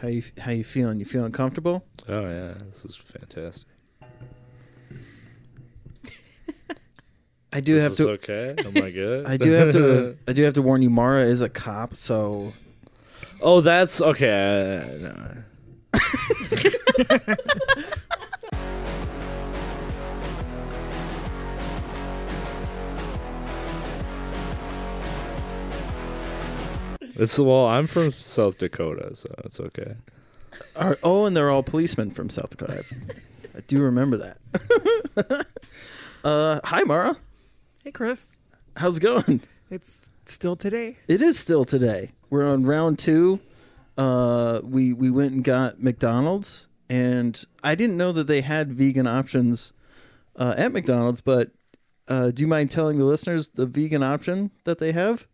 How you how you feeling? You feeling comfortable? Oh yeah, this is fantastic. I do this have is to. okay. Am I good? I do have to. I do have to warn you. Mara is a cop, so oh, that's okay. Uh, no. It's well, I'm from South Dakota, so it's okay. Are, oh, and they're all policemen from South Dakota. I do remember that. uh, hi, Mara. Hey, Chris. How's it going? It's still today. It is still today. We're on round two. Uh, we we went and got McDonald's, and I didn't know that they had vegan options uh, at McDonald's. But uh, do you mind telling the listeners the vegan option that they have?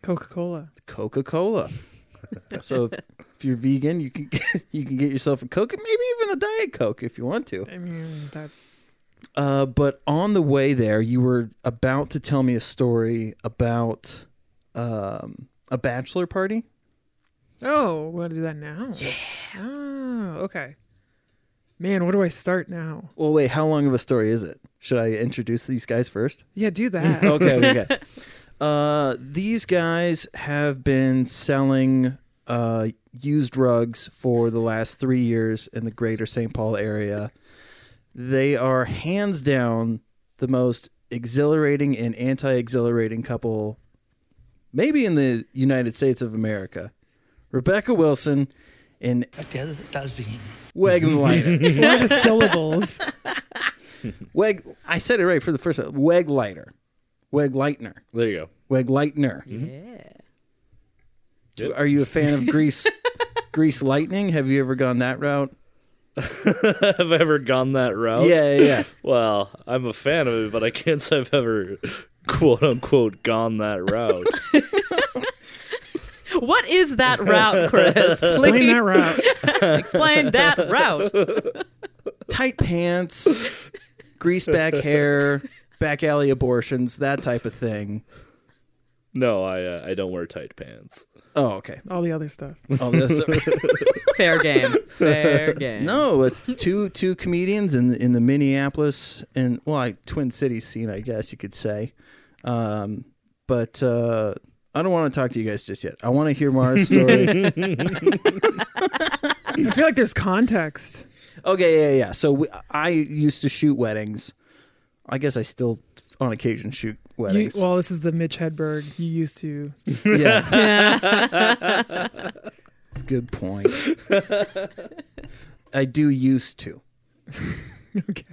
Coca Cola. Coca Cola. so if you're vegan, you can you can get yourself a Coke, and maybe even a Diet Coke if you want to. I mean, that's. Uh, but on the way there, you were about to tell me a story about um, a bachelor party. Oh, we'll do that now. Yeah. Oh, okay. Man, where do I start now? Well, wait, how long of a story is it? Should I introduce these guys first? Yeah, do that. okay, okay. Uh, these guys have been selling uh, used drugs for the last three years in the greater St. Paul area. They are hands down the most exhilarating and anti exhilarating couple, maybe in the United States of America. Rebecca Wilson and Weglighter. It's a lot of syllables. Weg, I said it right for the first time. Weglighter. Wegleitner. There you go. Wegleitner. Mm-hmm. Yep. Are you a fan of Grease Grease Lightning? Have you ever gone that route? Have I ever gone that route? Yeah, yeah, yeah. Well, I'm a fan of it, but I can't say I've ever quote unquote gone that route. What is that route, Chris? Explain Please that route. Explain that route. Tight pants, grease back hair, back alley abortions, that type of thing. no, I uh, I don't wear tight pants. Oh, okay. All the other stuff. All this. Fair game. Fair game. no, it's two two comedians in the, in the Minneapolis and well, like Twin Cities scene, I guess you could say. Um, but uh, I don't want to talk to you guys just yet. I want to hear Mara's story. I feel like there's context. Okay, yeah, yeah. So we, I used to shoot weddings. I guess I still, on occasion, shoot You, weddings. well, this is the Mitch Hedberg. You used to. yeah, that's a good point. I do used to, Okay.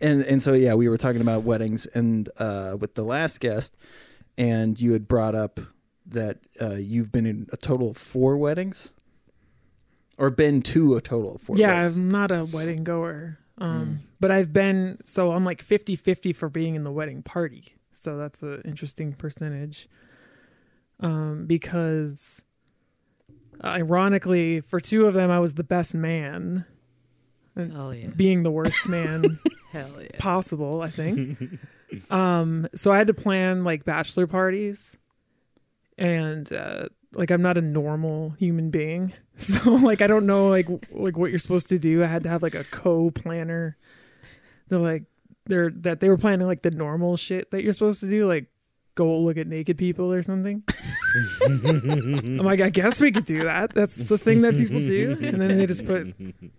and and so yeah, we were talking about weddings, and uh, with the last guest, and you had brought up that uh, you've been in a total of four weddings, or been to a total of four. yeah, weddings. I'm not a wedding goer. Um, Mm. but I've been so I'm like 50-50 for being in the wedding party. So that's an interesting percentage. Um, because ironically, for two of them, I was the best man, Oh yeah. being the worst man Hell yeah. possible. I think. um, so I had to plan like bachelor parties, and uh, like I'm not a normal human being, so like I don't know like like what you're supposed to do. I had to have like a co-planner. They're like they're that they were planning like the normal shit that you're supposed to do, like go look at naked people or something. I'm like, I guess we could do that. That's the thing that people do, and then they just put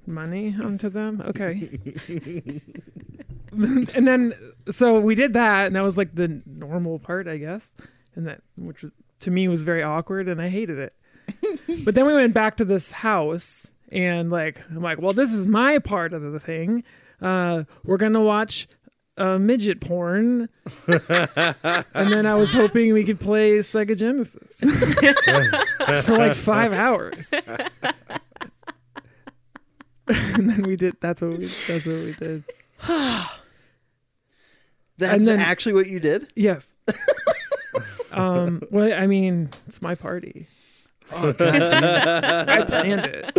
money onto them. Okay. and then so we did that, and that was like the normal part, I guess, and that which was- to me was very awkward, and I hated it. but then we went back to this house, and like I'm like, well, this is my part of the thing. Uh, we're gonna watch uh, midget porn, and then I was hoping we could play Sega Genesis for like five hours. and then we did. That's what we. That's what we did. that's then- actually what you did. Yes. Um. Well, I mean, it's my party. Oh. I planned it.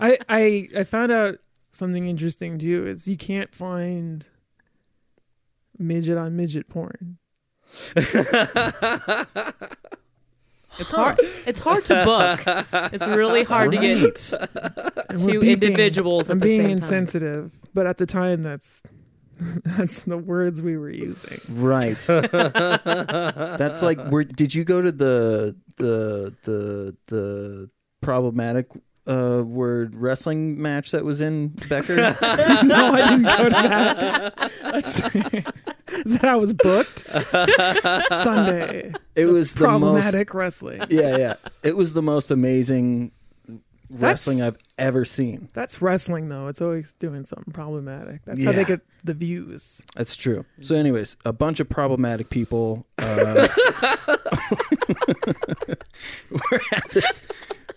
I I I found out something interesting too. Is you can't find midget on midget porn. It's hard. It's hard to book. It's really hard to get Right. Two beeping. individuals I'm the being same time. insensitive, but at the time, that's that's the words we were using. Right. That's like where did you go to the the the the problematic uh word wrestling match that was in Becker? no, I didn't go to that. That's, is that how I was booked? Sunday. It was the most Problematic wrestling. Yeah, yeah. It was the most amazing wrestling I've ever seen. That's wrestling, though. It's always doing something problematic. That's how they get the views. That's true. So, anyways, a bunch of problematic people uh, were at this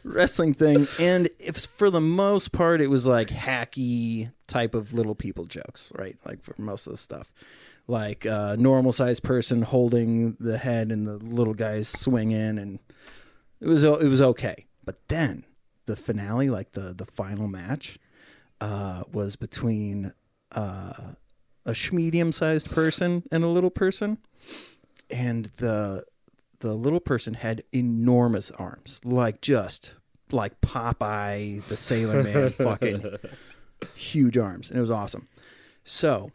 wrestling thing, and was, for the most part, it was like hacky type of little people jokes, right? Like for most of the stuff, like uh, normal sized person holding the head and the little guys swinging, and it was it was okay. But then the finale, like the the final match, uh, was between. Uh, a medium sized person and a little person. And the the little person had enormous arms like just like popeye the sailor man fucking huge arms. And it was awesome. So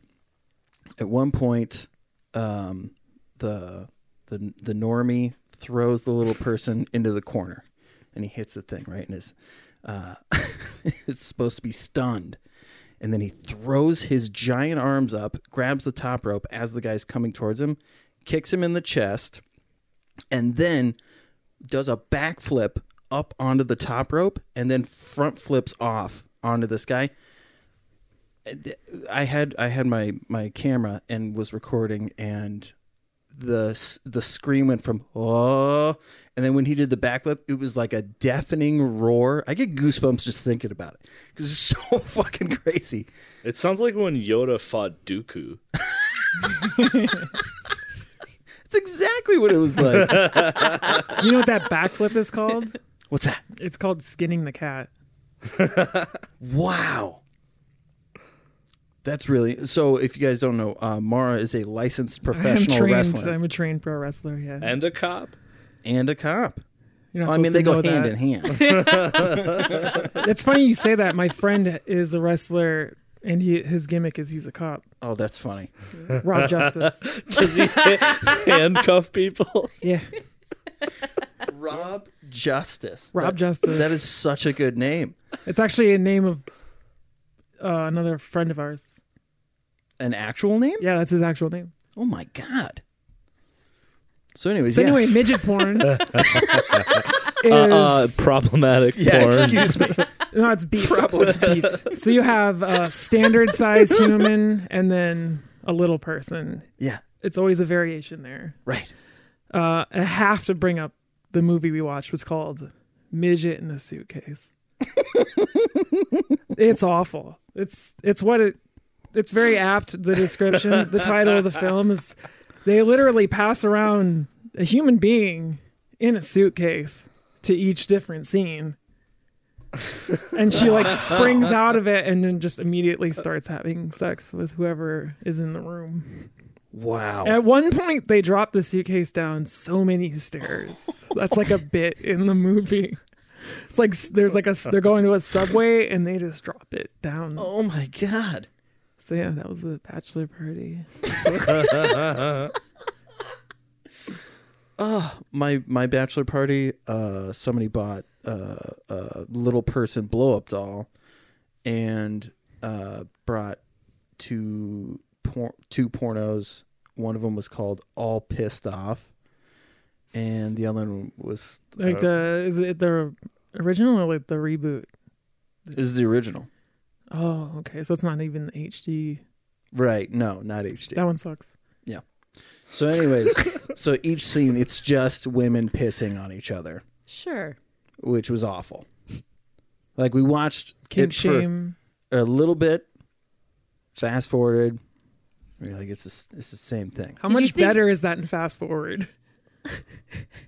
at one point um the the the normie throws the little person into the corner and he hits the thing right and is uh it's supposed to be stunned and then he throws his giant arms up, grabs the top rope as the guy's coming towards him, kicks him in the chest, and then does a backflip up onto the top rope and then front flips off onto this guy. I had I had my my camera and was recording and the the scream went from oh and then when he did the backflip it was like a deafening roar i get goosebumps just thinking about it because it's so fucking crazy It sounds like when Yoda fought Dooku. it's exactly what it was like Do you know what that backflip is called? what's that It's called skinning the cat. wow that's really so if you guys don't know uh, mara is a licensed I am professional trained. wrestler I'm a trained pro wrestler. Yeah. And a cop? And a cop You're not i mean they go hand that. in hand It's funny you say that. My friend is a wrestler, and he his gimmick is he's a cop. oh that's funny Rob Justice. Does he handcuff people? Yeah, rob justice Rob That- Justice. that is such a good name It's actually a name of uh, another friend of ours. an actual name Yeah, that's his actual name. Oh my god. So, anyways, So yeah. anyway, midget porn is Uh, uh, problematic yeah. porn. Excuse me. no, it's beeped. It's beeped. So you have a standard size human and then a little person. Yeah. It's always a variation there. Right. Uh, I have to bring up the movie we watched was called Midget in a Suitcase. it's awful. It's it's what it it's very apt the description. The title of the film is they literally pass around a human being in a suitcase to each different scene. and she like springs out of it and then just immediately starts having sex with whoever is in the room. Wow. At one point, they drop the suitcase down so many stairs. That's like a bit in the movie. It's like there's like a they're going to a subway and they just drop it down. oh my god. So yeah, that was the bachelor party. My my bachelor party. Uh, somebody bought uh, a little person blow up doll, and uh, brought two por- two pornos. One of them was called All Pissed Off, and the other one was Like the is it the original or like the reboot? is the original. Oh, okay. So it's not even HD. Right? No, not HD. That one sucks. Yeah. So, anyways, so each scene it's just women pissing on each other. Sure. which was awful. Like we watched Kink it for shame. a little bit, fast forwarded. We're like, it's the- it's the same thing. How Did you much think- better is that in fast forward?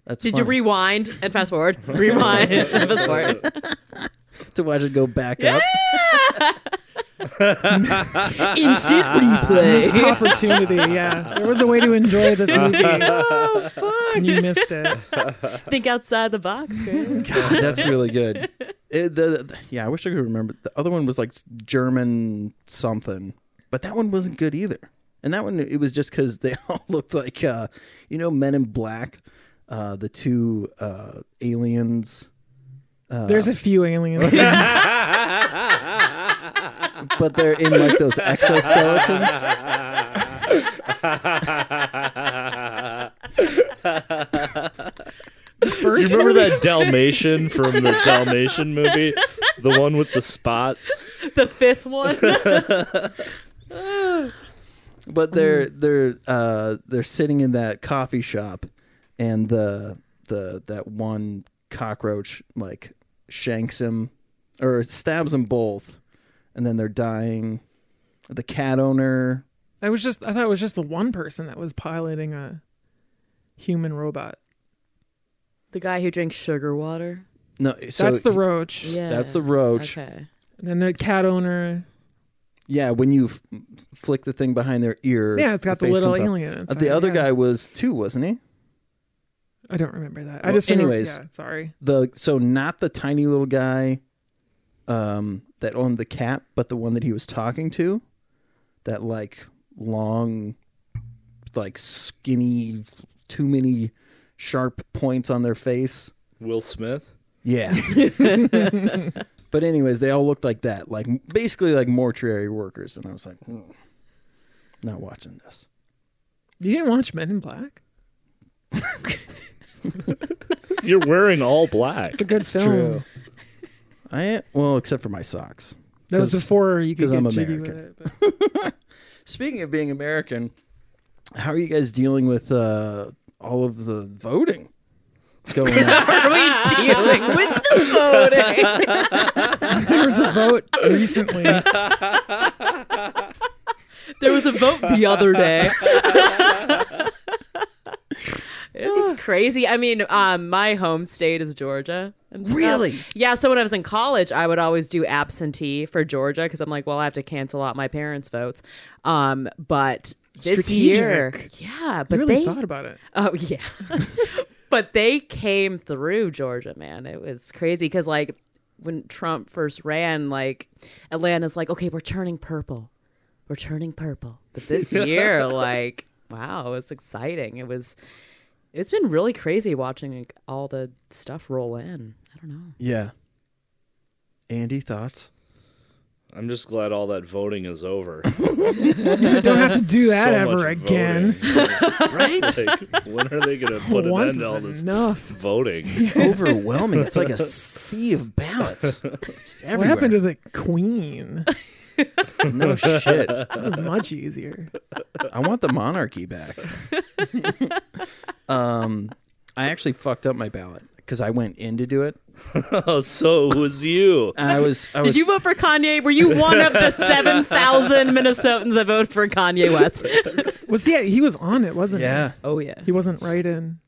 That's Did you funny. rewind and fast forward? Rewind and fast forward. to watch it go back up? Instant Missed replay. opportunity. Yeah, there was a way to enjoy this movie. oh fuck! and you missed it. Think outside the box, Greg. God, that's really good. It, the, the- yeah, I wish I could remember. The other one was like s- German something, but that one wasn't good either. And that one, it was just because they all looked like, uh, you know, Men in Black, uh, the two uh, aliens. There's a few aliens. but they're in like those exoskeletons. you remember that Dalmatian from the Dalmatian movie? The one with the spots? the fifth one. But they're they're uh, they're sitting in that coffee shop, and the the that one cockroach like shanks him or stabs them both, and then they're dying. The cat owner. I was just I thought it was just the one person that was piloting a human robot. the guy who drinks sugar water. No, so That's the roach. Yeah. That's the roach. Okay. And then the cat owner. Yeah, when you f- flick the thing behind their ear. Yeah, it's got the, face little comes up. alien. Uh, the other yeah. guy was two, wasn't he? I don't remember that. I Well, just remember- anyways. yeah, sorry. The so not the tiny little guy, um, that owned the cat, but the one that he was talking to, that like long, like skinny, too many sharp points on their face. Will Smith? Yeah. but anyways, they all looked like that, like basically like mortuary workers, and I was like, "Hmm, not watching this. You didn't watch Men in Black? You're wearing all black. It's a good film. I well, except for my socks. That was 'Cause- before you could 'cause get I'm American. with it. But Speaking of being American, how are you guys dealing with uh, all of the voting going on? Are we dealing with the voting? there was a vote recently. There was a vote the other day. It's crazy. I mean, um, my home state is Georgia. and. Really? Yeah. So when I was in college, I would always do absentee for Georgia because I'm like, well, I have to cancel out my parents' votes. Um, but this year, yeah, but really they, thought about it. Oh yeah. but they came through Georgia, man. It was crazy because like when Trump first ran, like Atlanta's like, okay, we're turning purple. We're turning purple. But this year, like, wow, it was exciting. It was it's been really crazy watching like, all the stuff roll in. I don't know. yeah. Andy, thoughts? I'm just glad all that voting is over. You don't have to do that So ever again. voting. Right? Like, when are they going to put an Once end to all this enough. voting? It's overwhelming. It's like a sea of ballots. Just What everywhere. happened to the queen? No shit. That was much easier. I want the monarchy back. um, I actually fucked up my ballot because I went in to do it. oh, so it was you. I was, I Did you vote for Kanye? Were you one of the seven thousand Minnesotans that voted for Kanye West? Was he? He was on it, wasn't yeah, Oh yeah. he? He wasn't right in.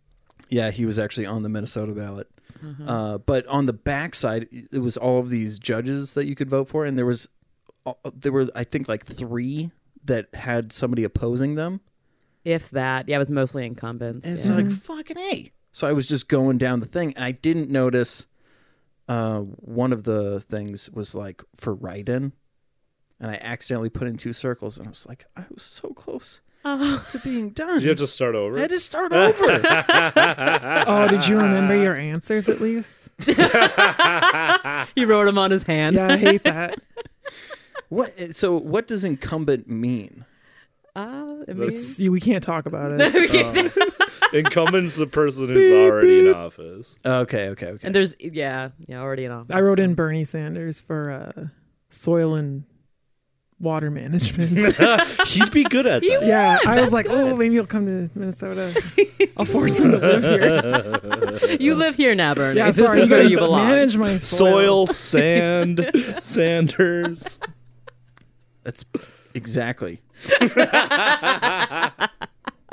yeah. He was actually on the Minnesota ballot. Mm-hmm. Uh, but on the backside, it was all of these judges that you could vote for, and there was, there were I think like three that had somebody opposing them. If that, yeah, it was mostly incumbents. And it's yeah. like fucking a. So I was just going down the thing, and I didn't notice. Uh, one of the things was like for write-in, and I accidentally put in two circles, and I was like, I was so close to being done. Did you have to start over? I had to start over. Oh, did you remember your answers at least? he wrote them on his hand. Yeah, I hate that. What? So what does incumbent mean? Uh, I mean, It's- you- we can't talk about it. Incumbent's the person who's already in office. Okay, okay, okay. and there's yeah, yeah, already in office. I wrote in Bernie Sanders for uh, soil and water management. He'd be good at that. yeah, I was like, oh, maybe he'll come to Minnesota. I'll force him to live here. You live here now, Bernie. Yeah, this sorry, is where you belong. Manage my soil. Soil, sand, Sanders. That's exactly. I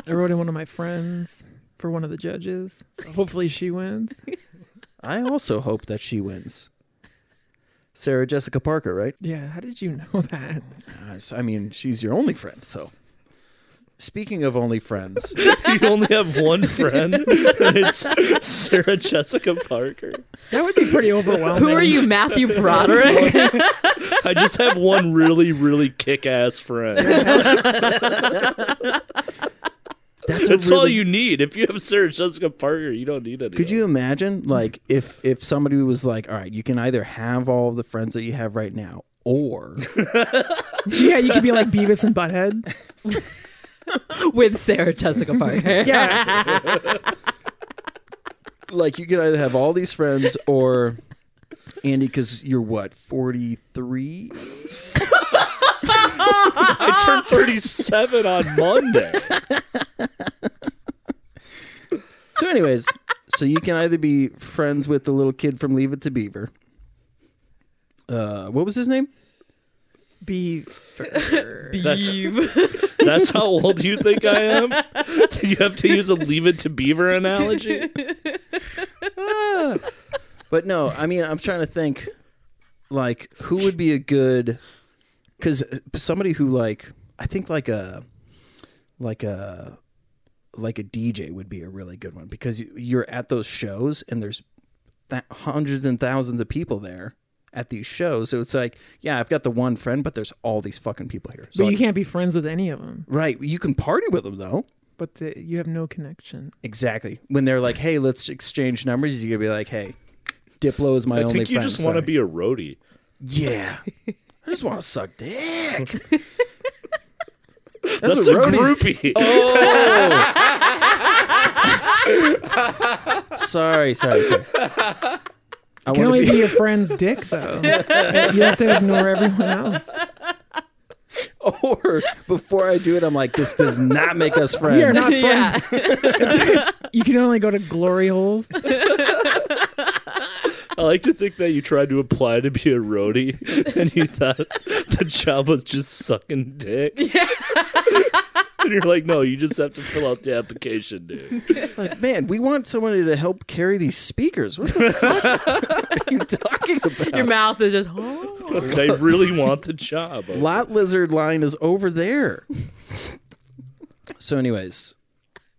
wrote in one of my friends for one of the judges. So hopefully she wins. I also hope that she wins. Sarah Jessica Parker, right? Yeah, how did you know that? I mean, she's your only friend, so Speaking of only friends, you only have one friend, and it's Sarah Jessica Parker. That would be pretty overwhelming. Who are you, Matthew Broderick? I just have one really, really kick-ass friend. that's a That's all really- you need. If you have Sarah Jessica Parker, you don't need any. Could you imagine, like, if if somebody was like, "All right, you can either have all of the friends that you have right now, or Yeah, you could be like Beavis and Butthead. With Sarah Jessica Parker. Yeah. like you can either have all these friends, or Andy, because you're what forty three. I turned 37 on Monday. So, anyways, so you can either be friends with the little kid from Leave It to Beaver. Uh, what was his name? Beaver. That's, that's how old you think I am? You have to use a leave it to beaver analogy? Ah. But no, I mean, I'm trying to think, like, who would be a good? Because somebody who like, I think like a, like a, like a DJ would be a really good one because you- you're at those shows and there's th- hundreds and thousands of people there at these shows. So it's like, yeah, I've got the one friend, but there's all these fucking people here. So But you like- can't be friends with any of them. right, you can party with them though. But the, you have no connection. Exactly. When they're like, hey, let's exchange numbers, you gotta be like, hey, Diplo is my only. I think you friend. just want to be a roadie. Yeah. I just want to suck dick. That's, That's what a roadies- groupie. Oh. sorry, sorry, sorry. I can want only be, be your friend's dick, though. you have to ignore everyone else. or before I do it, I'm like, this does not make us friends. We are not Yeah. friends. You can only go to glory holes. I like to think that you tried to apply to be a roadie and you thought the job was just sucking dick. And you're like, no, you just have to fill out the application, dude. Like, man, we want somebody to help carry these speakers. What the fuck are you talking about? Your mouth is just, oh. I really want the job. Lot lizard line is over there. so, anyways,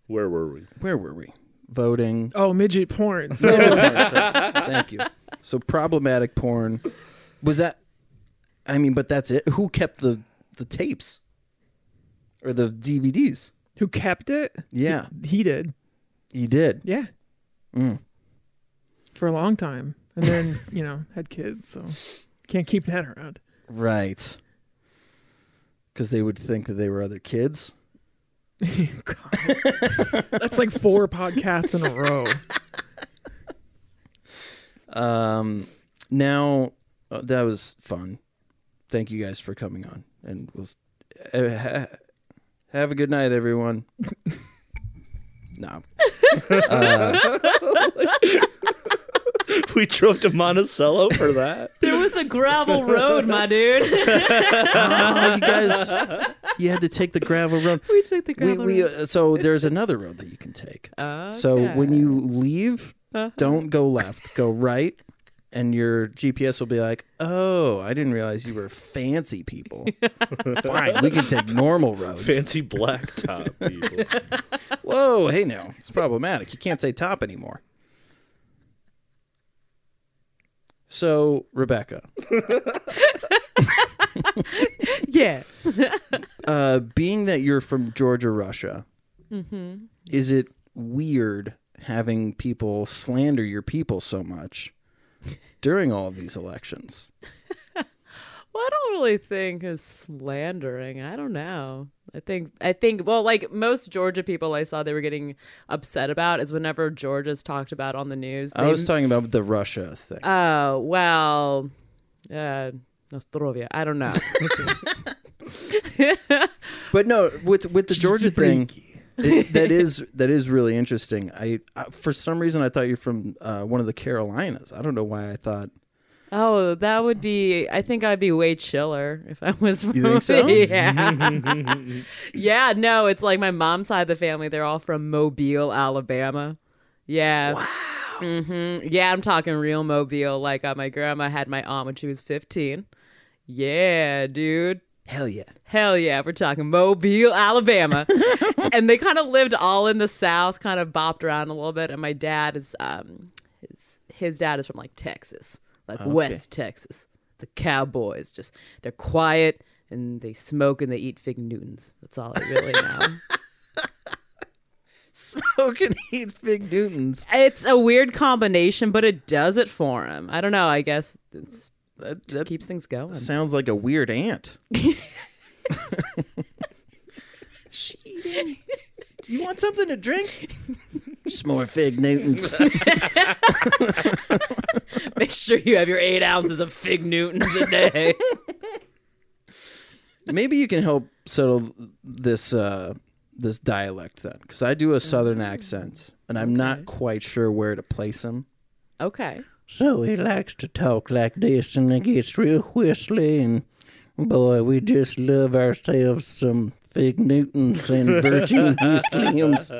Where were we? where were we? Voting. Oh, midget porn. So Thank you. So problematic porn was that? I mean, but that's it. Who kept the the tapes or the DVDs? who kept it? Yeah, He did. he did. Yeah. Mm. For a long time. And then, you know, had kids. So can't keep that around. Right. Because they would think that they were other kids. God. That's like four podcasts in a row. Um, now uh, that was fun. Thank you guys for coming on, and we'll uh, have a good night, everyone. no, We drove to Monticello for that. There was a gravel road, my dude. oh, you guys, you had to take the gravel road. we took the gravel we road. uh, so there's another road that you can take. So when you leave, Uh-huh. don't go left, go right, and your GPS will be like, "Oh, I didn't realize you were fancy people." Fine, we can take normal roads. Fancy blacktop people. Whoa, hey now, it's problematic. You can't say top anymore. So, Rebecca, Yes. uh, being that you're from Georgia, Russia, Mm-hmm. is it weird having people slander your people so much during all of these elections? Well, I don't really think is slandering. I don't know. I think I think well, like most Georgia people I saw, they were getting upset about is whenever Georgia's talked about on the news. I was talking about the Russia thing. Oh well, uh, Nostrovia. I don't know. But no, with with the Georgia thing. It, that is that is really interesting. I, I for some reason I thought you're from uh, one of the Carolinas. I don't know why I thought. oh, that would be. I think I'd be way chiller if I was. From, You think so? yeah. yeah. No, it's like my mom's side of the family. They're all from Mobile, Alabama. Yeah. Wow. hmm Yeah, I'm talking real Mobile. Like uh, my grandma had my aunt when she was 15. Yeah, dude. Hell yeah. Hell yeah, we're talking Mobile, Alabama. and they kind of lived all in the South, kind of bopped around a little bit. And my dad is, um, his, his dad is from like Texas, like West Texas. The cowboys just, they're quiet and they smoke and they eat Fig Newtons. That's all I really know. Smoke and eat Fig Newtons. it's a weird combination, but it does it for him. I don't know. I guess it's, That, just that keeps things going. sounds like a weird aunt. she? Do you want something to drink? Just more Fig Newtons. Make sure you have your eight ounces of Fig Newtons a day. Maybe you can help settle this uh, this dialect then, because I do a southern accent, and I'm not quite sure where to place him. okay. So he likes to talk like this, and it gets real whistly, and boy, we just love ourselves some Fig Newtons and Virgin Slims.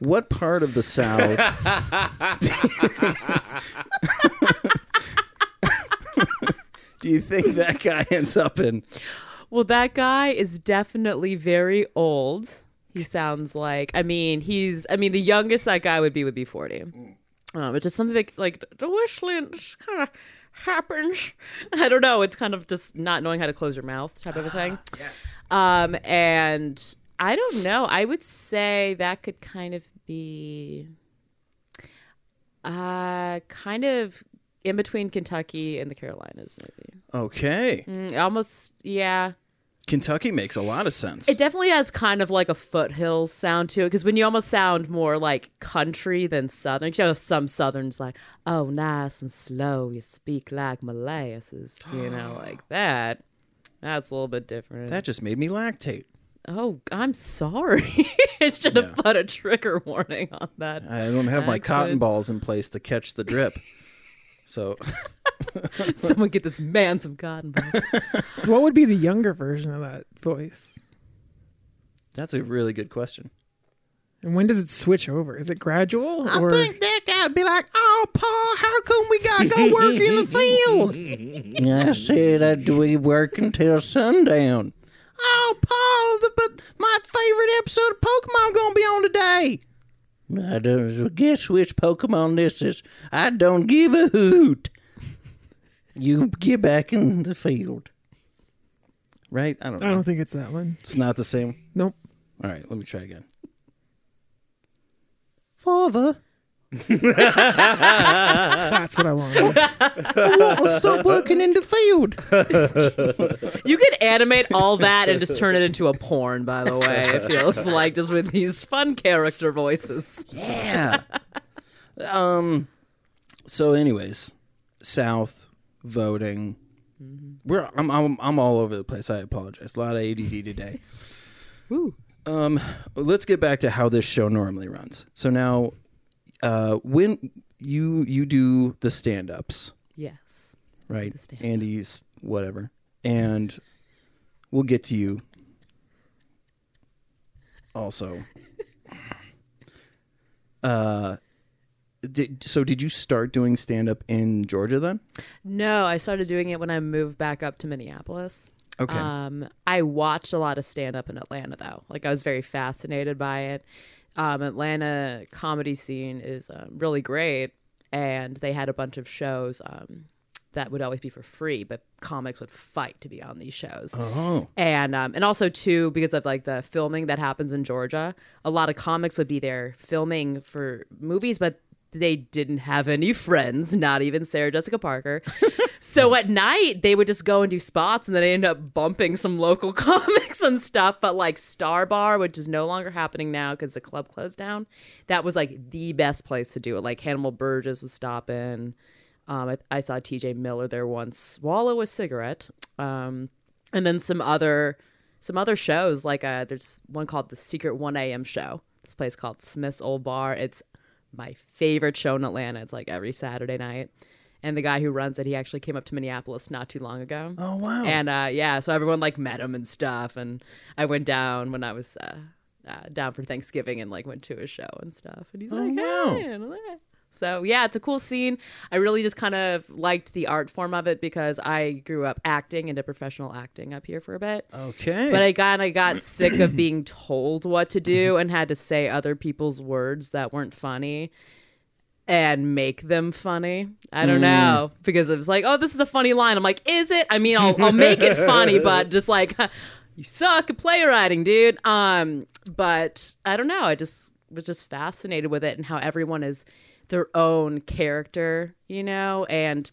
What part of the South? do you think that guy ends up in? Well, that guy is definitely very old. He sounds like. I mean, he's. I mean, the youngest that guy would be would be forty. Um, it's just something like, like the whistling just kind of happens. I don't know. It's kind of just not knowing how to close your mouth type of a thing. Yes. Um, and I don't know. I would say that could kind of be, uh, kind of in between Kentucky and the Carolinas, maybe. Okay. Mm, almost, yeah. Kentucky makes a lot of sense. It definitely has kind of like a foothills sound to it because when you almost sound more like country than southern, you know, some southerns like, oh, nice and slow, you speak like molasses, you know, like that. That's a little bit different. that just made me lactate. oh, I'm sorry. I should have Yeah. put a trigger warning on that. I don't have my cotton balls in place to catch the drip. So Someone get this man some cotton balls. So what would be the younger version of that voice? that's a really good question. And when does it switch over? Is it gradual I or think that guy would be like, "Oh, Paul, how come we gotta go work in the field?" I said I'd we work until sundown. Oh, Paul, the, but my favorite episode of Pokemon gonna be on today. I don't guess which Pokemon this is. I don't give a hoot. You get back in the field. Right? I don't I know. don't think it's that one. It's not the same. Nope. All right, let me try again. Father, That's what I want. I want to stop working in the field. You could animate all that and just turn it into a porn, by the way. It feels like just with these fun character voices. Yeah. um. So, anyways, South voting. We're I'm, I'm I'm all over the place. I apologize. A lot of ADD today. Woo. Um, let's get back to how this show normally runs. So now, uh, when you you do the stand ups, Yes. right? The stand-ups. Andy's whatever, and we'll get to you. Also, uh, did, so did you start doing stand up in Georgia then? No, I started doing it when I moved back up to Minneapolis. Okay. Um, I watched a lot of stand up in Atlanta though. Like I was very fascinated by it. Um, Atlanta comedy scene is um, really great, and they had a bunch of shows um, that would always be for free, but comics would fight to be on these shows. Oh, and um, and also too because of like the filming that happens in Georgia, a lot of comics would be there filming for movies, but they didn't have any friends, not even Sarah Jessica Parker. so at night they would just go and do spots, and then they end up bumping some local comics and stuff. But like Star Bar, which is no longer happening now because the club closed down, that was like the best place to do it. Like Hannibal Buress was stopping. Um, I, I saw T.J. Miller there once swallow a cigarette. Um, and then some other some other shows like uh there's one called the secret 1 a.m show this place called smith's old bar it's my favorite show in atlanta. It's like every saturday night. And the guy who runs it he actually came up to minneapolis not too long ago. Oh wow. and uh yeah so everyone like met him and stuff. And i went down when i was uh, uh down for thanksgiving and like went to his show and stuff. And he's Oh, like wow. hey, and, uh, So yeah, it's a cool scene. I really just kind of liked the art form of it because I grew up acting into professional acting up here for a bit. Okay. But I kind of got sick of being told what to do and had to say other people's words that weren't funny and make them funny. I don't know because it was like, oh, this is a funny line. I'm like, is it? I mean, I'll, I'll make it funny, but just like, you suck at playwriting, dude. Um, but I don't know. I just was just fascinated with it and how everyone is their own character, you know, and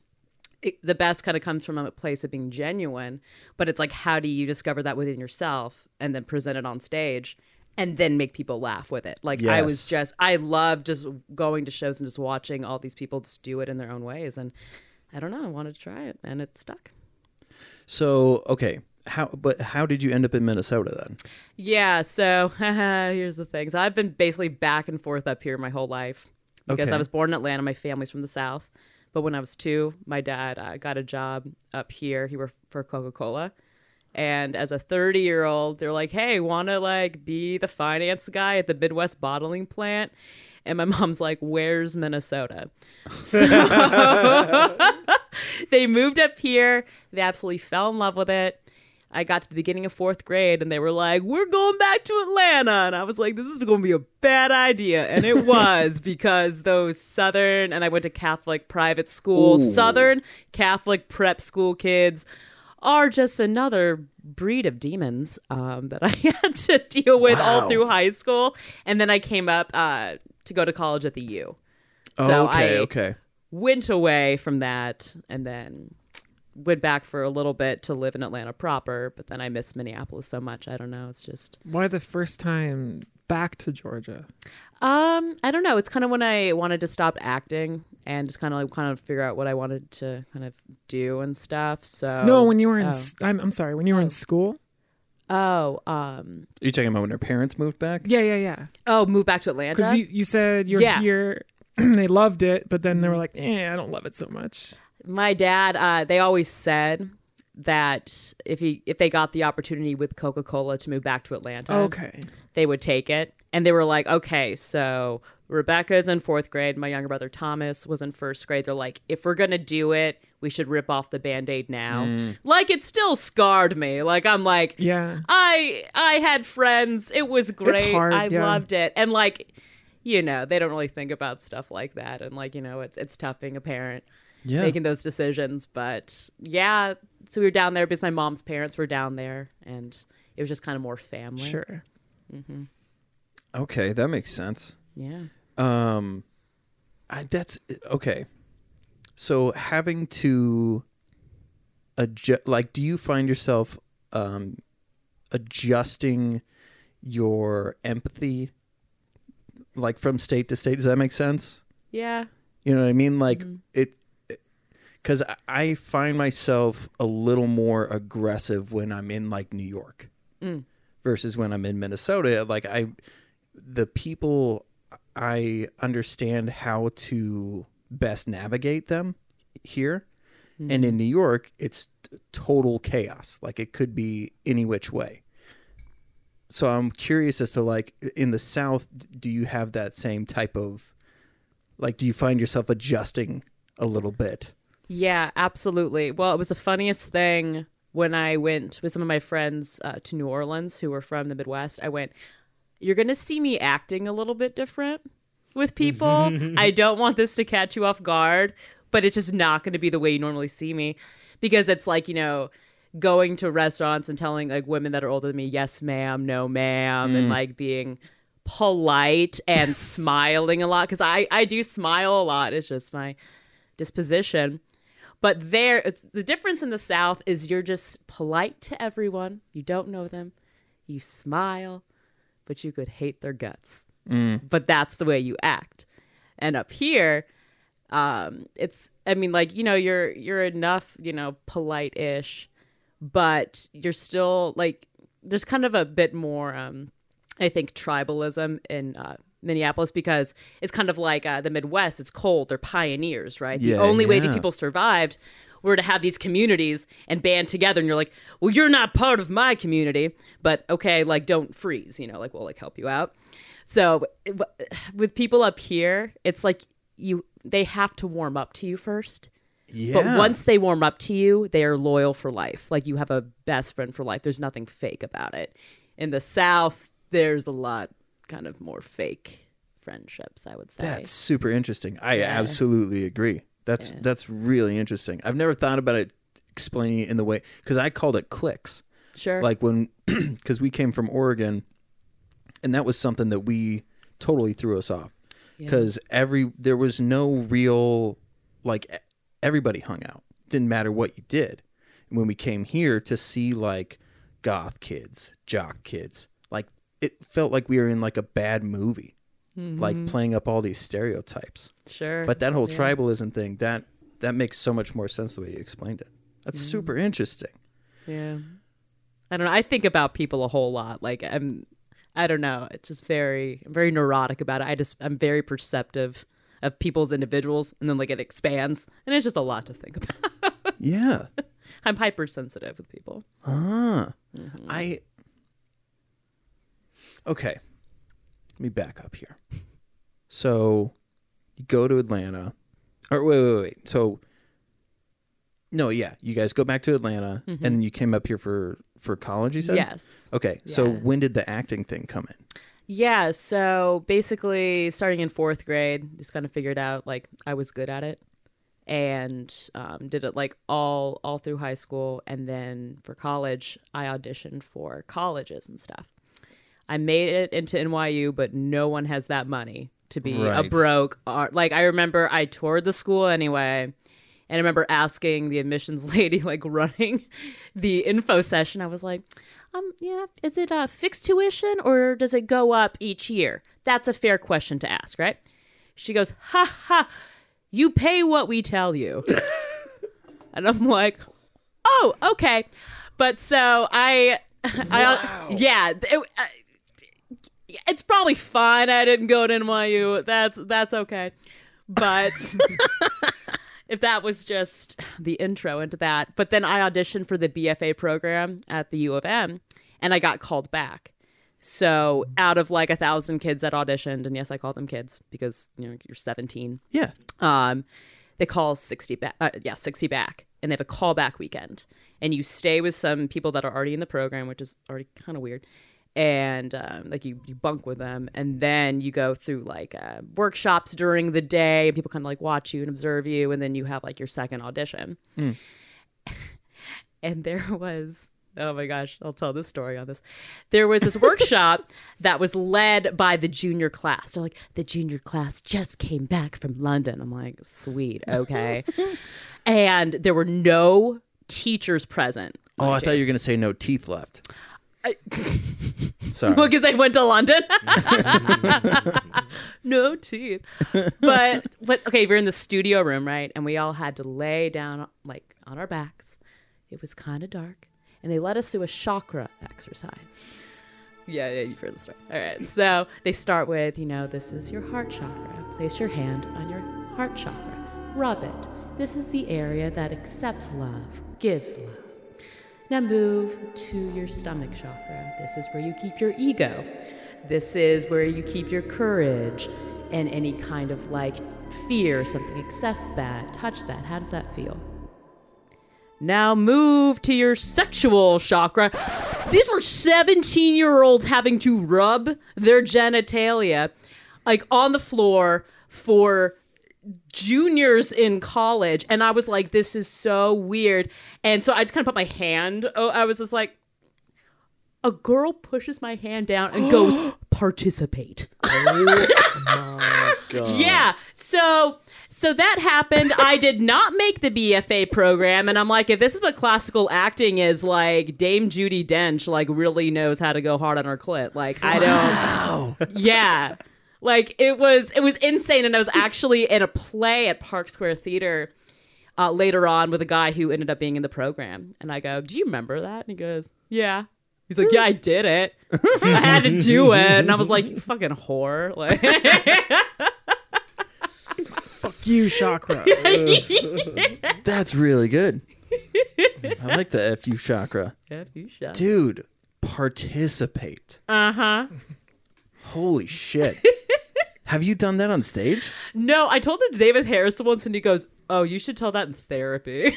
it, the best kind of comes from a place of being genuine. But it's like, how do you discover that within yourself and then present it on stage? And then make people laugh with it. Like I was just, I love just going to shows and just watching all these people just do it in their own ways. And I don't know, I wanted to try it, and it stuck. so okay, how but how did you end up in Minnesota then? Yeah, so here's the thing. So I've been basically back and forth up here my whole life because Okay. I was born in Atlanta. My family's from the South. But when I was two, my dad uh, got a job up here. He worked for Coca Cola. And as a 30 year old, they're like, hey, want to like be the finance guy at the Midwest bottling plant? And my mom's like, where's Minnesota? So they moved up here. They absolutely fell in love with it. I got to the beginning of fourth grade and they were like, We're going back to Atlanta. And I was like, This is going to be a bad idea. And it was because those Southern, and I went to Catholic private school, Ooh. Southern Catholic prep school kids are just another breed of demons um, that I had to deal with all through high school. And then I came up uh, to go to college at the U. Oh, So okay, I- okay. went away from that and then went back for a little bit to live in Atlanta proper, but then I miss Minneapolis so much. I don't know. It's just Why the first time back to Georgia? um I don't know. It's kind of when I wanted to stop acting and just kind of like kind of figure out what I wanted to kind of do and stuff. So no, when you were in, oh. s I'm, I'm sorry, when you were in school. Oh, um Are you talking about when her parents moved back? Yeah, yeah, yeah. oh, moved back to Atlanta. Because you, you said you're Yeah. here, they loved it, but then they were like, eh, I don't love it so much. My dad uh, they always said that if he if they got the opportunity with Coca-Cola to move back to Atlanta Okay. they would take it. And they were like, okay, so Rebecca's in fourth grade. My younger brother Thomas was in first grade. They're like, if we're going to do it, we should rip off the band aid now. Like, it still scarred me. Like, I'm like, Yeah. I I had friends. It was great. hard, I yeah. loved it. And like, you know, they don't really think about stuff like that. And like, you know, it's it's tough being a parent Yeah. making those decisions. But yeah, so we were down there because my mom's parents were down there, and it was just kind of more family. Sure. Okay, that makes sense. Yeah. Um, I, that's okay. So having to adjust, like, do you find yourself um, adjusting your empathy, like from state to state? Does that make sense? Yeah. You know what I mean? Like it, because I find myself a little more aggressive when I'm in like New York mm. versus when I'm in Minnesota. Like I, the people, I understand how to best navigate them here, and in mm-hmm. New York, it's total chaos. Like it could be any which way. So I'm curious as to like in the South, do you have that same type of like do you find yourself adjusting a little bit Yeah, absolutely. Well, it was the funniest thing when I went with some of my friends uh, to New Orleans who were from the Midwest. I went, You're going to see me acting a little bit different with people. I don't want this to catch you off guard, but it's just not going to be the way you normally see me because it's like, you know, going to restaurants and telling like women that are older than me, yes, ma'am, no, ma'am, and like being polite and smiling a lot because I, I do smile a lot. It's just my disposition. But there, the difference in the South is you're just polite to everyone. You don't know them. You smile, but you could hate their guts. But that's the way you act. And up here, um, it's I mean, like you know, you're you're enough, you know, polite-ish, but you're still like there's kind of a bit more, um, I think, tribalism in uh, Minneapolis because it's kind of like uh, the Midwest. It's cold. They're pioneers, right? Yeah, the only way these people survived were to have these communities and band together. And you're like, well, you're not part of my community, but okay, like don't freeze. You know, like we'll like help you out. So with people up here, it's like you they have to warm up to you first. Yeah. But once they warm up to you, they are loyal for life. Like you have a best friend for life. There's nothing fake about it. In the South, there's a lot kind of more fake friendships, I would say. That's super interesting. I Yeah. absolutely agree. That's Yeah. that's really interesting. I've never thought about it explaining it in the way because I called it clicks. sure. Like when because we came from Oregon, and that was something that we totally threw us off Yeah. because every there was no real like everybody hung out. Didn't matter what you did. And when we came here to see like goth kids, jock kids, it felt like we were in like a bad movie. Like playing up all these stereotypes. sure. But that whole Yeah. tribalism thing, that that makes so much more sense the way you explained it. That's super interesting. Yeah. I don't know. I think about people a whole lot. Like I'm I don't know. It's just very I'm very neurotic about it. I just I'm very perceptive of people's individuals and then like it expands and it's just a lot to think about. Yeah. I'm hypersensitive with people. Ah. Mm-hmm. I Okay. Let me back up here. So you go to Atlanta. Or wait, wait, wait. So no, yeah, you guys go back to Atlanta and then you came up here for for college, you said? Mm-hmm. Yes. Okay. So when did the acting thing come in? Yeah, so basically starting in 4th grade, just kind of figured out like I was good at it and um, did it like all all through high school and then for college I auditioned for colleges and stuff. I made it into NYU, but no one has that money to be a broke art. Like I remember I toured the school anyway, and I remember asking the admissions lady, like running the info session, I was like, um, yeah, is it a fixed tuition or does it go up each year? That's a fair question to ask, right? She goes, ha ha, you pay what we tell you. and I'm like, oh, okay. But so I, I yeah, it, uh, it's probably fine. I didn't go to NYU. That's that's okay. But if that was just the intro into that, but then I auditioned for the BFA program at the U of M, and I got called back. So out of like a thousand kids that auditioned, and yes, I call them kids because you know you're 17 Yeah. um, they call 60 back uh, yeah 60 back and they have a callback weekend and you stay with some people that are already in the program which is already kind of weird and um, like you, you bunk with them and then you go through like uh, workshops during the day and people kind of like watch you and observe you and then you have like your second audition. And there was oh my gosh i'll tell this story on this. There was this workshop that was led by the junior class. They're like the junior class just came back from london. I'm like sweet okay. And there were no teachers present. Oh, I thought you were gonna say no teeth left. Sorry. well because I went to london. No teeth. But but okay we're in the studio room right? And we all had to lay down like on our backs. It was kind of dark. And they let us do a chakra exercise. Yeah yeah you've heard the story. All right so they start with you know this is your heart chakra. Place your hand on your heart chakra. Rub it. This is the area that accepts love gives love now move to your stomach chakra. This is where you keep your ego. This is where you keep your courage and any kind of like fear, something access that, touch that. How does that feel? Now move to your sexual chakra. These were 17 year olds having to rub their genitalia like on the floor for juniors in college and i was like this is so weird. And so i just kind of put my hand oh i was just like a girl pushes my hand down and goes participate. Oh yeah so so that happened. I did not make the bfa program and i'm like if this is what classical acting is like dame Judi Dench like really knows how to go hard on her clit. Like i don't yeah like it was it was insane and i was actually in a play at park square theater uh, later on with a guy who ended up being in the program and i go do you remember that and he goes yeah he's like yeah i did it i had to do it and i was like you fucking whore like Fuck you, chakra. That's really good. I like the FU chakra. F you shot. Dude, participate. uh-huh Holy shit. Have you done that on stage? No, I told it to David Harris once, and he goes, "Oh, you should tell that in therapy."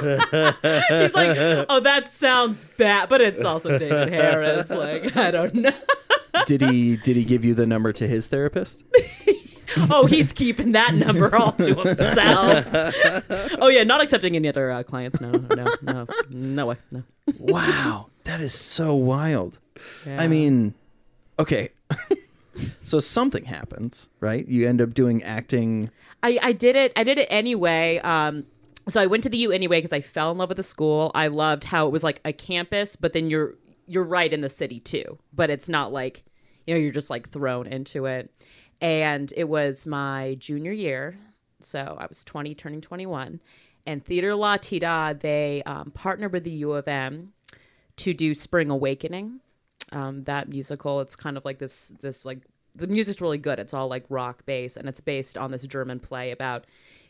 He's like, "Oh, that sounds bad, but it's also David Harris." Like, I don't know. Did he did he give you the number to his therapist? Oh, he's keeping that number all to himself. oh yeah, not accepting any other uh, clients. No, no, no, no way. No. Wow, that is so wild. Yeah. I mean, okay. so something happens, right? You end up doing acting. I, I did it. I did it anyway. Um, so I went to the U anyway because I fell in love with the school. I loved how it was like a campus, but then you're you're right in the city too. But it's not like you know you're just like thrown into it. And it was my junior year, so I was 20, turning 21. And Theater Latté Da they um, partnered with the U of M to do Spring Awakening. Um, that musical, it's kind of like this this like the music's really good. It's all like rock based, and it's based on this German play about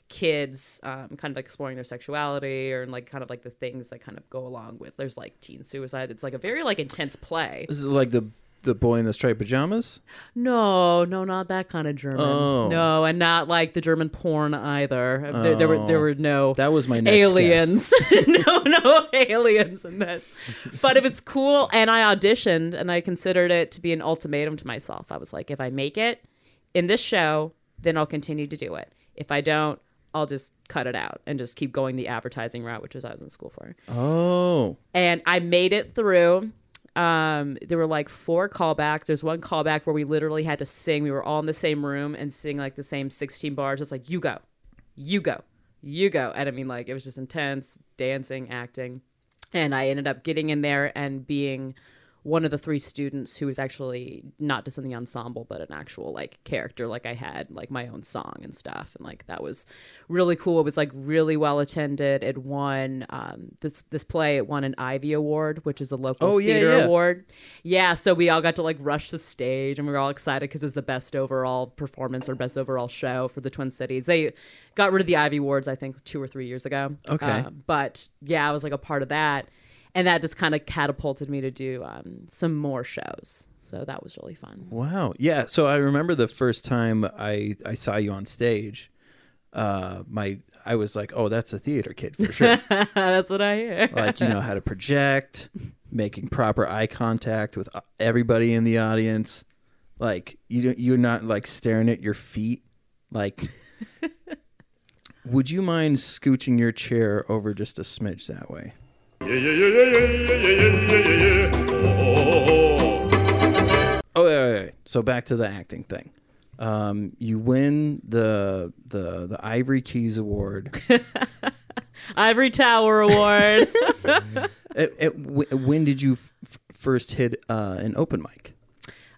kids um, kind of like exploring their sexuality or like kind of like the things that kind of go along with. There's like teen suicide. It's like a very like intense play. Is like the the boy in the striped pajamas? No, no, not that kind of German. Oh. No, and not like the German porn either. There, there were there were no That was my next aliens. no, no aliens in this. But it was cool, and I auditioned, and I considered it to be an ultimatum to myself. I was like, if I make it in this show, then I'll continue to do it. If I don't, I'll just cut it out and just keep going the advertising route, which is what I was in school for. Oh, And I made it through. Um, there were like four callbacks. There's one callback where we literally had to sing. We were all in the same room and sing like the same 16 bars. It's like, you go, you go, you go. And I mean, like, it was just intense dancing, acting. And I ended up getting in there and being one of the three students who was actually not just in the ensemble, but an actual like character. Like I had like my own song and stuff, and like that was really cool. It was like really well attended. It won um, this this play. It won an Ivey Award, which is a local Oh, yeah, theater yeah. award. Yeah, so we all got to like rush the stage, and we were all excited because it was the best overall performance or best overall show for the Twin Cities. They got rid of the Ivey Awards, I think, two or three years ago. Okay. Uh, but yeah, I was like a part of that and that just kind of catapulted me to do um, some more shows. So that was really fun. wow. Yeah. So I remember the first time I I saw you on stage. Uh, my I was like, oh, that's a theater kid for sure. That's what I hear. like you know how to project, making proper eye contact with uh, everybody in the audience. Like you you're not like staring at your feet. Like, would you mind scooching your chair over just a smidge that way? Oh, yeah, yeah, yeah. So back to the acting thing. Um, you win the the the Ivory Keys Award, Ivory Tower Award. It- it- when did you f- first hit uh, an open mic?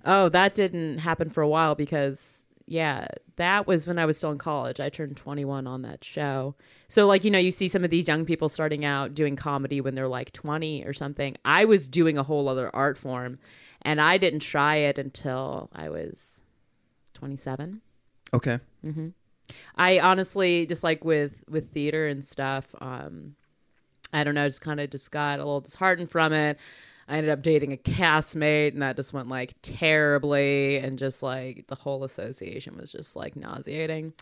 Oh, that didn't happen for a while because yeah, that was when I was still in college. I turned 21 on that show. So like, you know, you see some of these young people starting out doing comedy when they're like 20 or something. I was doing a whole other art form and I didn't try it until I was 27. Okay. I honestly just like with with theater and stuff. Um, I don't know, just kind of just got a little disheartened from it. I ended up dating a castmate, and that just went like terribly, and just like the whole association was just like nauseating.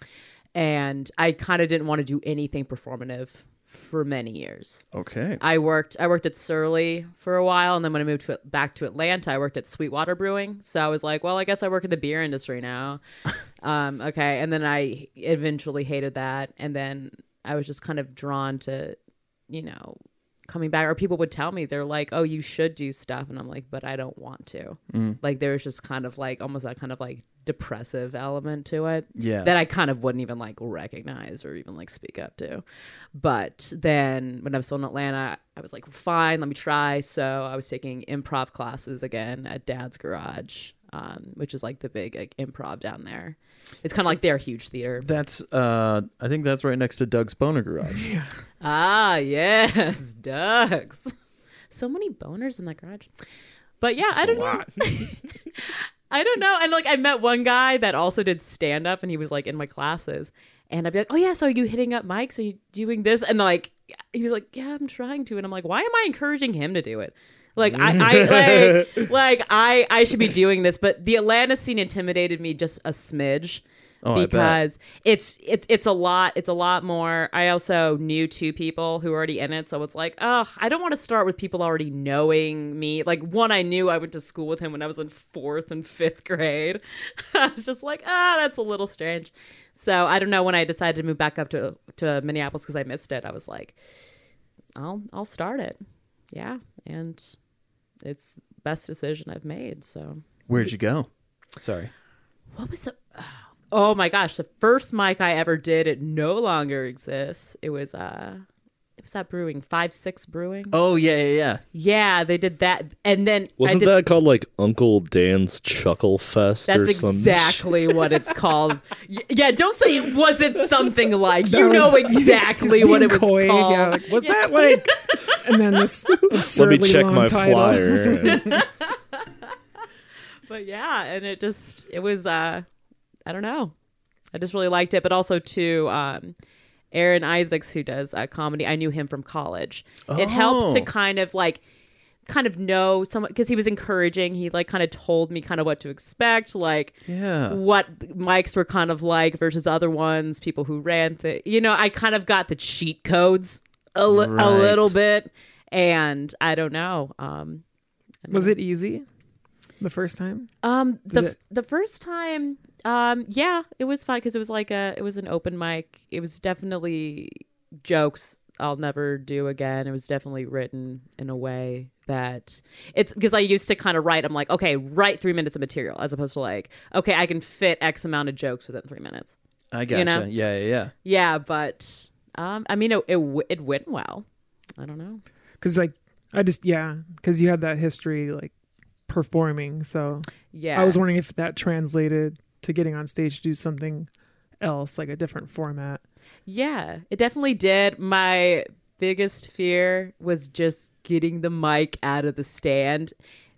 And I kind of didn't want to do anything performative for many years. Okay. I worked I worked at Surly for a while, and then when I moved to, back to Atlanta, I worked at Sweetwater Brewing. So I was like, well, I guess I work in the beer industry now. um, okay, and then I eventually hated that, and then I was just kind of drawn to, you know, coming back. Or people would tell me they're like, oh, you should do stuff, and I'm like, but I don't want to. Like there was just kind of like almost that kind of like depressive element to it Yeah. that I kind of wouldn't even like recognize or even like speak up to. But then when I was still in Atlanta, I was like, fine, let me try. So I was taking improv classes again at Dad's Garage, um, which is like the big like, improv down there. It's kind of like their huge theater. That's uh I think that's right next to Doug's Boner Garage. Yeah. Ah, yes, ducks. So many boners in that garage. But yeah, I don't know. I don't know. And like I met one guy that also did stand up and he was like in my classes. And I'd be like, Oh yeah, so are you hitting up mics? Are you doing this? And like he was like, Yeah, I'm trying to. And I'm like, why am I encouraging him to do it? Like I, I like, like I, I should be doing this, but the Atlanta scene intimidated me just a smidge Oh, because it's it's it's a lot. It's a lot more. I also knew two people who were already in it, so it's like, oh, I don't want to start with people already knowing me. Like one, I knew I went to school with him when I was in fourth and fifth grade. I was just like, ah, that's a little strange. So I don't know when I decided to move back up to to Minneapolis because I missed it. I was like, I'll I'll start it. Yeah, and it's best decision I've made. So Where'd you go? Sorry. what was the oh my gosh the first mic i ever did it no longer exists it was uh was that brewing five six brewing Oh yeah, yeah, yeah. yeah they did that and then Wasn't did, that called like Uncle Dan's Chuckle Fest or that's exactly what it's called yeah don't say it wasn't something like That you know exactly what it was coy, called Yeah, like, was that like? And then this Let me absurdly check long my title. flyer. but yeah and it just it was uh i don't know i just really liked it but also too um aaron isaacs who does uh, comedy. I knew him from college. It helps to Oh. kind of like kind of know someone because he was encouraging. He like kind of told me kind of what to expect like Yeah. what mics were kind of like versus other ones people who ran the you know i kind of got the cheat codes a, li- a little bit and i don't know um Was it easy the first time? um, the Did f- it- the first time, um, yeah, it was fun because it was like a it was an open mic. It was definitely jokes I'll never do again. It was definitely written in a way that it's because I used to kind of write. I'm like, okay, write three minutes of material as opposed to like, okay, I can fit X amount of jokes within three minutes. I gotcha. know? Yeah, yeah, yeah. Yeah, but um, I mean, it it, it went well. I don't know. Because like I just yeah, because you had that history like performing. So Yeah, I was wondering if that translated to getting on stage to do something else, like a different format. Yeah, it definitely did. My biggest fear was just getting the mic out of the stand,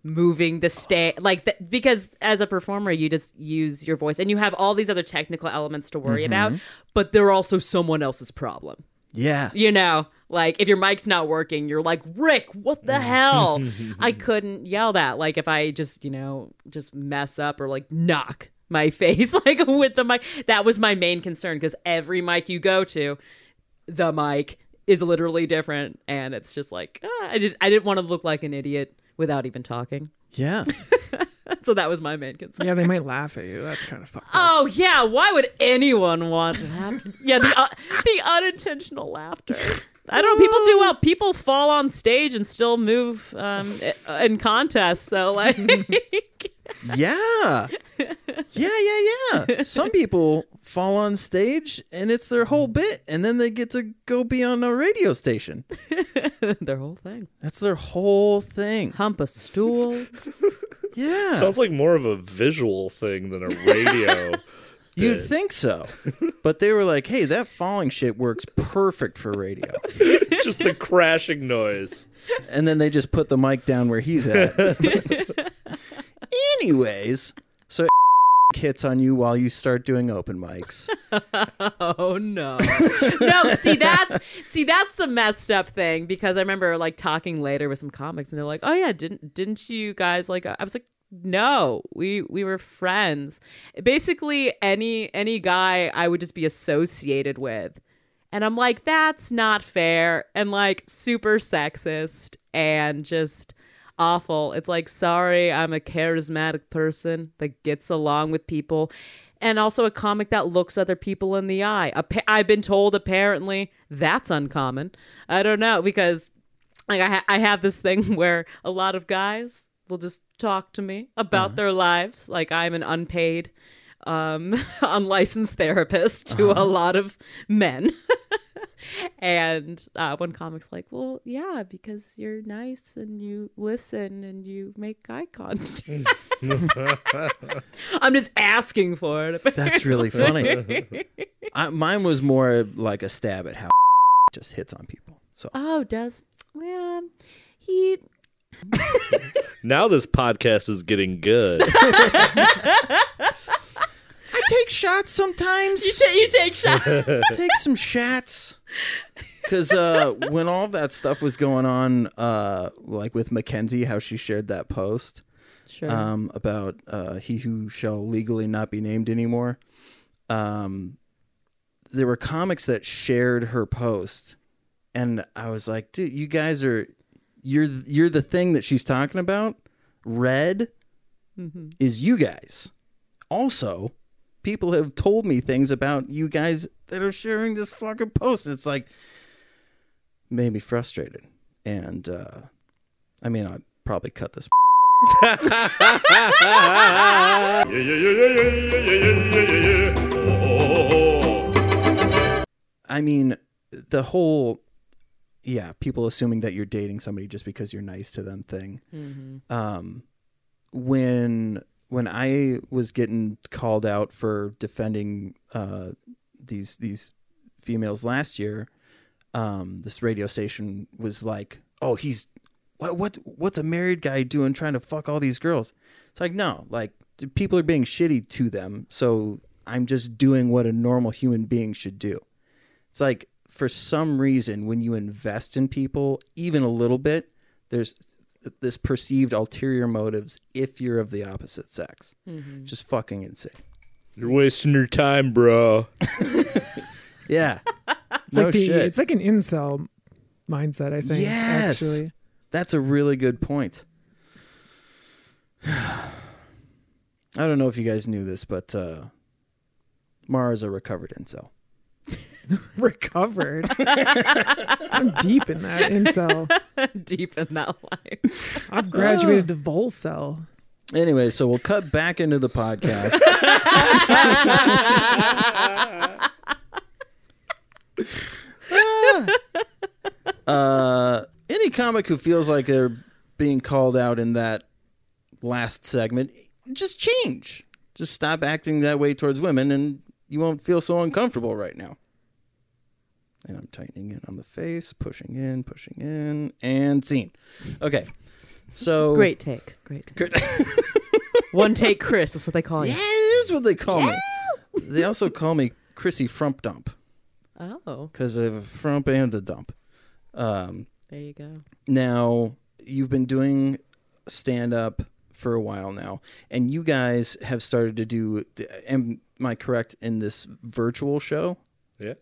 moving the stand like that because as a performer you just use your voice and you have all these other technical elements to worry mm-hmm. about, but they're also someone else's problem. Yeah. You know, like if your mic's not working, you're like, "Rick, what the hell?" I couldn't yell that like if I just, you know, just mess up or like knock my face like with the mic. That was my main concern because every mic you go to, the mic is literally different and it's just like, ah, I just I didn't want to look like an idiot without even talking. Yeah. So that was my main concern. Yeah, they might laugh at you. That's kind of fucked up. Oh yeah, why would anyone want to have? Yeah, the uh, the unintentional laughter. I don't know. People do well. People fall on stage and still move um, in contests. So like, Yeah. Yeah, yeah, yeah. Some people fall on stage and it's their whole bit and then they get to go be on a radio station. their whole thing. That's their whole thing. Hump a stool. Yeah. Sounds like more of a visual thing than a radio. You'd think so. But they were like, hey, that falling shit works perfect for radio. Just the crashing noise. And then they just put the mic down where he's at. Anyways, so hits on you while you start doing open mics. Oh no. no, see that's see that's the messed up thing because I remember like talking later with some comics and they're like, "Oh yeah, didn't didn't you guys like uh, I was like no, we we were friends. Basically any any guy I would just be associated with. And I'm like that's not fair and like super sexist and just awful. It's like, sorry, I'm a charismatic person that gets along with people. And also a comic that looks other people in the eye. I've been told apparently that's uncommon. I don't know because like I, ha- I have this thing where a lot of guys will just talk to me about their lives like I'm an unpaid um unlicensed therapist to a lot of men. and uh, one comic's like, "Well, yeah, because you're nice and you listen and you make eye contact." I'm just asking for it. That's really funny. I, mine was more like a stab at how just hits on people. So oh, does yeah, he Now this podcast is getting good. I take shots sometimes. you, ta- you take shots. I take some shots. because uh, when all that stuff was going on, uh, like with Mackenzie, how she shared that post Sure. um, about uh, he who shall legally not be named anymore. Um, there were comics that shared her post, and I was like, dude, you guys are you're you're the thing that she's talking about. Red is you guys. Also, people have told me things about you guys that are sharing this fucking post. It's like made me frustrated, and uh, I mean, I probably cut this I mean, the whole yeah, people assuming that you're dating somebody just because you're nice to them thing. Um, when when I was getting called out for defending uh, these these females last year, um, this radio station was like, "Oh, he's what what what's a married guy doing trying to fuck all these girls?" It's like, no, like people are being shitty to them, so I'm just doing what a normal human being should do. It's like for some reason when you invest in people even a little bit, there's this perceived ulterior motives if you're of the opposite sex. Just fucking insane. You're wasting your time, bro. Yeah. It's no like the, shit. it's like an incel mindset, I think. Yes. Actually. That's a really good point. I don't know if you guys knew this, but uh, Mara's a recovered incel. Recovered. I'm deep in that incel. Deep in that life. I've graduated to Volcel. Anyway, so we'll cut back into the podcast. uh, any comic who feels like they're being called out in that last segment, just change. Just stop acting that way towards women, and you won't feel so uncomfortable right now. And I'm tightening in on the face, pushing in, pushing in, and scene. Okay. So Great take. Great take. Great. One take Chris is what they call Yeah, you. it is what they call me. They also call me Chrissy Frump Dump Oh, because I have a frump and a dump. Um, there you go. now, you've been doing stand up for a while now, and you guys have started to do, am I correct, in this virtual show? Yeah.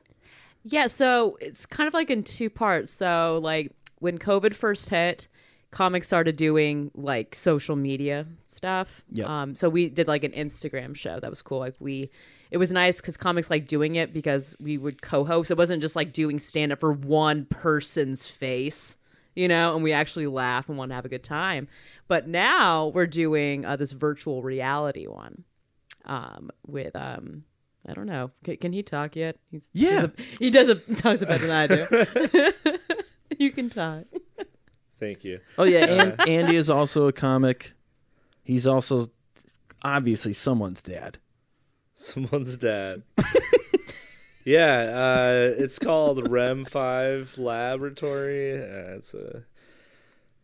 Yeah, so it's kind of like in two parts. So like when COVID first hit, comics started doing like social media stuff. Yep. Um, so we did like an Instagram show. That was cool. Like we, it was nice because comics like doing it because we would co-host. It wasn't just like doing stand up for one person's face, you know, and we actually laugh and want to have a good time. But now we're doing uh, this virtual reality one um, with um, I don't know. Can, can he talk yet? He's, Yeah. he does a talks it better than I do. you can talk. Thank you. Oh yeah, and Andy is also a comic. He's also obviously someone's dad. Someone's dad. yeah, uh, it's called REM Five Laboratory. Uh, it's a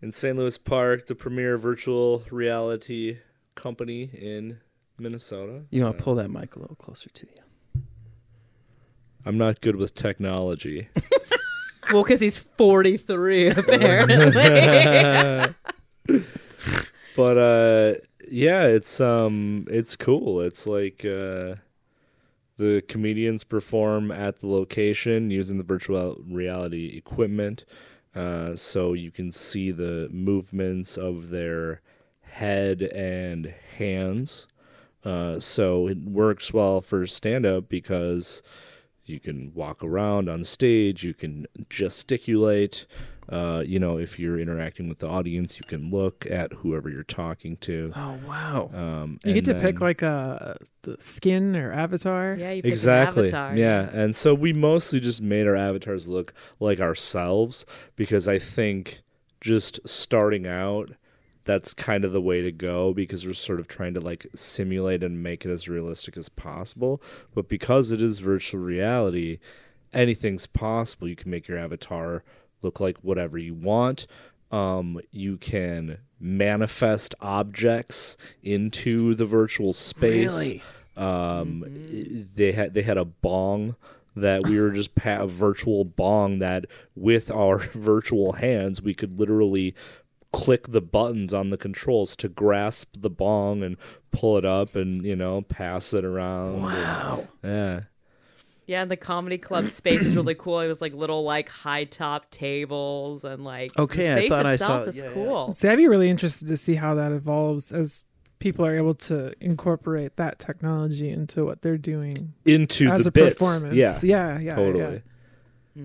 in St. Louis Park, the premier virtual reality company in Minnesota. You want to pull that mic a little closer to you? I'm not good with technology. Well, because he's 43, apparently. but uh yeah it's um it's cool it's like uh the comedians perform at the location using the virtual reality equipment uh so you can see the movements of their head and hands uh so it works well for stand up because you can walk around on stage you can gesticulate uh, you know if you're interacting with the audience you can look at whoever you're talking to Oh wow! um, You get and to pick like a the skin or avatar. yeah, you pick exactly an avatar. yeah and so we mostly just made our avatars look like ourselves because i think just starting out that's kind of the way to go because we're sort of trying to like simulate and make it as realistic as possible. But because it is virtual reality anything's possible. You can make your avatar look like whatever you want. Um, you can manifest objects into the virtual space. Really? um, they had they had a bong that we were just pa- a virtual bong that with our virtual hands we could literally click the buttons on the controls to grasp the bong and pull it up and you know pass it around. Wow. yeah. Yeah, and the comedy club space is really cool. It was like little like high top tables and like Okay, the I space thought I itself saw- is yeah, yeah. cool. So I'd be really interested to see how that evolves as people are able to incorporate that technology into what they're doing Into as the a bits. performance. Yeah. yeah, yeah, totally. yeah.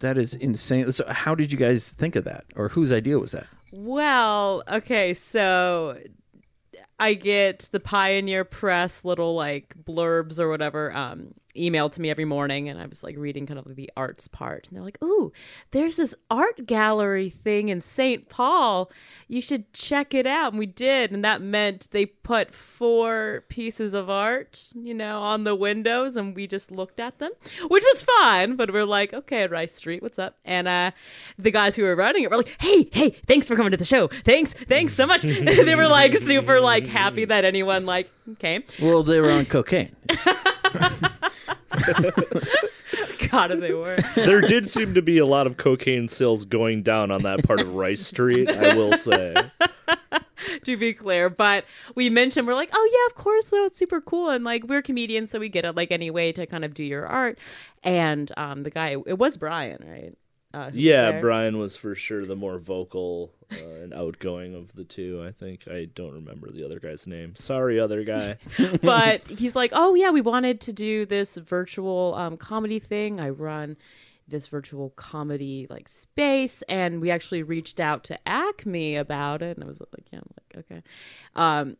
That is insane. So, how did you guys think of that, or whose idea was that? Well, okay, so I get the Pioneer Press little like blurbs or whatever um, emailed to me every morning, and I was like reading kind of like the arts part, and they're like, "Ooh, there's this art gallery thing in St. Paul. You should check it out." And we did, and that meant they put four pieces of art, you know, on the windows, and we just looked at them, which was fun. But we're like, "Okay, Rice Street, what's up?" And uh, the guys who were running it were like, "Hey, hey, thanks for coming to the show. Thanks, thanks so much." they were like super like happy that anyone like came. Well, they were on cocaine. God, if they were. there did seem to be a lot of cocaine sales going down on that part of Rice Street, I will say. to be clear. But we mentioned we're like, oh yeah, of course, no, it's super cool, and like we're comedians, so we get it like any way to kind of do your art. And um, the guy, it was Brian, right? Uh, Yeah, there. Brian was for sure the more vocal uh, and outgoing of the two. I think I don't remember the other guy's name. Sorry, other guy. but he's like, oh yeah, we wanted to do this virtual um, comedy thing. I run this virtual comedy like space, and we actually reached out to Acme about it, and I was like, yeah, I'm like, okay, um,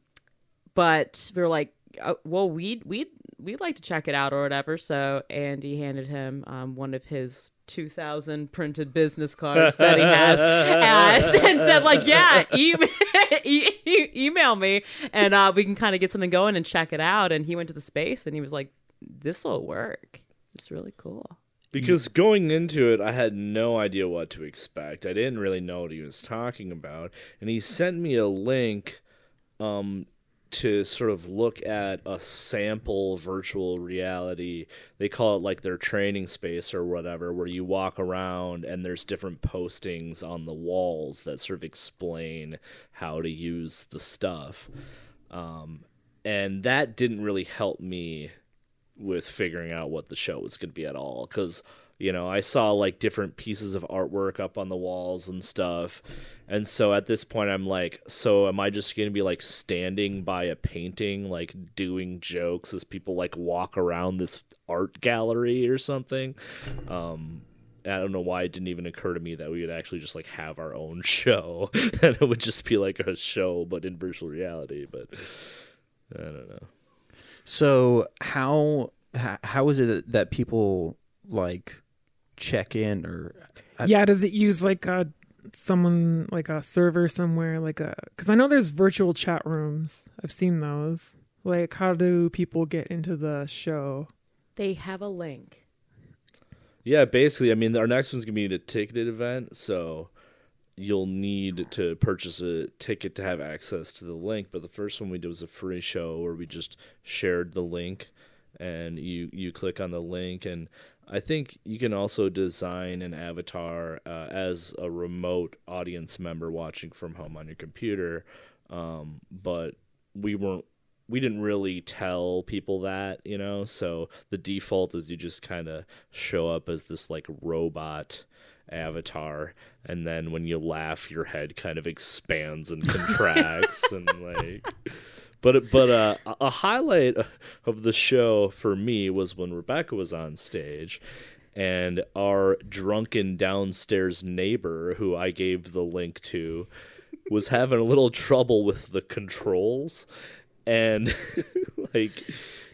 but we were like, uh, well, we we we'd like to check it out or whatever. So Andy handed him um, one of his. 2000 printed business cards that he has uh, and said like yeah email, e- e- email me and uh, we can kind of get something going and check it out and he went to the space and he was like this will work it's really cool Because going into it, I had no idea what to expect. I didn't really know what he was talking about. And he sent me a link um, to sort of look at a sample virtual reality. They call it like their training space or whatever, where you walk around and there's different postings on the walls that sort of explain how to use the stuff. Um, and that didn't really help me with figuring out what the show was going to be at all because you know i saw like different pieces of artwork up on the walls and stuff and so at this point i'm like so am i just going to be like standing by a painting like doing jokes as people like walk around this art gallery or something um I don't know why it didn't even occur to me that we would actually just like have our own show and it would just be like a show but in virtual reality but I don't know. So how how is it that people like check in or I- yeah, does it use like a someone like a server somewhere like a because I know there's virtual chat rooms. I've seen those. Like, how do people get into the show? they have a link Yeah, basically, I mean, our next one's gonna be a ticketed event, so you'll need to purchase a ticket to have access to the link. But the first one we did was a free show where we just shared the link, and you you click on the link, and I think you can also design an avatar uh, as a remote audience member watching from home on your computer. Um, but we weren't we didn't really tell people that, you know. So the default is you just kind of show up as this like robot avatar, and then when you laugh, your head kind of expands and contracts, and like. But but uh, a a highlight of the show for me was when Rebecca was on stage, and our drunken downstairs neighbor, who I gave the link to, was having a little trouble with the controls. And like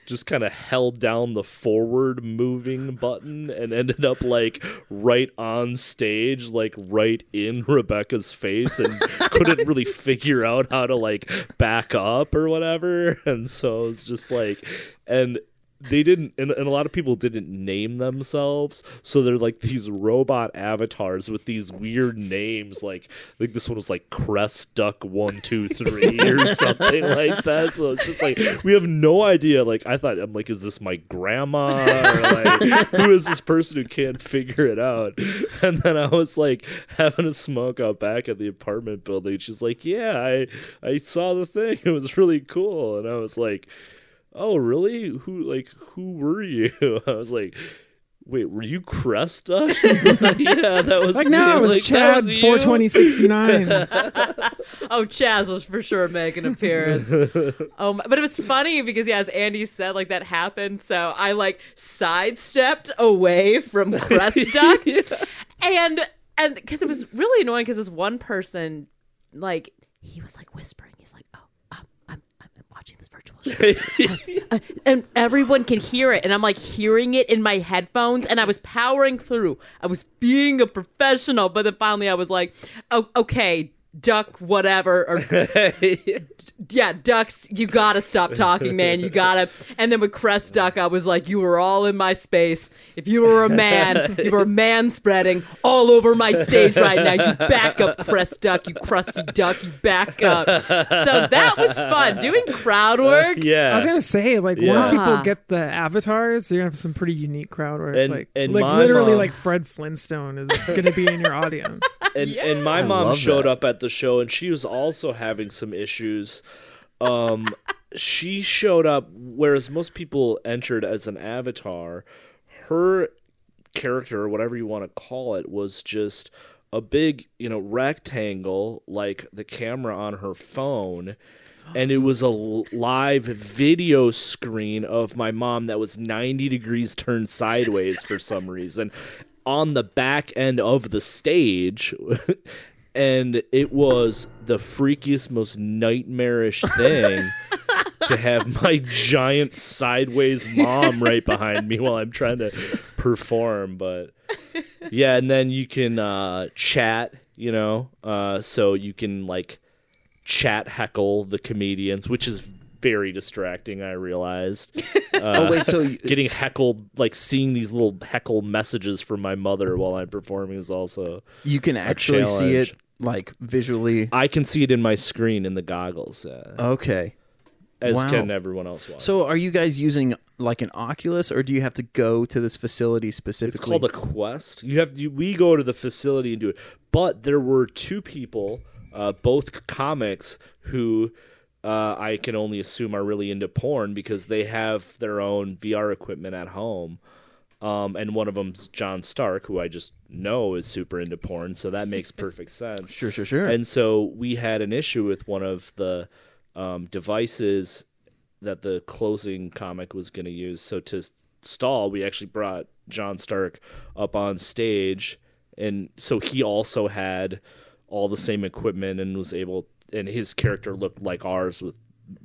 just kind of held down the forward moving button and ended up like right on stage like right in Rebecca's face and couldn't really figure out how to like back up or whatever. And so it was just like and they didn't and, and a lot of people didn't name themselves. So they're like these robot avatars with these weird names. Like like this one was like crest duck one two three or something like that. So it's just like we have no idea. Like i thought i'm like is this my grandma? Or like who is this person who can't figure it out? And then i was like having a smoke out back at the apartment building. She's like yeah i i saw the thing. It was really cool. And i was like oh really who like who were you i was like wait were you cresta yeah that was Like me." no, I'm it was like, "That Chad four twenty sixty nine. Oh, Chaz was for sure make an appearance. oh, my, but it was funny because yeah, as Andy said, like that happened. So I like sidestepped away from Crest Duck, and and because it was really annoying because this one person, like he was like whispering, he's like, oh. um, I'm, I'm watching this and everyone can hear it. And i'm like hearing it in my headphones. And i was powering through. I was being a professional. But then finally i was like oh, okay duck whatever or yeah. Ducks you gotta stop talking man. You gotta. And then with crest duck i was like you were all in my space. If you were a man you were man spreading all over my stage right now. You back up crest duck you crusty duck. You back up. So that was fun. Doing crowd uh, work. yeah. I was gonna say, like, Yeah. once people get the avatars, you're gonna have some pretty unique crowd work. And- like, and like literally, mom- like Fred Flintstone is gonna be in your audience. and and my mom showed that. up at the show and she was also having some issues. Um she showed up whereas most people entered as an avatar her character whatever you want to call it was just a big you know rectangle like the camera on her phone and it was a live video screen of my mom that was 90 degrees turned sideways for some reason on the back end of the stage and it was the freakiest most nightmarish thing to have my giant sideways mom right behind me while I'm trying to perform but yeah and then you can uh chat you know uh so you can like chat heckle the comedians which is very distracting i realized oh wait, so you, getting heckled like seeing these little heckle messages from my mother while i'm performing is also you can actually see it challenge. Like visually. i can see it in my screen in the goggles uh, Okay. as wow. can everyone else watching. So are you guys using like an Oculus, or do you have to go to this facility specifically? It's called a quest. You have you, we go to the facility and do it. But there were two people, uh, both comics, who uh, I can only assume are really into porn because they have their own VR equipment at home. Um, and one of them's John Stark, who I just know is super into porn, so that makes perfect sense. Sure, sure, sure. And so we had an issue with one of the um, devices that the closing comic was going to use. So to stall, we actually brought John Stark up on stage, and so he also had all the same equipment and was able, and his character looked like ours with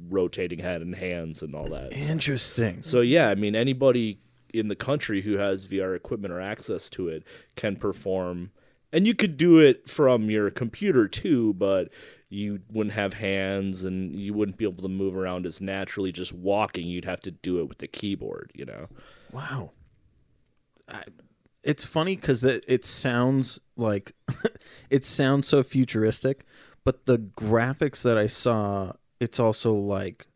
rotating head and hands and all that. Interesting. So yeah, I mean anybody in the country who has VR equipment or access to it can perform. And you could do it from your computer too, but you wouldn't have hands and you wouldn't be able to move around as naturally just walking. You'd have to do it with the keyboard, you know. Wow. I, it's funny because it, it sounds like it sounds so futuristic, but the graphics that I saw, it's also like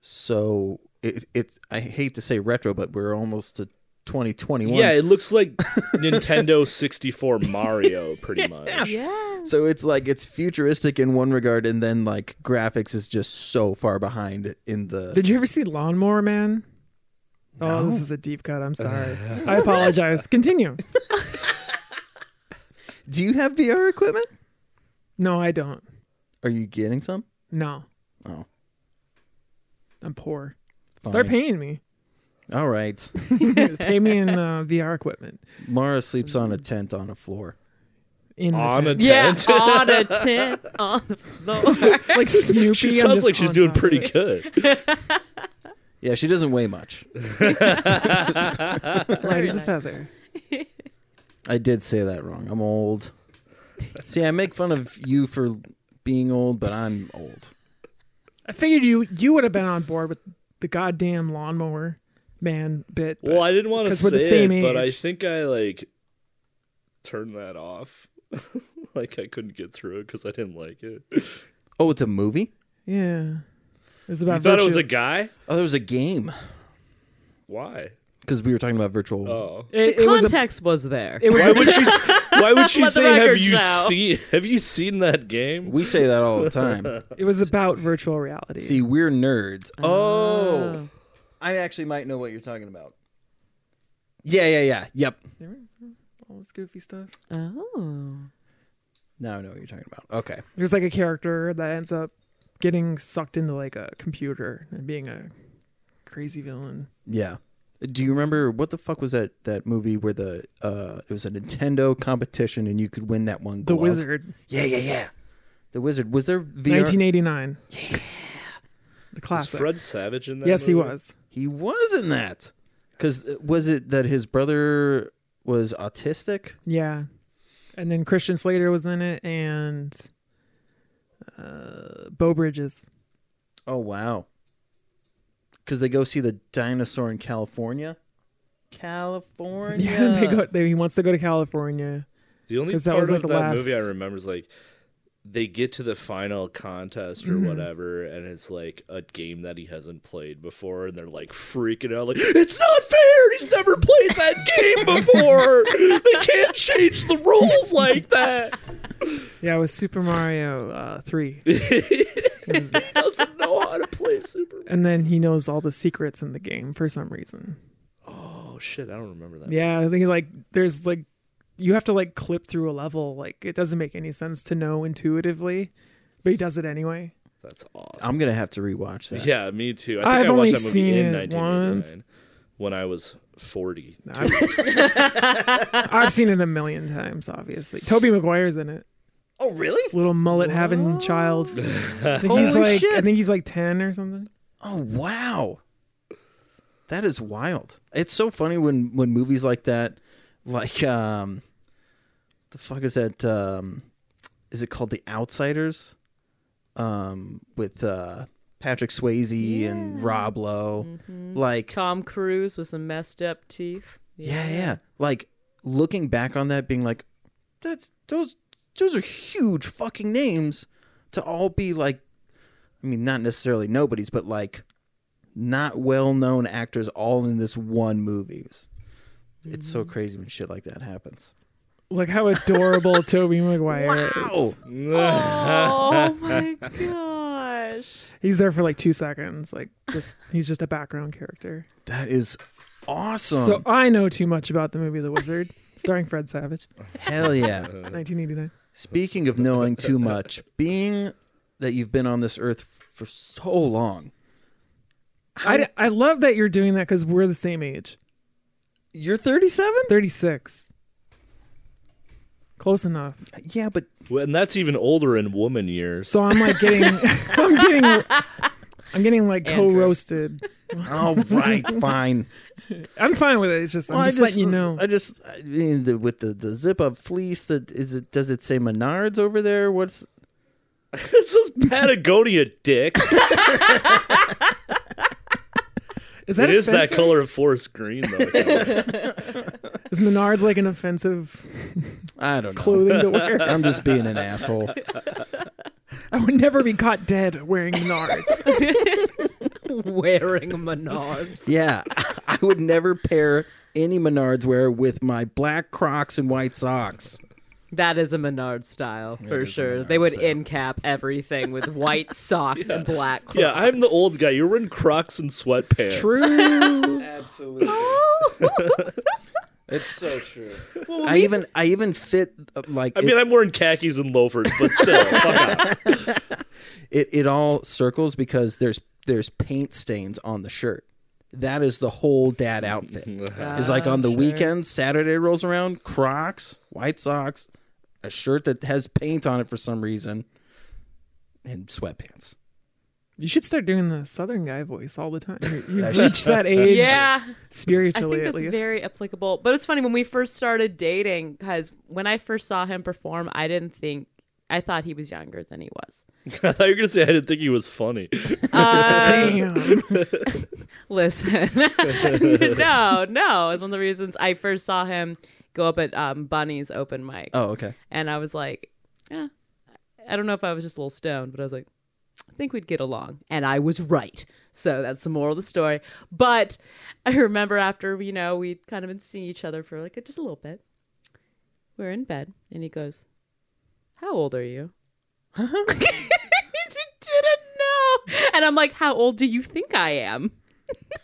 so. It, it's I hate to say retro, but we're almost to 2021. Yeah, it looks like Nintendo 64 Mario pretty much. Yeah. So it's like it's futuristic in one regard, and then like graphics is just so far behind in the. Did you ever see Lawnmower Man? Oh, this is a deep cut. I'm sorry. I apologize. Continue. Do you have VR equipment? No, I don't. Are you getting some? No. Oh. I'm poor. Start Fine. paying me. All right. Pay me in uh, VR equipment. Mara sleeps on a tent on a floor. In the On a tent. Yeah, tent. on a tent on the floor. like Snoopy. She sounds just like she's doing pretty it. good. Yeah, she doesn't weigh much. Light as a feather. I did say that wrong. I'm old. See, I make fun of you for being old, but I'm old. I figured you you would have been on board with the goddamn lawnmower. man bit. Well, I didn't want to 'cause say we're the same it, but I think I like turned that off. like I couldn't get through it because I didn't like it. Oh, it's a movie. yeah, it was about. thought it was a guy? Oh, there was a game Why? Because we were talking about virtual. Oh. It, The it was a, context was there. it was Why would she? Why would she Let the say? Have record you show." seen? Have you seen that game? We say that all the time. it was about virtual reality. See, we're nerds. Ah. Oh, I actually might know what you're talking about. Yeah, yeah, yeah. Yep. all this goofy stuff. Oh. Now I know what you're talking about. Okay. There's like a character that ends up getting sucked into like a computer and being a crazy villain. Yeah. Do you remember what the fuck was that that movie where the uh it was a Nintendo competition and you could win that one The? Wizard, Yeah, yeah, yeah. The Wizard. Was there VR? 1989. Yeah. The Was classic. Fred Savage in that? yes, he was. He was in that. Cuz was it that his brother was autistic? Yeah. And then Christian Slater was in it and uh, Beau Bridges. Oh, wow. Cuz they go see the dinosaur in California. California. Yeah, they go, they, he wants to go to California. The only 'Cause part that was, like, of the that last- movie I remember is like they get to the final contest or Mhm. whatever, and it's like a game that he hasn't played before, and they're like freaking out, like it's not fair. He's never played that game before. they can't change the rules like that. Yeah, it was Super Mario uh, 3. It He doesn't know how to play Super. and then he knows all the secrets in the game for some reason. Oh shit, I don't remember that. Yeah, I think like there's like you have to like clip through a level. Like it doesn't make any sense to know intuitively, but he does it anyway. That's awesome. I'm going to have to rewatch that. yeah, me too. I think I've I only watched that movie seen in it 1989 when I was 40. I've, I've seen it a million times. Obviously, Tobey Maguire's in it. Oh, really? Little mullet having child. I think he's Holy like I think he's like ten or something. Oh wow, that is wild. It's so funny when when movies like that, like um, the fuck is that? Um, is it called The Outsiders? Um, with uh Patrick Swayze and Rob Lowe, like Tom Cruise with some messed up teeth. yeah, yeah, like looking back on that, being like, that's those those are huge fucking names to all be like, I mean, not necessarily nobodies, but like not well known actors all in this one movie. It's, it's so mm-hmm. crazy when shit like that happens. Look how adorable Tobey Maguire Wow. is. Oh my gosh. He's there for like two seconds. Like just he's just a background character. That is awesome. So I know too much about the movie The Wizard, starring Fred Savage, Hell yeah. 1989. Speaking of knowing too much, being that you've been on this earth for so long, I, I love that you're doing that because we're the same age. you're 37? 36. Close enough. Yeah, but Well, and that's even older in woman years. So I'm like getting, I'm getting, I'm getting like co-roasted. all right, fine. I'm fine with it. It's just I'm Well, just, letting you know. I just, I mean, the, with the, the zip up fleece, that is it. Does it say Menards over there? What's this is Patagonia, dick. is that it is that offensive? color of forest green, though. Is Menards like an offensive I don't know. clothing to wear? I'm just being an asshole. I would never be caught dead wearing Menards. Wearing Menards. Yeah, I would never pair any Menards wear with my black Crocs and white socks. That is a Menard style for sure. Menard They would style. end cap everything with white socks and black. Crocs. yeah, I'm the old guy. You're wearing Crocs and sweatpants. True. Absolutely. it's so true. I even I even fit uh, like I it, mean, I'm wearing khakis and loafers, but still, fuck off. it, it all circles because there's there's paint stains on the shirt. That is the whole dad outfit. Is like on the weekend, Saturday rolls around, Crocs, white socks, a shirt that has paint on it for some reason, and sweatpants. You should start doing the Southern guy voice all the time. You- You've reached that age Yeah, spiritually. I spiritually, think at that's least. very applicable. But it's funny when we first started dating because when I first saw him perform, I didn't think I thought he was younger than he was. I thought you were gonna say I didn't think he was funny. Damn. Listen, no, no, it's one of the reasons I first saw him go up at um, Bunny's open mic, Oh, okay. and I was like, yeah, I don't know if I was just a little stoned, but I was like, I think we'd get along, and I was right. So that's the moral of the story. But I remember after you know we'd kind of been seeing each other for like just a little bit, we are in bed, and he goes, "How old are you?" he didn't know, and I'm like, "How old do you think I am?"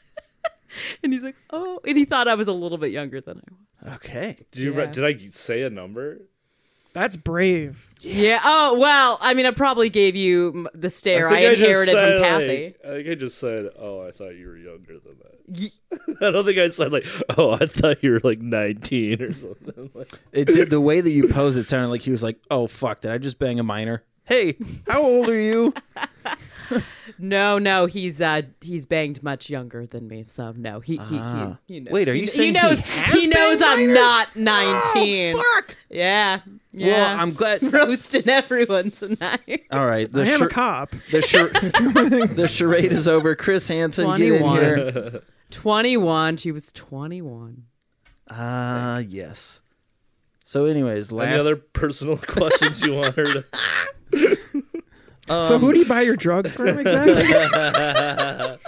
and he's like, "Oh," and he thought I was a little bit younger than I was. Okay. Did you? re- Did I say a number? That's brave. Yeah. Oh well. I mean, I probably gave you the stare I, think just inherited said, from Kathy. like- I think I just said, "Oh, I thought you were younger than that." I don't think I said like, "Oh, I thought you were like 19 or something." It did the way that you posed it sounded like he was like, "Oh fuck, did I just bang a minor?" Hey, how old are you? No, no, he's uh he's banged much younger than me. So no, he he, Ah. he, he knows. Wait, are you he saying he knows has he knows I'm minors? not nineteen? Oh, fuck. Yeah. Yeah. Well, I'm glad. roasting everyone tonight. All right, the I am char- a cop. the, char- the charade is over. Chris Hansen, get in 21. here. Twenty one. She was twenty one. Ah, yes. So, anyways, last any other personal questions you want her to? So who do you buy your drugs from exactly?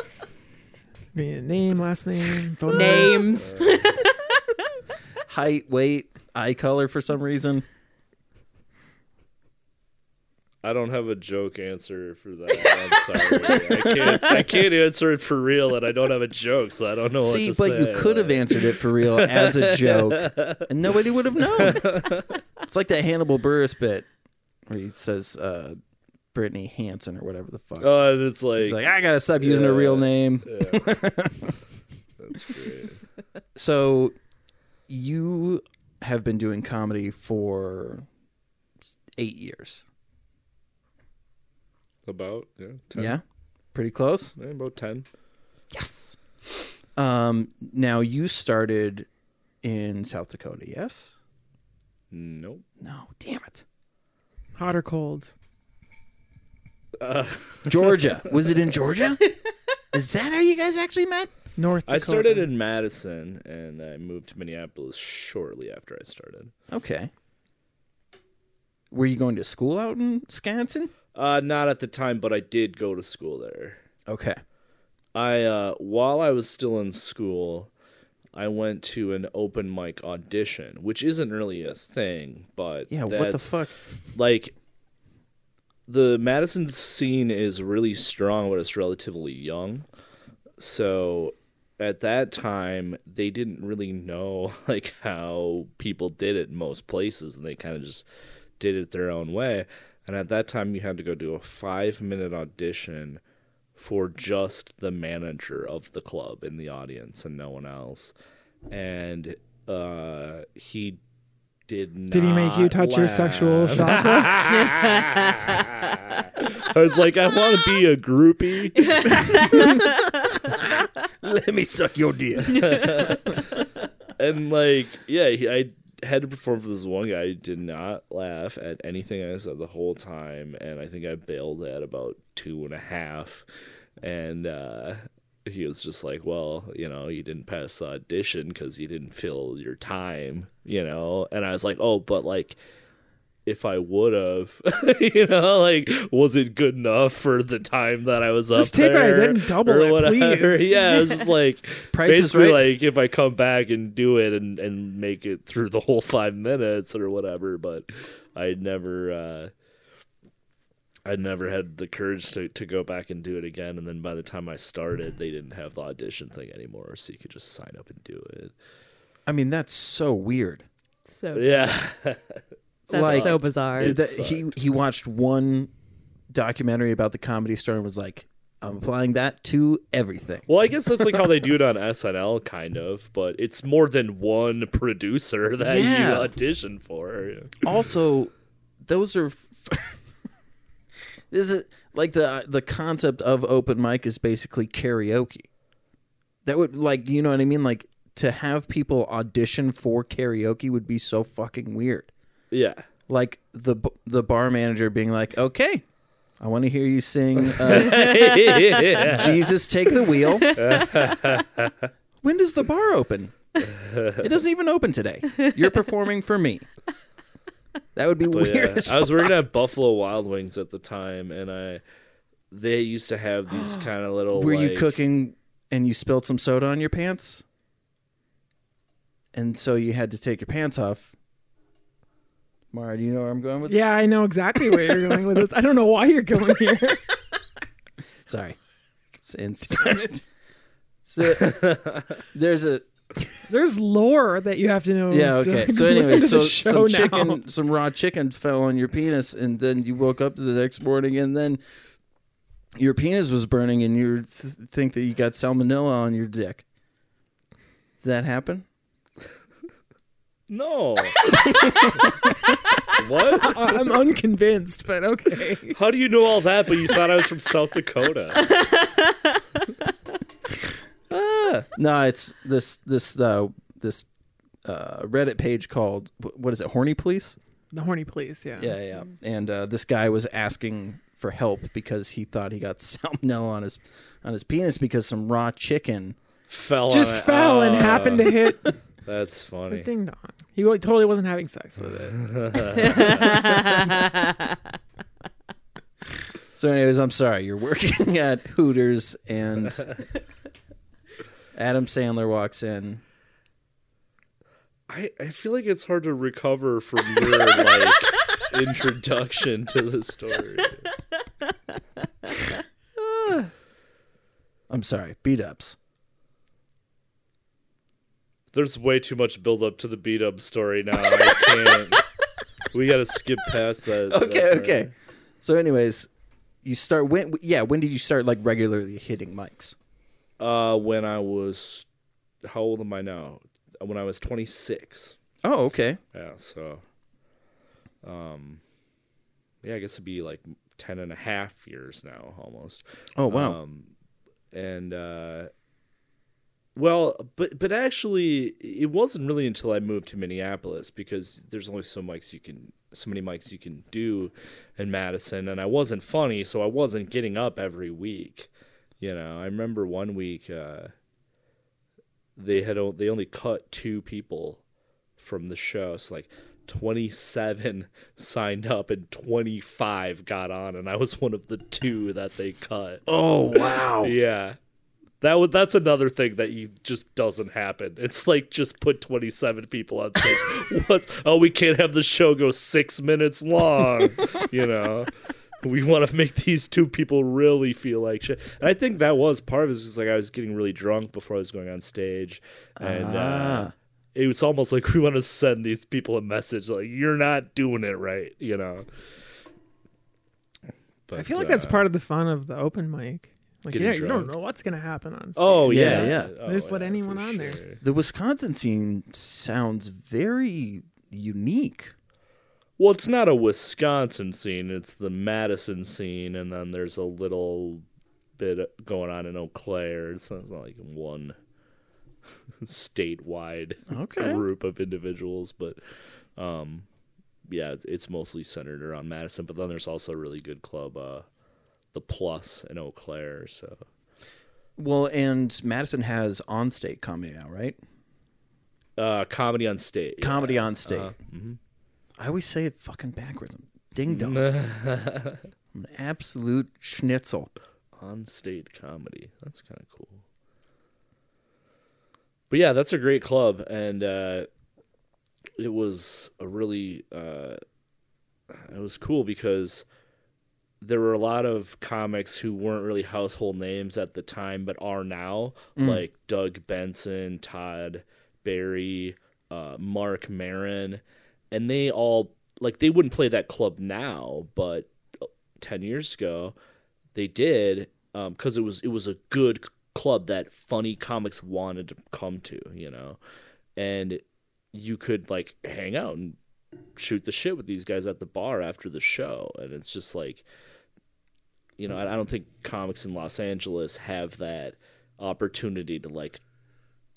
Name, last name, phone number. Names. height, weight, eye color for some reason. I don't have a joke answer for that. I'm sorry. I can't. I can't answer it for real, and I don't have a joke, so I don't know See, what to but say. you could have answered it for real as a joke, and nobody would have known. It's like that Hannibal Buress bit where he says uh, Brittany Hansen or whatever the fuck. Oh, and it's like, He's like, I gotta stop using her real name. that's great. So, you have been doing comedy for eight years. About yeah, 10. Yeah, pretty close. Yeah, about ten. Yes. Um, now you started in South Dakota, yes? Nope. No, damn it. Hot or cold? Georgia. Was it in Georgia? Is that how you guys actually met? North Dakota. I started in Madison, and I moved to Minneapolis shortly after I started. Okay. Were you going to school out in Wisconsin? Uh, not at the time, but I did go to school there. Okay. I uh, while I was still in school, I went to an open mic audition, which isn't really a thing, but Yeah, what the fuck? like the Madison scene is really strong, but it's relatively young. So at that time, they didn't really know like how people did it in most places, and they kind of just did it their own way. And at that time, you had to go do a five minute audition for just the manager of the club in the audience and no one else. And uh, he did not. Did he make you touch your sexual chakra? I was like, I want to be a groupie. Let me suck your dick. and like, yeah, he, I had to perform for this one guy. who did not laugh at anything I said the whole time, and I think I bailed at about two and a half. And uh, he was just like, "Well, you know, you didn't pass the audition because you didn't fill your time, you know." And I was like, "Oh, but like." If I would have, you know, like, was it good enough for the time that I was Just up take what I there did and double it, whatever? please. Yeah, it was just like Price basically right. like if I come back and do it and, and make it through the whole five minutes or whatever, but I never uh I never had the courage to, to go back and do it again and then by the time I started they didn't have the audition thing anymore, so you could just sign up and do it. I mean, that's so weird. So Yeah. that's like, so bizarre. Did that, he he watched one documentary about the comedy store and was like, I'm applying that to everything. Well, I guess that's like how they do it on SNL, kind of, but it's more than one producer that Yeah. you audition for. also those are this is like the the concept of open mic is basically karaoke that would like you know what i mean like to have people audition for karaoke would be so fucking weird Yeah. like the the bar manager being like, "Okay, I want to hear you sing uh, Jesus Take the Wheel." when does the bar open? It doesn't even open today. You're performing for me. That would be But weird yeah, as I was working at Buffalo Wild Wings at the time, and I they used to have these kind of little. Were you cooking and you spilled some soda on your pants? And so you had to take your pants off. Mara, do you know where I'm going with Yeah, I know exactly where you're going with this. I don't know why you're going here. Sorry. It's instant. So, there's a There's lore that you have to know. yeah to okay. So listen anyway, to so the show some now. chicken, some raw chicken fell on your penis, and then you woke up the next morning, and then your penis was burning, and you th- think that you got salmonella on your dick. Did that happen? No. what? I- I'm unconvinced, but okay. How do you know all that? But you thought I was from South Dakota. No, it's this this uh, this uh, Reddit page called what is it? Horny Police. The horny police, yeah. Yeah, yeah. And uh, this guy was asking for help because he thought he got salmonella on his on his penis because some raw chicken. Fell Just on it. fell and Oh, happened to hit That's funny. his ding dong. He totally wasn't having sex with it. So, anyways, I'm sorry. You're working at Hooters, and Adam Sandler walks in. I, I feel like it's hard to recover from your like introduction to the story. I'm sorry. Beat ups. There's way too much build up to the beat up story now. I can't. we gotta skip past that. that Okay, part. okay. So, anyways, you start when? Yeah, when did you start like regularly hitting mics? Uh, when I was, how old am I now? When I was 26. Oh, okay. Yeah, so, um, yeah, I guess it'd be like 10 and a half years now almost. Oh, wow. Um, and, uh, well, but but actually, it wasn't really until I moved to Minneapolis because there's only so mics you can, so many mics you can do in Madison, and I wasn't funny, so I wasn't getting up every week. You know, I remember one week uh, they had o- they only cut two people from the show, so like. 27 signed up and 25 got on and I was one of the two that they cut. oh, wow. Yeah. That would that's another thing that you just doesn't happen. It's like just put 27 people on stage. What's oh we can't have the show go 6 minutes long, you know. We want to make these two people really feel like shit. And I think that was part of it. Was just like I was getting really drunk before I was going on stage, and uh, it was almost like we want to send these people a message like you're not doing it right, you know. But, I feel like that's uh, part of the fun of the open mic. Like, Getting yeah, you don't know what's gonna happen on stage. Oh Yeah, yeah, yeah. Oh, Just let yeah, anyone for on there. The Wisconsin scene sounds very unique. Well, it's not a Wisconsin scene; it's the Madison scene, and then there's a little bit going on in Eau Claire. It's not, like one statewide Okay. group of individuals, but um, yeah, it's, it's mostly centered around Madison. But then there's also a really good club, uh, the Plus in Eau Claire. So Well, and Madison has on-state comedy now, right? uh, comedy on yeah. Comedy on state. mm-hmm. I always say it fucking backwards. Ding dong. I'm an absolute schnitzel. on stage comedy. That's kind of cool. But yeah, that's a great club, and uh, it was a really uh, it was cool because there were a lot of comics who weren't really household names at the time, but are now, like Doug Benson, Todd Barry, uh, Marc Maron, and they all like they wouldn't play that club now, but ten years ago they did um, because it was it was a good club that funny comics wanted to come to, you know, and you could like hang out and shoot the shit with these guys at the bar after the show, and it's just like, you know, I, I don't think comics in Los Angeles have that opportunity to like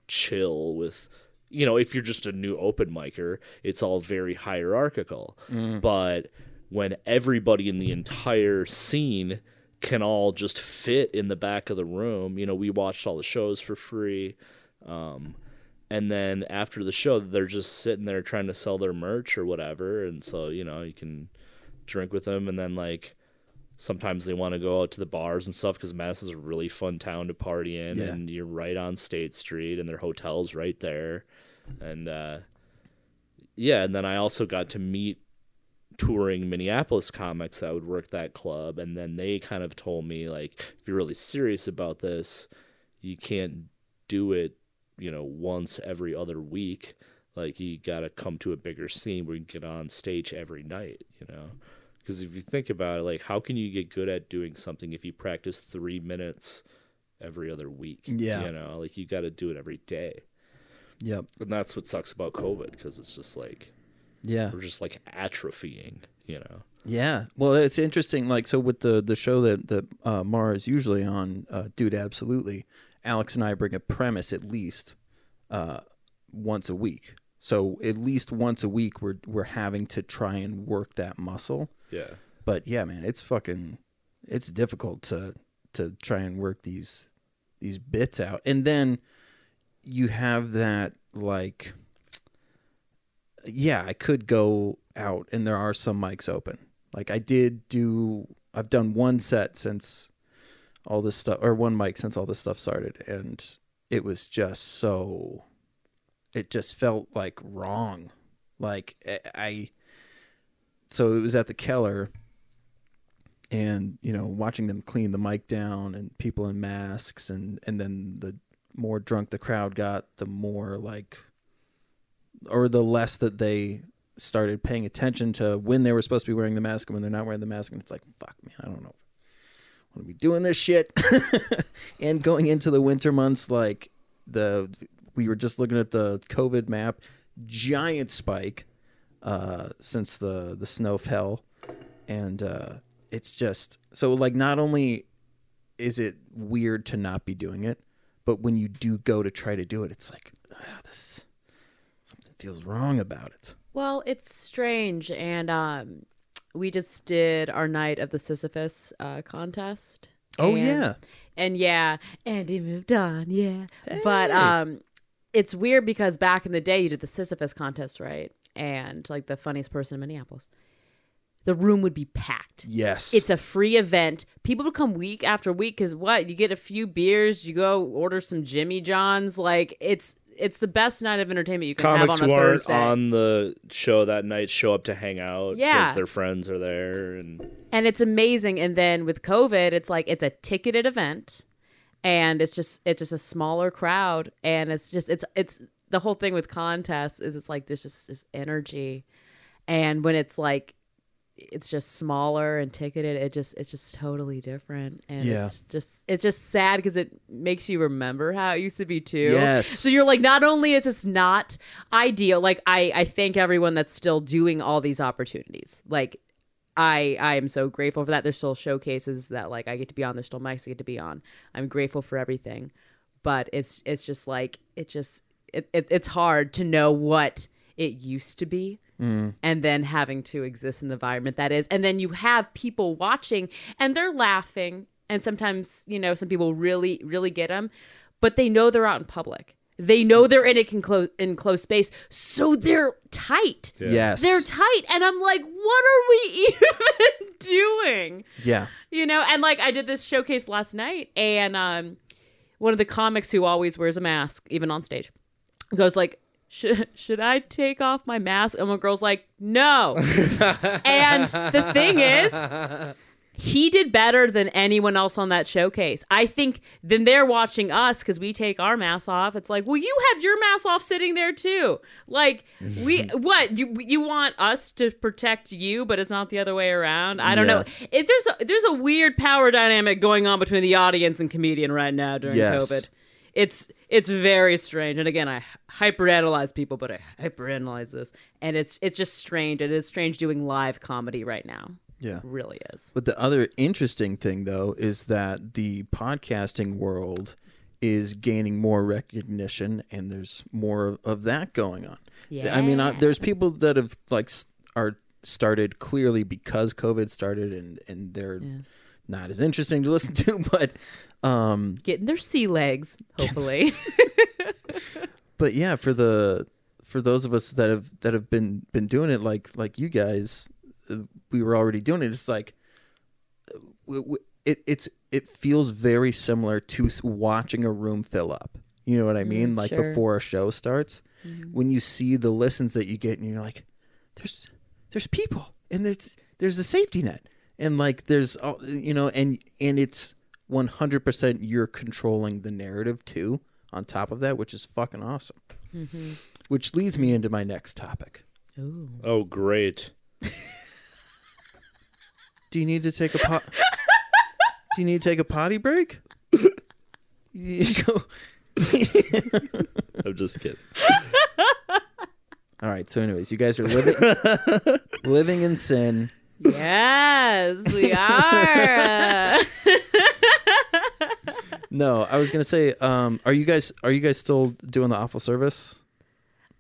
chill with you know, if you're just a new open micer, it's all very hierarchical. But when everybody in the entire scene can all just fit in the back of the room, you know, we watched all the shows for free. Um, and then after the show, they're just sitting there trying to sell their merch or whatever. And so, you know, you can drink with them. And then, like, sometimes they want to go out to the bars and stuff because Madison's a really fun town to party in. Yeah. And you're right on State Street, and their hotel's right there. And, uh, yeah, and then I also got to meet touring Minneapolis comics that would work that club, and then they kind of told me like, if you're really serious about this, you can't do it, you know, once every other week. Like you got to come to a bigger scene where you get on stage every night, you know. Because if you think about it, like, how can you get good at doing something if you practice three minutes every other week? Yeah. you know, like you got to do it every day, Yep. and that's what sucks about COVID because it's just like Yeah. we're just like atrophying, you know. Yeah. Well, it's interesting. Like, so with the the show that that uh, Mara is usually on, uh, Dude, absolutely. Alex and I bring a premise at least uh, once a week. So at least once a week, we're we're having to try and work that muscle. Yeah. But yeah, man, it's fucking, it's difficult to to try and work these these bits out, and then you have that like, yeah, I could go out, and there are some mics open. Like I did do, I've done one set since all this stuff, or one mic since all this stuff started, and it was just so, it just felt like wrong. Like I- so it was at the Keller and you know watching them clean the mic down and people in masks and and then the more drunk the crowd got the more like or the less that they started paying attention to when they were supposed to be wearing the mask and when they're not wearing the mask. And it's like fuck man I don't know. Want to be doing this shit? And going into the winter months like the we were just looking at the covid map. Giant spike uh, since the the snow fell, and uh, it's just so like not only is it weird to not be doing it, but when you do go to try to do it, it's like ah, this something feels wrong about it. Well, it's strange, and um, we just did our night of the Sisyphus uh, contest. Oh, And- yeah. and yeah, and he moved on, yeah. But um, it's weird because back in the day, you did the Sisyphus contest, right? And like the funniest person in Minneapolis, the room would be packed. Yes, It's a free event. People would come week after week because what? You get a few beers, you go order some Jimmy Johns. Like it's it's the best night of entertainment you can Comics have on who a aren't Thursday. on the show that night show up to hang out Yeah. their friends are there and and it's amazing and then with covid it's like it's a ticketed event and it's just it's just a smaller crowd and it's just it's it's the whole thing with contests is it's like there's just this energy and when it's like it's just smaller and ticketed it just it's just totally different and Yeah. it's just it's just sad because it makes you remember how it used to be too Yes. so you're like not only is this not ideal like i i thank everyone that's still doing all these opportunities like I I am so grateful for that. There's still showcases that like I get to be on. There's still mics I get to be on. I'm grateful for everything, but it's it's just like it just it, it it's hard to know what it used to be, and then having to exist in the environment that is, and then you have people watching and they're laughing, and sometimes you know some people really really get them, but they know they're out in public. They know they're in a conclo- enclosed space, so they're tight. yes, They're tight, and I'm like, what are we even doing? yeah, You know, and like I did this showcase last night, and um, one of the comics who always wears a mask, even on stage, goes like, "Should should I take off my mask?" And one girl's like, "No." and the thing is, he did better than anyone else on that showcase. I think then they're watching us because we take our masks off. It's like, well, you have your mask off sitting there too. Like we what you you want us to protect you, but it's not the other way around. I don't Yeah. know. It's there's a, there's a weird power dynamic going on between the audience and comedian right now during Yes. COVID. It's it's very strange. And again, I hyperanalyze people, but I hyperanalyze this, and it's it's just strange. It is strange doing live comedy right now. yeah. It really is. But the other interesting thing, though, is that the podcasting world is gaining more recognition, and there's more of that going on. Yeah. I mean, I, there's people that have like are started clearly because COVID started, and and they're Yeah. not as interesting to listen to, but um, Getting their sea legs, hopefully. but yeah, for the for those of us that have that have been been doing it like like you guys, uh, we were already doing it. It's like it it's it feels very similar to watching a room fill up. You know what I mean? like sure. before a show starts, when you see the listens that you get, and you're like, there's there's people, and there's there's a safety net, and like there's all you know, and and it's 100% you're controlling the narrative too. On top of that, which is fucking awesome. Mm-hmm. Which leads me into my next topic. Ooh. Oh, great. Do you need to take a pot? Do you need to take a potty break? I'm just kidding. All right. So, anyways, you guys are living living in sin. Yes, we are. No, I was gonna say, um, are you guys are you guys still doing the awful service?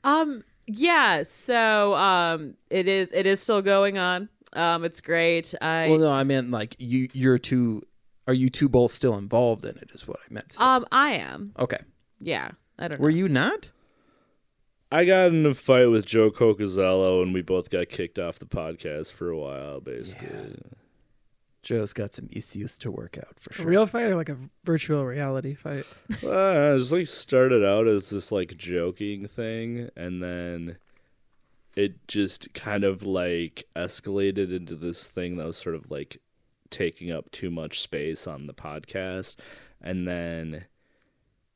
um, yeah. So, um, it is. It is still going on. Um, it's great. I Well, no, I meant like you. You're two. Are you two both still involved in it? Is what I meant. To say. um, I am. okay. Yeah. I don't know. Were you not? I got in a fight with Joe Cocazello, and we both got kicked off the podcast for a while, basically. Joe's got some issues to work out for A sure. real fight or like a virtual reality fight? Well, it just like started out as this like joking thing, and then it just kind of like escalated into this thing that was sort of like taking up too much space on the podcast, and then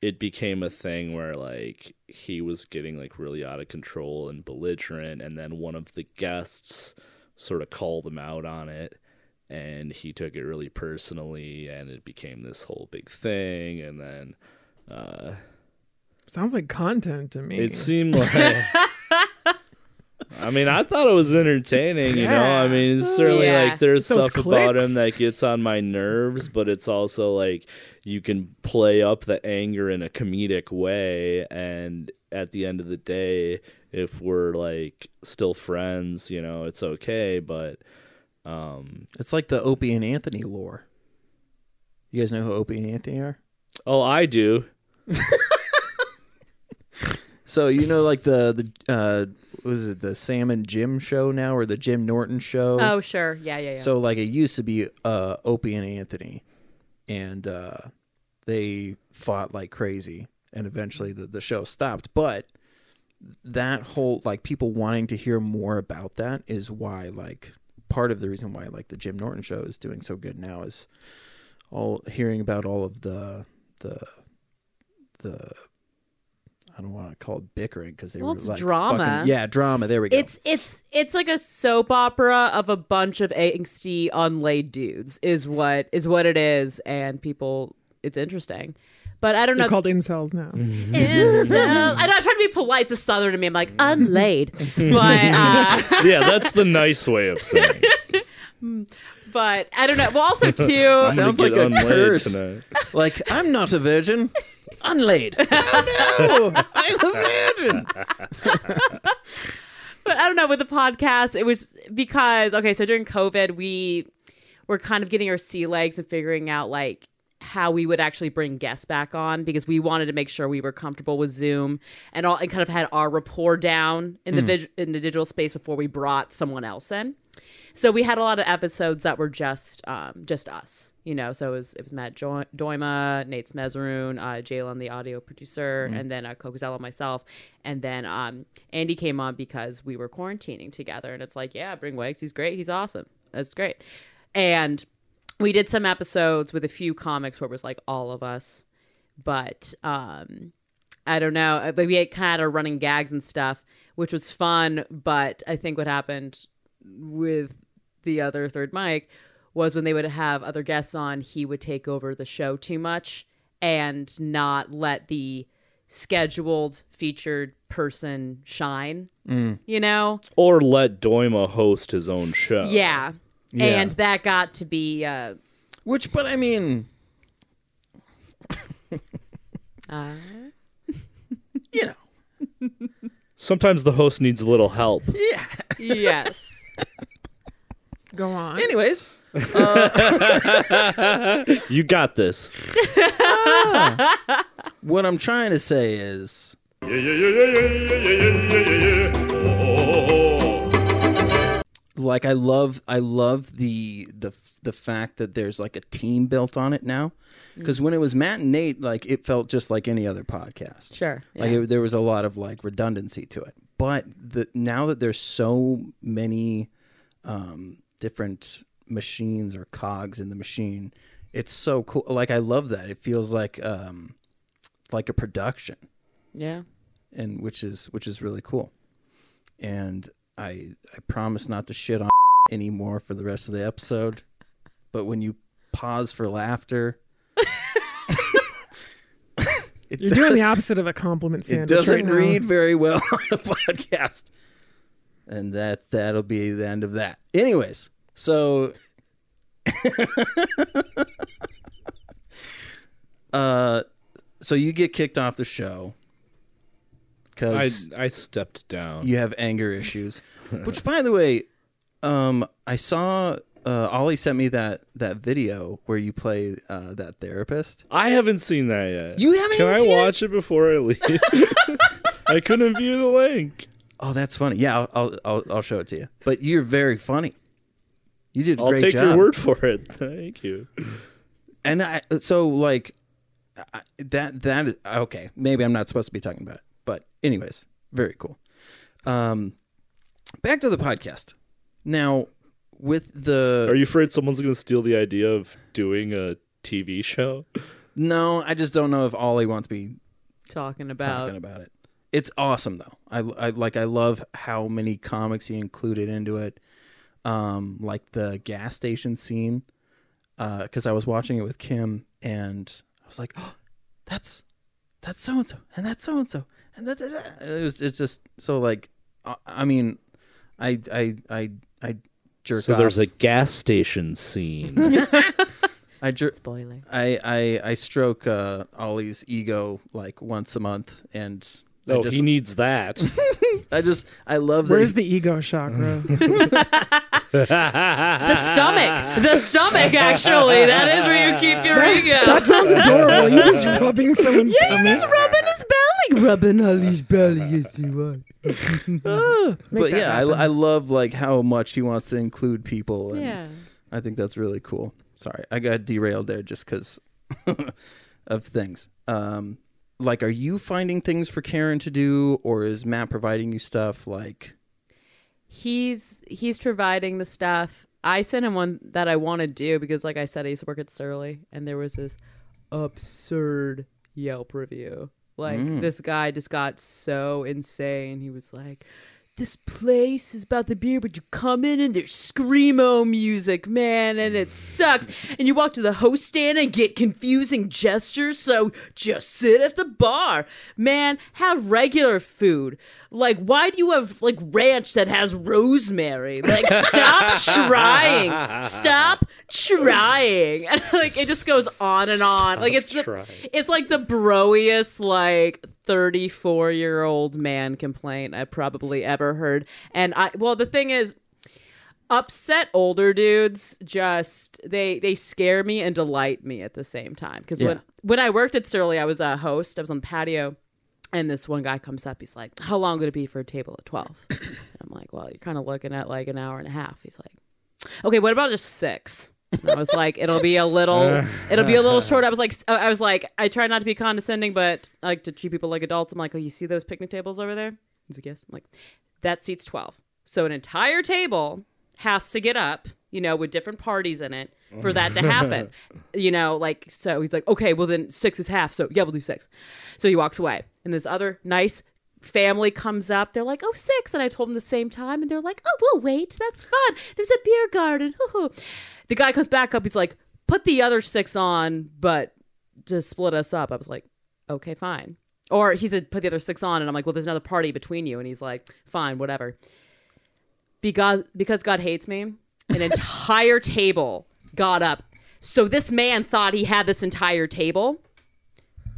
it became a thing where like he was getting like really out of control and belligerent, and then one of the guests sort of called him out on it and he took it really personally and it became this whole big thing and then uh Sounds like content to me. it seemed like I mean, I thought it was entertaining, you know. I mean, it's certainly Yeah. like there's Those stuff about him that gets on my nerves, but it's also like you can play up the anger in a comedic way and at the end of the day, if we're like still friends, you know, it's okay, but um It's like the Opie and Anthony lore. You guys know who Opie and Anthony are? oh, I do. So you know, like the the uh, was it the Sam and Jim show now, or the Jim Norton show? Oh, sure. Yeah, yeah, yeah. So like it used to be uh, Opie and Anthony, and uh, they fought like crazy, and eventually the the show stopped. But that whole like people wanting to hear more about that is why like part of the reason why like the Jim Norton show is doing so good now is all hearing about all of the the the I don't want to call it bickering because they Well, were like drama. fucking- yeah, drama. There we go. It's it's it's like a soap opera of a bunch of angsty unlaid dudes is what is what it is and people it's interesting. But I don't know. They're know. called incels now. Incel- I know I'm trying to be polite. It's a southern to me. I'm like unlaid, but uh, Yeah, that's the nice way of saying. but I don't know. Well, also too. Sounds like a unlaid curse. tonight. Like, I'm not a virgin. Unlaid. Oh no, I'm a virgin. but I don't know with the podcast. It was because okay, so during COVID, we were kind of getting our sea legs and figuring out like how we would actually bring guests back on because we wanted to make sure we were comfortable with Zoom and all and kind of had our rapport down in the vid- in the digital space before we brought someone else in. So we had a lot of episodes that were just um, just us, you know. So it was it was Matt jo- Doima, Nate Smezroon, uh, Jalen, the audio producer, and then uh, Cocozello, myself, and then um, Andy came on because we were quarantining together, and it's like, yeah, bring Wags, he's great, he's awesome, that's great, and we did some episodes with a few comics where it was like all of us, but um, I don't know. uh, But we had kind of running gags and stuff, which was fun. But I think what happened with the other third mic was when they would have other guests on, he would take over the show too much and not let the scheduled featured person shine. You know? Or let Doima host his own show. Yeah. Yeah. And that got to be uh, Which, but I mean, Uh, You know. Sometimes the host needs a little help. Yeah. yes. Go on. Anyways, You got this. what I'm trying to say is like I love I love the the the fact that there's like a team built on it now. Because when it was Matt and Nate, like it felt just like any other podcast. Sure. Like it, there was a lot of like redundancy to it. But the now that there's so many um, different machines or cogs in the machine, it's so cool. Like I love that. It feels like um, like a production, yeah. and which is which is really cool. And I I promise not to shit on anymore for the rest of the episode. But when you pause for laughter. You're does- doing the opposite of a compliment it doesn't right read very well on the podcast and that that'll be the end of that anyways so uh so you get kicked off the show because I stepped down. you have anger issues which by the way um i saw uh ollie sent me that that video where you play uh that therapist I haven't seen that yet. You haven't Can I seen it? watch it before I leave? I couldn't view the link. oh that's funny yeah i'll i'll, I'll, I'll show it to you but you're very funny you did a I'll great take job your word for it. Thank you. and I so like I, that that is okay. Maybe I'm not supposed to be talking about it, but anyways, very cool. Um, back to the podcast. Now, with the Are you afraid someone's going to steal the idea of doing a TV show? no, I just don't know if Ollie wants to be Talking about. talking about it. It's awesome though. I, I like I love how many comics he included into it. Um, like the gas station scene, because I was watching it with Kim and I was like, oh, that's that's so and so, and that's so and so, and that, that, that." it was it's just so like, I, I mean, I I I I jerk So off. there's a gas station scene. I jerk. Spoiler. I, I I stroke uh, Ollie's ego like once a month, and oh, just he needs that. I just I love that. Where's he- the ego chakra? The stomach. The stomach, actually. That is where you keep your ego. that sounds adorable. You're just rubbing someone's tummy. He's rubbing his belly. Rubbing Ollie's belly. You are. Ah, but yeah, I. I love like how much he wants to include people. And Yeah. I think that's really cool. Sorry, I got derailed there just because of things. Um, like, are you finding things for Karen to do, or is Matt providing you stuff? Like, he's he's providing the stuff. I sent him one that I want to do because, like I said, I used to work at Surly, and there was this absurd Yelp review. Like mm. this guy just got so insane. He was like, "This place is about the beer, but you come in and there's screamo music, man, and it sucks. And you walk to the host stand and get confusing gestures. So just sit at the bar, man. Have regular food. Like, why do you have like ranch that has rosemary? Like, stop trying. Stop trying. And like, it just goes on and on. Like, it's the, it's like the broiest like 34 year old man complaint I've probably ever heard. And I well, the thing is upset older dudes just they they scare me and delight me at the same time because Yeah. when when i worked at surly i was a host i was on the patio and this one guy comes up he's like how long would it be for a table at 12 and i'm like well you're kind of looking at like an hour and a half he's like okay what about just six and I was like, it'll be a little, it'll be a little short. I was like, I was like, I try not to be condescending, but I like to treat people like adults. I'm like, oh, you see those picnic tables over there? He's like, yes. I'm like, that seats 12. So an entire table has to get up, you know, with different parties in it for that to happen. you know, like, so he's like, okay, well then six is half. So yeah, we'll do six. So he walks away. And this other nice family comes up. They're like, oh, six. And I told them the same time. And they're like, oh, we'll wait. That's fun. There's a beer garden. Hoo-hoo. The guy comes back up. He's like, put the other six on, but to split us up. I was like, okay, fine. Or he said, put the other six on. And I'm like, well, there's another party between you. And he's like, fine, whatever. Because, because God hates me, an entire table got up. So this man thought he had this entire table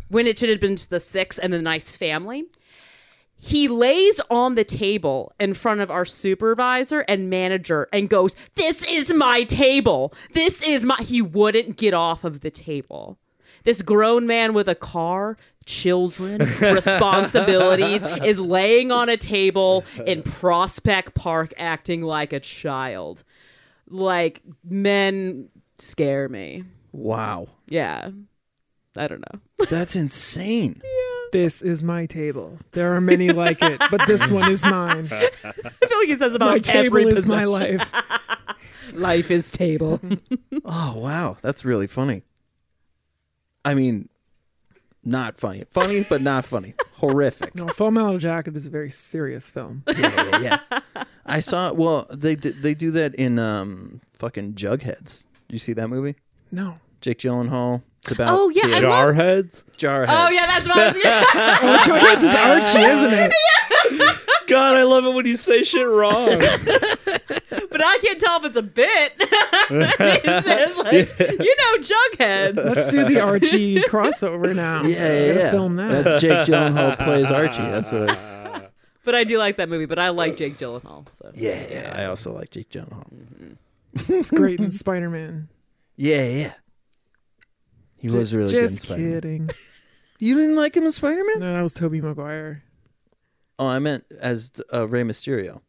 when it should have been to the six and the nice family. He lays on the table in front of our supervisor and manager and goes, This is my table. This is my. He wouldn't get off of the table. This grown man with a car, children, responsibilities is laying on a table in Prospect Park acting like a child. Like, men scare me. Wow. Yeah. I don't know. That's insane. This is my table. There are many like it, but this one is mine. I feel like he says about My table every is my possession. life. Life is table. Oh wow, that's really funny. I mean, not funny. Funny, but not funny. Horrific. No, Full Metal Jacket is a very serious film. Yeah, yeah, yeah. I saw. Well, they d- they do that in um fucking Jugheads. Did you see that movie? No. Jake Gyllenhaal. It's about Oh, yeah, the I love- Jarheads? Jarheads. oh, yeah, that's what I was oh, yeah. Oh, Jughead's is Archie, isn't it? God, I love it when you say shit wrong. But I can't tell if it's a bit. he says, like, you know, Jughead. Let's do the Archie crossover now. Yeah, yeah, yeah. Film that. That's Jake Gyllenhaal plays Archie. That's what I was. But I do like that movie, but I like Jake Gyllenhaal. So. Yeah, yeah. I also like Jake Gyllenhaal. Mm-hmm. It's great in Spider Man. Yeah, yeah. He was really good in Just Spider-Man. kidding. You didn't like him in Spider-Man? No, that was Tobey Maguire. Oh, I meant as uh, Rey Mysterio.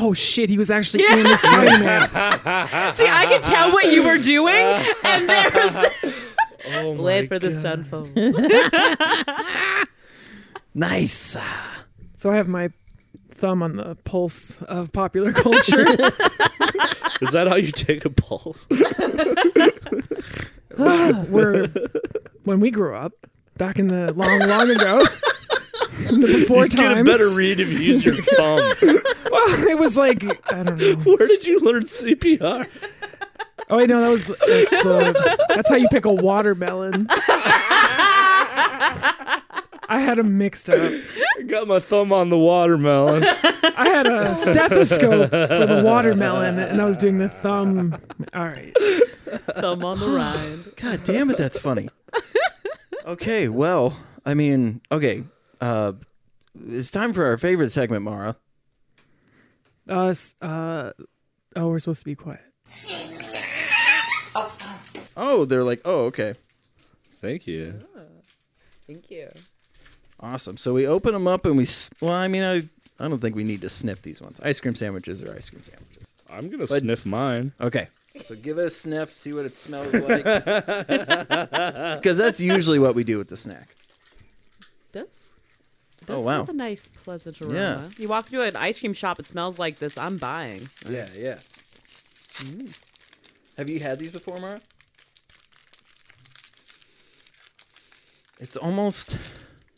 Oh shit, he was actually in the Spider Man. See, I could tell what you were doing, and there was. Oh my Wait for this to God. unfold. Nice. So I have my thumb on the pulse of popular culture. Is that how you take a pulse? Where when we grew up, back in the long, long ago, before You'd get a better read if you use your thumb. well, it was like I don't know. Where did you learn CPR? Oh wait, no, that was that's the that's how you pick a watermelon. I had them mixed up. I got my thumb on the watermelon. I had a stethoscope for the watermelon, and I was doing the thumb. All right, Thumb on the rind. God damn it, that's funny. Okay, well, I mean, okay. Uh, it's time for our favorite segment, Mara. us. Uh, oh, we're supposed to be quiet. Oh, they're like, oh, okay. Thank you. Thank you. Awesome. So we open them up and we, s- well, I mean, I, I don't think we need to sniff these ones. Ice cream sandwiches are ice cream sandwiches. I'm gonna sniff mine. Okay. So give it a sniff, see what it smells like. Because that's usually what we do with the snack. Does. Does Oh, wow. have a nice, pleasant aroma. Yeah. You walk into an ice cream shop, it smells like this. I'm buying. Yeah, yeah. Mm. Have you had these before, Mara? It's almost,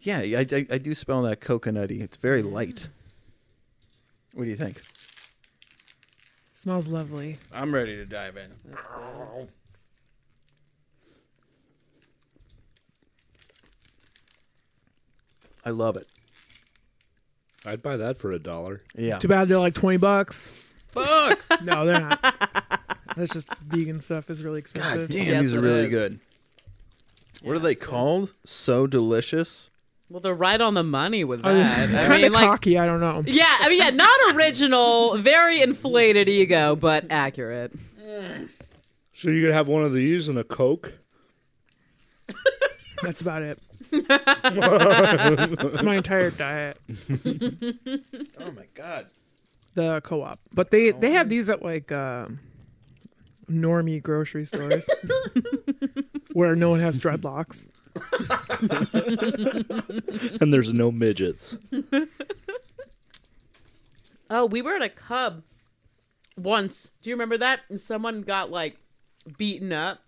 yeah. I, I, I do smell that coconutty. It's very light. What do you think? Smells lovely. I'm ready to dive in. I love it. I'd buy that for a dollar. Yeah. Too bad they're like twenty bucks. Fuck. No, they're not. That's just vegan stuff is really God expensive. damn, Yes, these are it really is. good. What are they called? So delicious. Well, they're right on the money with that. I kind mean, of like, cocky. I don't know. yeah, I mean, yeah, not original, very inflated ego, but accurate. So you could have one of these and a Coke. That's about it. It's my entire diet. Oh my god. The co-op, but they they have these at like um, normie grocery stores where no one has dreadlocks. And there's no midgets. Oh, we were at a Cub once. Do you remember that? And someone got like beaten up.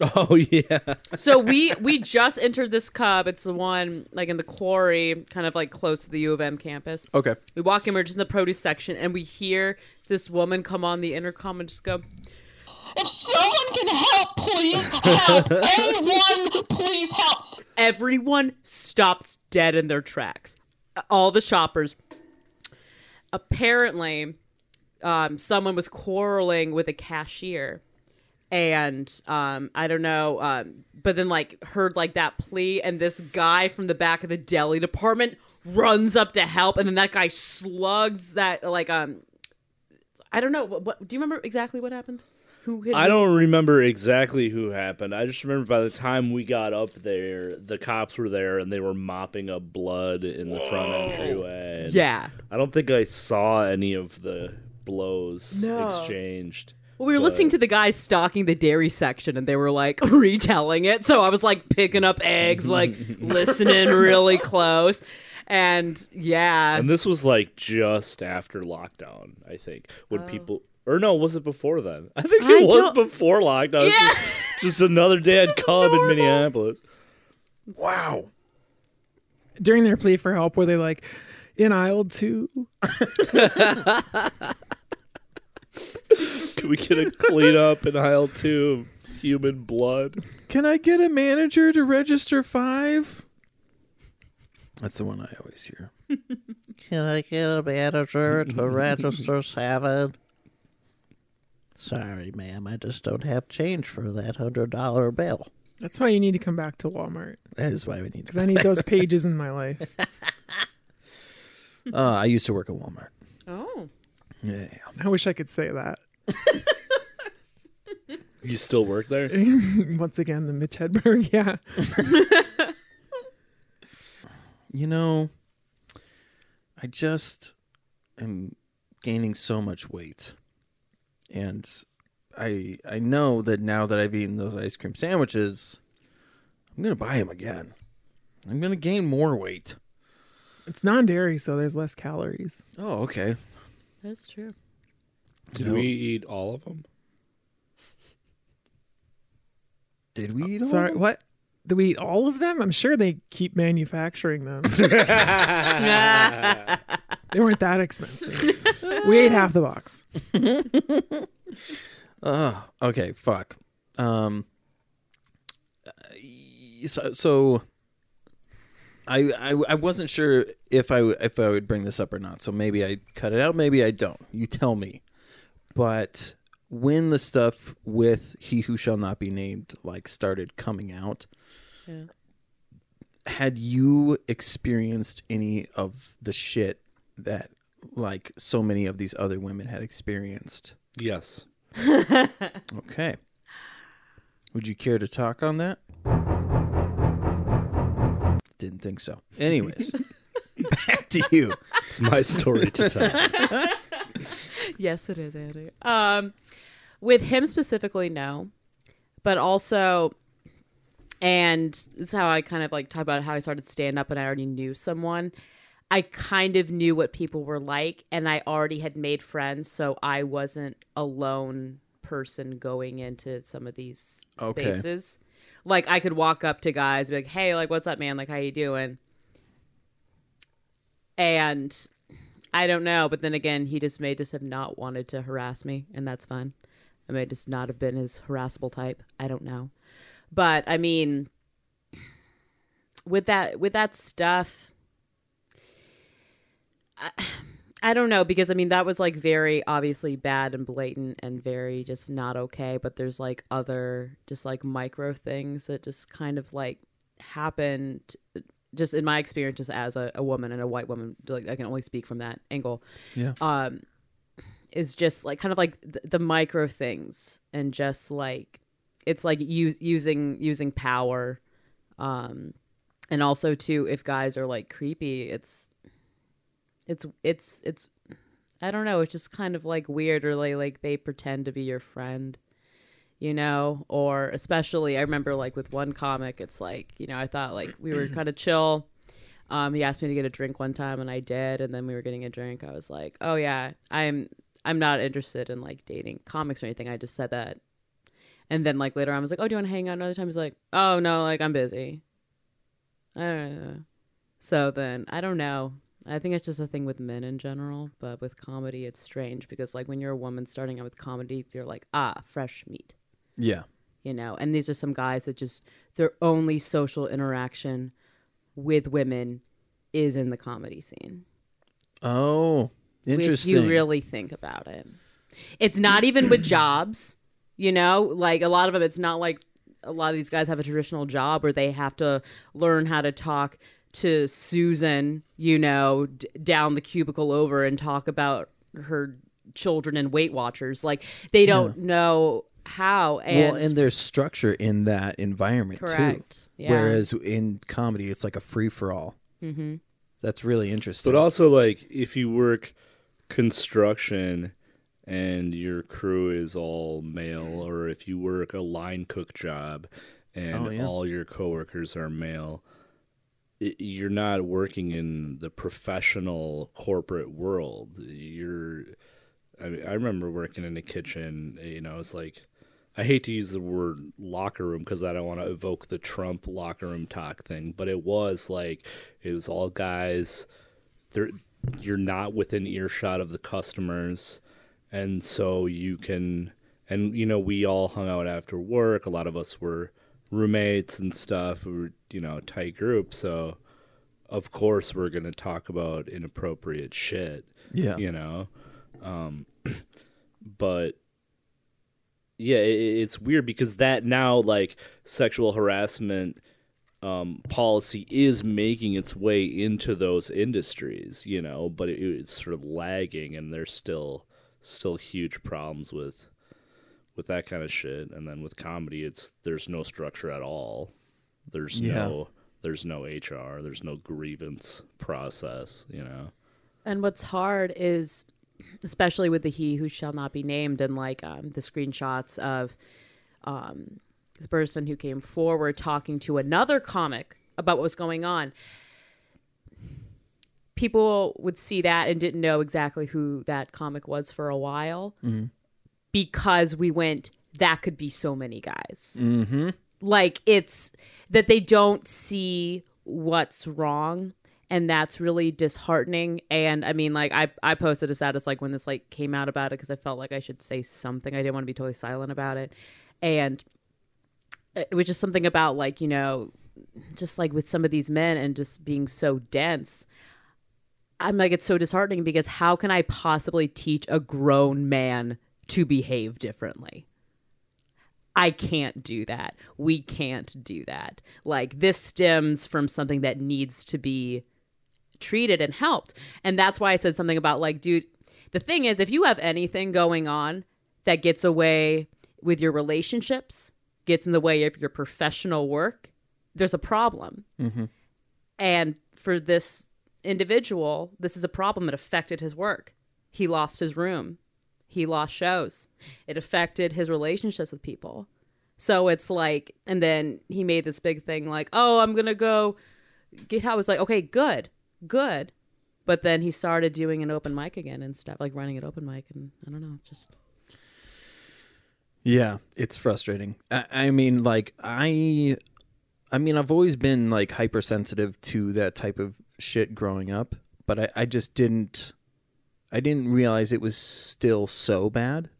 Oh yeah. So we we just entered this Cub. It's the one like in the quarry, kind of like close to the U of M campus. Okay. We walk in, we're just in the produce section, and we hear this woman come on the intercom and just go, If someone can help, please help. Anyone, please help. everyone stops dead in their tracks. All the shoppers. Apparently, um, someone was quarreling with a cashier, and um, I don't know, um, but then like heard like that plea, and this guy from the back of the deli department runs up to help, and then that guy slugs that like um, I don't know what, what do you remember exactly what happened? Who hit? I who? don't remember exactly who happened. I just remember by the time we got up there, the cops were there and they were mopping up blood in the front entryway. and Yeah. I don't think I saw any of the blows No. exchanged. Well, we were listening to the guys stocking the dairy section, and they were like retelling it. So I was like picking up eggs, like listening really close, and yeah, And this was like just after lockdown, I think. When oh. people or no, was it before then? I think it I was don't- before lockdown. It's Yeah. Just, just another day at is Cub in. Minneapolis. Wow. During their plea for help, were they like in aisle two? Can we get a cleanup in aisle two of human blood? Can I get a manager to register five? That's the one I always hear. Can I get a manager to register seven? Sorry, ma'am, I just don't have change for that hundred dollar bill. That's why you need to come back to Walmart That is why we need because. I need those pages in my life. Uh, I used to work at Walmart. oh, Yeah. I wish I could say that. You still work there? Once again, the Mitch Hedberg. Yeah. You know, I just am gaining so much weight. And I I know that now that I've eaten those ice cream sandwiches, I'm going to buy them again. I'm going to gain more weight. It's non dairy, so there's less calories. Oh, okay. that's true. Did No. we eat all of them? Did we uh, eat all Sorry, of them? what? Do we eat all of them? I'm sure they keep manufacturing them. they weren't that expensive. We ate half the box. Oh, okay. Fuck. Um. uh, So, so I, I I wasn't sure if I if I would bring this up or not. So maybe I cut it out. Maybe I don't. You tell me. But when the stuff with "He Who Shall Not Be Named" like started coming out, Yeah. had you experienced any of the shit that like so many of these other women had experienced? Yes. Okay. Would you care to talk on that? Didn't think so. Anyways, back to you. It's my story to tell. yes, it is, Andy. Um, with him specifically, no, but also, and this is how I kind of like talk about how I started stand up, and I already knew someone. I kind of knew what people were like, and I already had made friends, so I wasn't a lone person going into some of these Okay. spaces. Like I could walk up to guys, and be like, "Hey, like, what's up, man? Like, how you doing?" And I don't know, but then again, he just may just have not wanted to harass me, and that's fine. I may just not have been his harassable type. I don't know, but I mean, with that with that stuff, I, don't know because I mean that was like very obviously bad and blatant and very just not okay. But there's like other just like micro things that just kind of like happened just in my experience just as a, a woman and a white woman like i can only speak from that angle Yeah. um is just like kind of like the, the micro things and just like it's like use, using using power um and also too if guys are like creepy it's it's it's it's i don't know it's just kind of like weird or like like they pretend to be your friend you know? Or especially i remember like with one comic it's like you know i thought like we were kind of chill. Um he asked me to get a drink one time and i did and then we were getting a drink. I was like oh yeah i'm i'm not interested in like dating comics or anything. I just said that. And then like later on i was like oh do you want to hang out another time? He's like oh no like i'm busy. I don't know. So then i don't know i think it's just a thing with men in general but with comedy it's strange because like when you're a woman starting out with comedy you're like ah fresh meat Yeah. you know and these are some guys that just their only social interaction with women is in the comedy scene Oh, interesting. if you really think about it it's not even with jobs You know, like a lot of them, it's not like a lot of these guys have a traditional job where they have to learn how to talk to Susan, you know, d- down the cubicle over and talk about her children and Weight Watchers. Like they don't know how. And, well, and there's structure in that environment Correct. too. Yeah. Whereas in comedy, it's like a free for all. Mm-hmm. That's really interesting. But also, like, if you work construction and your crew is all male, or if you work a line cook job and Oh, yeah. all your coworkers are male, i you're not working in the professional corporate world. You're, I, mean, I remember working in a kitchen, you know, it's like, I hate to use the word locker room because I don't want to evoke the Trump locker room talk thing, but it was like it was all guys. They're, you're not within earshot of the customers, and so you can. And you know, we all hung out after work. A lot of us were roommates and stuff. We were, you know, tight group. So, of course, we're gonna talk about inappropriate shit. yeah. You know, um, but yeah, it, it's weird because that now like sexual harassment um, policy is making its way into those industries, you know, but it, it's sort of lagging, and there's still still huge problems with with that kind of shit. And then with comedy, it's there's no structure at all. There's Yeah. no there's no HR. There's no grievance process. You know. And what's hard is, especially with the he who shall not be named, and like um, the screenshots of um, the person who came forward talking to another comic about what was going on. People would see that and didn't know exactly who that comic was for a while because we went, that could be so many guys. Mm-hmm. Like it's that they don't see what's wrong and that's really disheartening and i mean like i i posted a status like when this like came out about it because i felt like i should say something i didn't want to be totally silent about it and it was just something about like you know just like with some of these men and just being so dense i'm like it's so disheartening because how can i possibly teach a grown man to behave differently I can't do that. We can't do that. Like this stems from something that needs to be treated and helped. And that's why I said something about like, dude, the thing is, if you have anything going on that gets away with your relationships, gets in the way of your professional work, there's a problem. Mm-hmm. And for this individual, this is a problem that affected his work. He lost his room. He lost shows. It affected his relationships with people. So it's like, and then he made this big thing like, oh, I'm going to go get how I was like, okay, good, good. But then he started doing an open mic again and stuff, like running an open mic. And I don't know, just Yeah, it's frustrating. I, I mean, like I, I mean, I've always been like hypersensitive to that type of shit growing up, but I, I just didn't, I didn't realize it was still so bad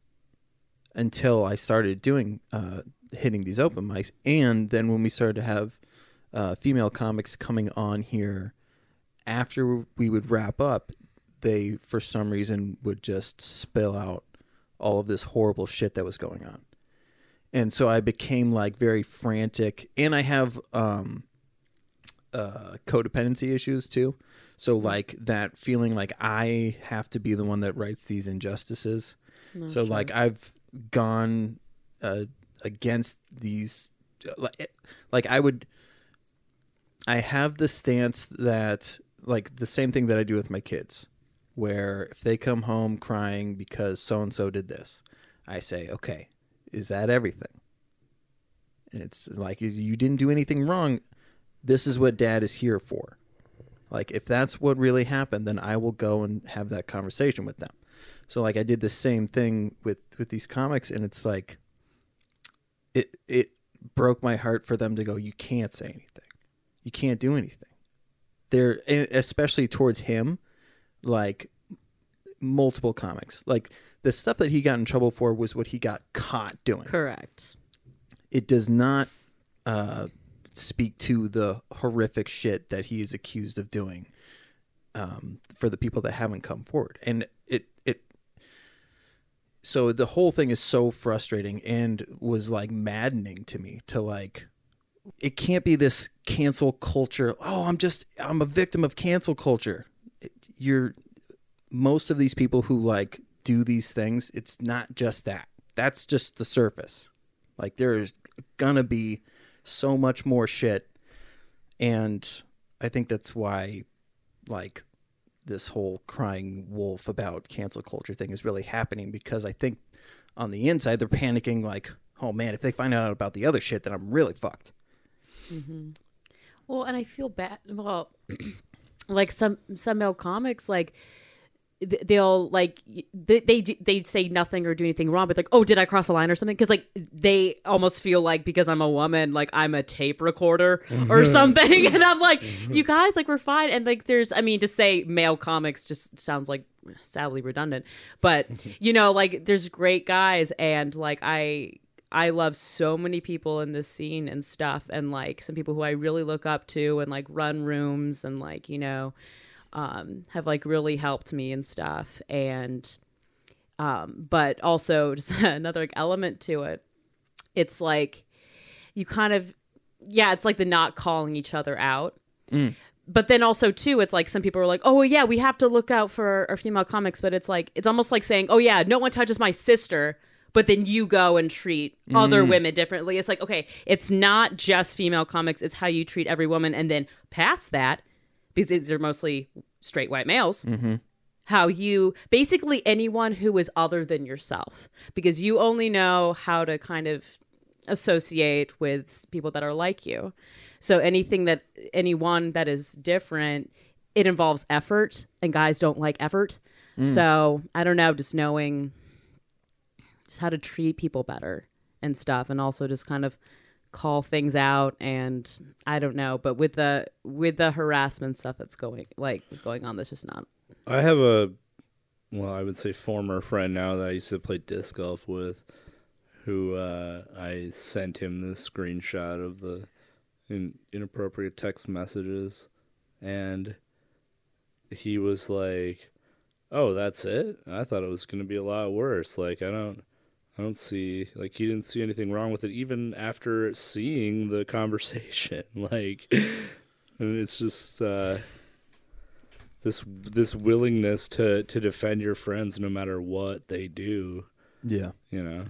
until I started doing, uh, hitting these open mics, and then when we started to have uh, female comics coming on here after we would wrap up, they for some reason would just spill out all of this horrible shit that was going on. And so I became like very frantic and I have um uh codependency issues too. So like that feeling like I have to be the one that writes these injustices. so like I've gone uh against these like like I would I have the stance that like the same thing that I do with my kids where if they come home crying because so and so did this, I say, "Okay, is that everything?" And it's like you didn't do anything wrong. This is what dad is here for. Like if that's what really happened, then I will go and have that conversation with them. So like I did the same thing with with these comics and it's like it it broke my heart for them to go, "You can't say anything. You can't do anything." They're especially towards him like multiple comics. Like the stuff that he got in trouble for was what he got caught doing. correct. It does not uh, speak to the horrific shit that he is accused of doing um, for the people that haven't come forward. And it it so the whole thing is so frustrating and was like maddening to me to like it can't be this cancel culture. Oh, I'm just I'm a victim of cancel culture. You're most of these people who like do these things, it's not just that. That's just the surface. Like there's gonna be so much more shit and I think that's why like this whole crying wolf about cancel culture thing is really happening because I think on the inside they're panicking like, oh man, if they find out about the other shit, then I'm really fucked. Mm-hmm. Well, and I feel bad. Well, like some some male comics, like they'll like they they they say nothing or do anything wrong, but like, oh, did I cross a line or something? Because like they almost feel like because I'm a woman, like I'm a tape recorder or something, and I'm like, you guys, like we're fine. And like, there's, I mean, to say male comics just sounds like sadly redundant, but you know, like there's great guys, and like I I love so many people in this scene and stuff, and like some people who I really look up to and like run rooms and like you know um, have like really helped me and stuff. And um, but also just another like, element to it. It's like you kind of yeah, it's like the not calling each other out. But then also too, it's like some people are like, "Oh well, yeah, we have to look out for our, our female comics," but it's like it's almost like saying, "Oh yeah, no one touches my sister," but then you go and treat other women differently. It's like, okay, it's not just female comics; it's how you treat every woman, and then past that, because these are mostly straight white males. Mm-hmm. How you basically anyone who is other than yourself, because you only know how to kind of associate with people that are like you. So anything that anyone that is different, it involves effort, and guys don't like effort. Mm. So I don't know, just knowing just how to treat people better and stuff, and also just kind of call things out and I don't know, but with the with the harassment stuff that's going like was going on, that's just not. I have a, well, I would say former friend now that I used to play disc golf with, who uh, I sent him the screenshot of the in, inappropriate text messages, and he was like, "Oh, that's it? I thought it was going to be a lot worse. Like, I don't." I don't see like he didn't see anything wrong with it even after seeing the conversation. Like and it's just uh this this willingness to to defend your friends no matter what they do, Yeah. you know.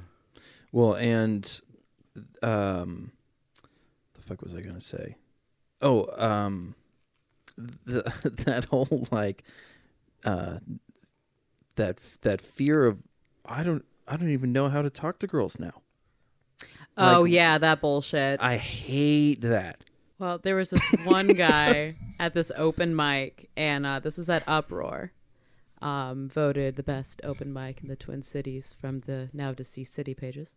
Well, and um, the fuck was I gonna say? Oh, um, the, that whole like, uh, that that fear of I don't I don't even know how to talk to girls now. Oh Like- yeah, that bullshit. I hate that. Well, there was this one guy at this open mic, and uh, this was at Uproar, um, voted the best open mic in the Twin Cities from the now deceased city pages.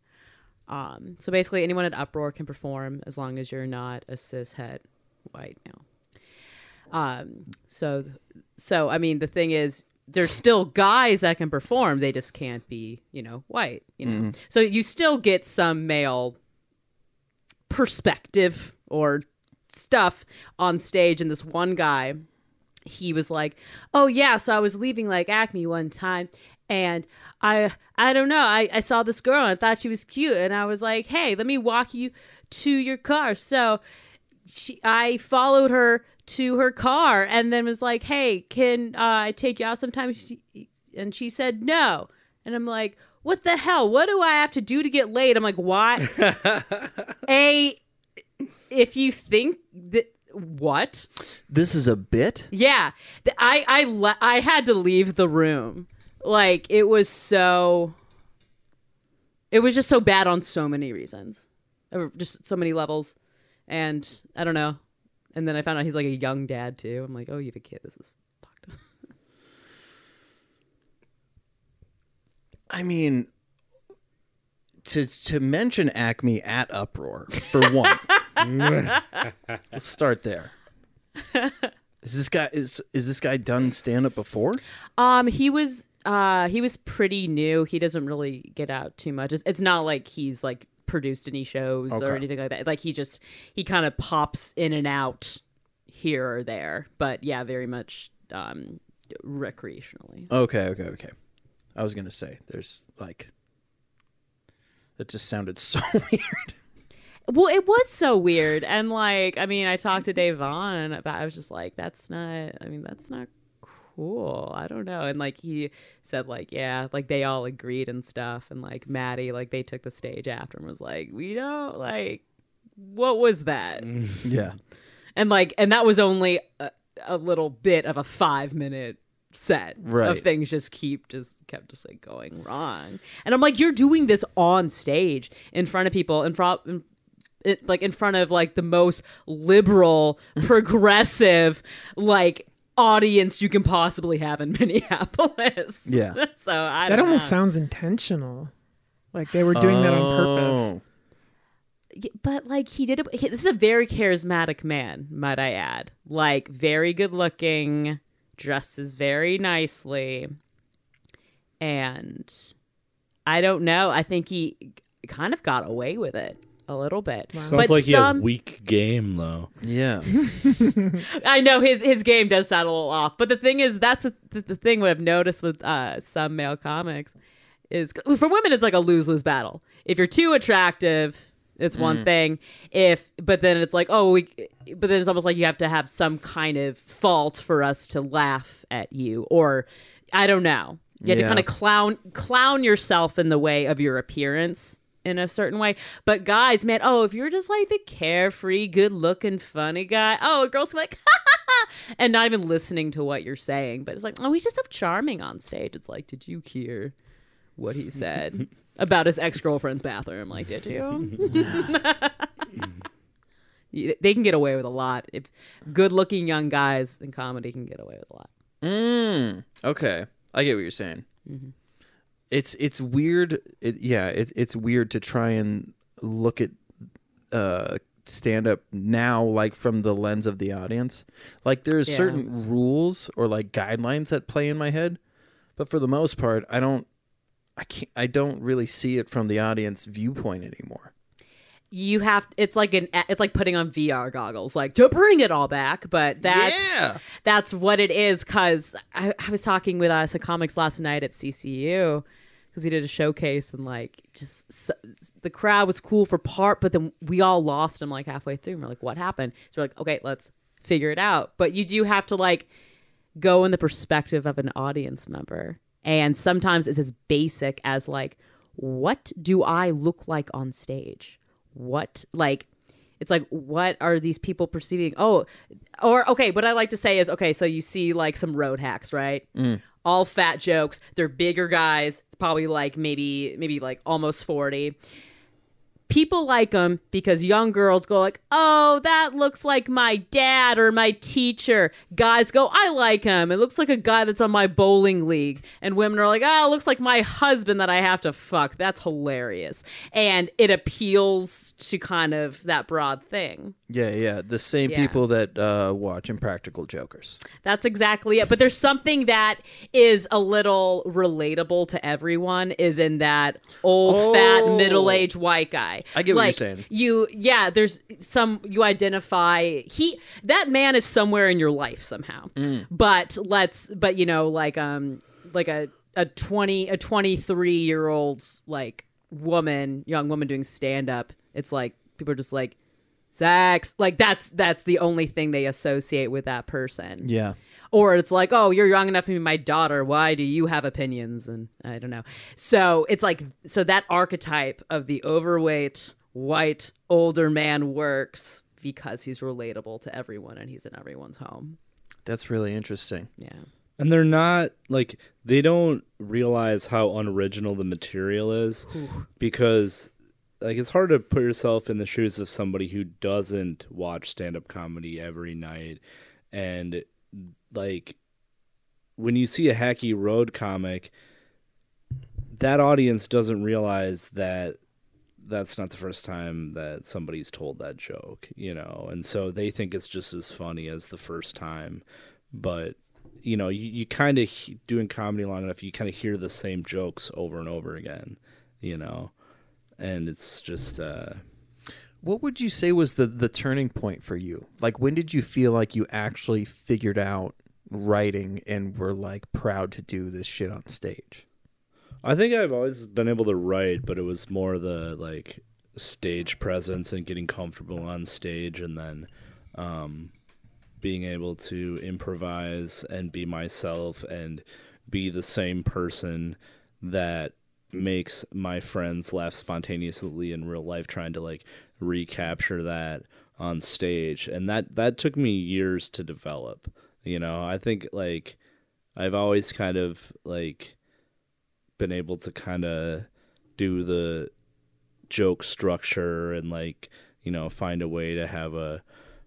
Um, so basically, anyone at Uproar can perform as long as you're not a cis het white male. Um, so, so I mean, the thing is, there's still guys that can perform; they just can't be, you know, white. You know, mm-hmm. so you still get some male perspective or stuff on stage and this one guy he was like oh yeah so i was leaving like acme one time and i i don't know i, I saw this girl and i thought she was cute and i was like hey let me walk you to your car so she i followed her to her car and then was like hey can uh, i take you out sometime? She, and she said no. And i'm like what the hell? What do i have to do to get laid? I'm like why a if you think that what? This is a bit. yeah. I i le- i had to leave the room. Like it was so it was just so bad on so many reasons. Just so many levels. And i don't know and then i found out he's like a young dad too i'm like oh you have a kid this is fucked I mean, to to mention Acme at Uproar for one. Let's start there. Is this guy is is this guy done stand up before? Um, he was uh he was pretty new. He doesn't really get out too much. It's, it's not like he's like produced any shows or anything like that. Like he just he kind of pops in and out here or there. But yeah, very much um recreationally. Okay, okay, okay. I was gonna say there's like that just sounded so weird. Well, it was so weird, and like, I mean, I talked to Dave Vaughn about. I was just like, "That's not. I mean, that's not cool. I don't know." And like, he said, like, yeah, like they all agreed and stuff, and like Maddie, like they took the stage after and was like, "We don't like. What was that?" yeah. and like, and that was only a, a little bit of a five minute set Right. of things just keep just kept just like going wrong and i'm like you're doing this on stage in front of people in front in, it, like in front of like the most liberal progressive like audience you can possibly have in minneapolis Yeah. so i That don't almost know. sounds intentional. Like they were doing that on oh. purpose. Oh. But like he did it he, this is a very charismatic man might i add like very good looking dresses very nicely and i don't know i think he kind of got away with it a little bit. Sounds but like he has weak game though. Yeah. i know his his game does sound a little off. But the thing is that's the, the, the thing what i've noticed with uh some male comics is for women it's like a lose-lose battle. If you're too attractive it's one thing. If but then it's like oh we but then it's almost like you have to have some kind of fault for us to laugh at you. Or i don't know. You have to kind of clown clown yourself in the way of your appearance in a certain way. But guys man oh if you're just like the carefree good looking funny guy oh girls can be like and not even listening to what you're saying. But it's like oh he's just so charming on stage. It's like did you hear what he said about his ex-girlfriend's bathroom? Like did you? They can get away with a lot. If good-looking young guys in comedy can get away with a lot. Mm, okay, I get what you're saying. It's it's weird. It, yeah, it, it's weird to try and look at uh, stand up now, like from the lens of the audience. Like there's Yeah. certain rules or like guidelines that play in my head, but for the most part, I don't. I can't. I don't really see it from the audience viewpoint anymore. you have it's like an it's like putting on VR goggles like to bring it all back but that's Yeah. that's what it is cuz I, I was talking with uh, at comics last night at CCU cuz we did a showcase and like just s- the crowd was cool for part but then we all lost him like halfway through. And we're like what happened? So we're like okay let's figure it out. But you do have to like go in the perspective of an audience member. And sometimes it's as basic as like what do i look like on stage? What like it's like what are these people perceiving? Oh or okay what i like to say is okay so you see like some road hacks right mm. All fat jokes. They're bigger guys probably like maybe maybe like almost 40 people like them because young girls go like oh that looks like my dad or my teacher. Guys go i like him. It looks like a guy that's on my bowling league. And women are like oh it looks like my husband that i have to fuck. That's hilarious. And it appeals to kind of that broad thing Yeah, yeah. The same Yeah. people that uh, watch Impractical Jokers. That's exactly it. But there's something that is a little relatable to everyone is in that old Oh. fat middle-aged white guy. I get what you're saying. You yeah, there's some you identify he that man is somewhere in your life somehow. Mm. But let's but you know like um like a a 20 a 23 year old like woman, young woman doing stand up. It's like people are just like sex. Like that's that's the only thing they associate with that person Yeah. or it's like, oh, you're young enough to be my daughter. Why do you have opinions? And I don't know. So it's like, so that archetype of the overweight, white, older man works because he's relatable to everyone and he's in everyone's home. That's really interesting. Yeah. And they're not like they don't realize how unoriginal the material is because like it's hard to put yourself in the shoes of somebody who doesn't watch stand-up comedy every night. And like when you see a hacky road comic that audience doesn't realize that that's not the first time that somebody's told that joke, you know, and so they think it's just as funny as the first time. But you know, you, you kind of doing comedy long enough, you kind of hear the same jokes over and over again, you know, and it's just uh, What would you say was the the turning point for you? Like when did you feel like you actually figured out writing and were like proud to do this shit on stage? I think I've always been able to write, but it was more the like stage presence and getting comfortable on stage, and then um, being able to improvise and be myself and be the same person that makes my friends laugh spontaneously in real life trying to like recapture that on stage. And that that took me years to develop you know? I think like i've always kind of like been able to kind of do the joke structure and like you know find a way to have a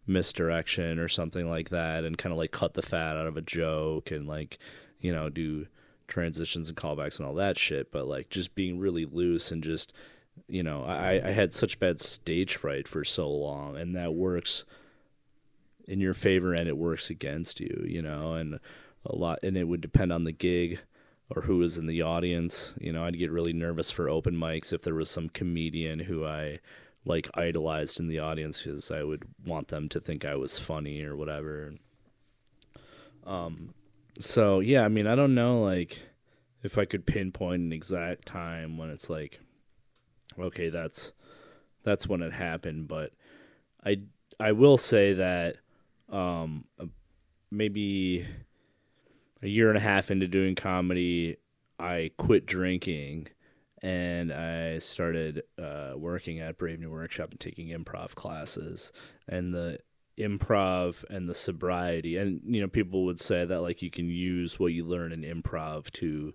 misdirection or something like that and kind of like cut the fat out of a joke and like you know do transitions and callbacks and all that shit but like just being really loose and just you know i i had such bad stage fright for so long and that works in your favor and it works against you you know and a lot and it would depend on the gig or who was in the audience you know i'd get really nervous for open mics if there was some comedian who i like idolized in the audience because i would want them to think i was funny or whatever. Um so yeah i mean i don't know like if i could pinpoint an exact time when it's like okay that's that's when it happened but i i will say that um maybe a year and a half into doing comedy i quit drinking and i started uh, working at brave new workshop and taking improv classes. And the improv and the sobriety and you know people would say that like you can use what you learn in improv to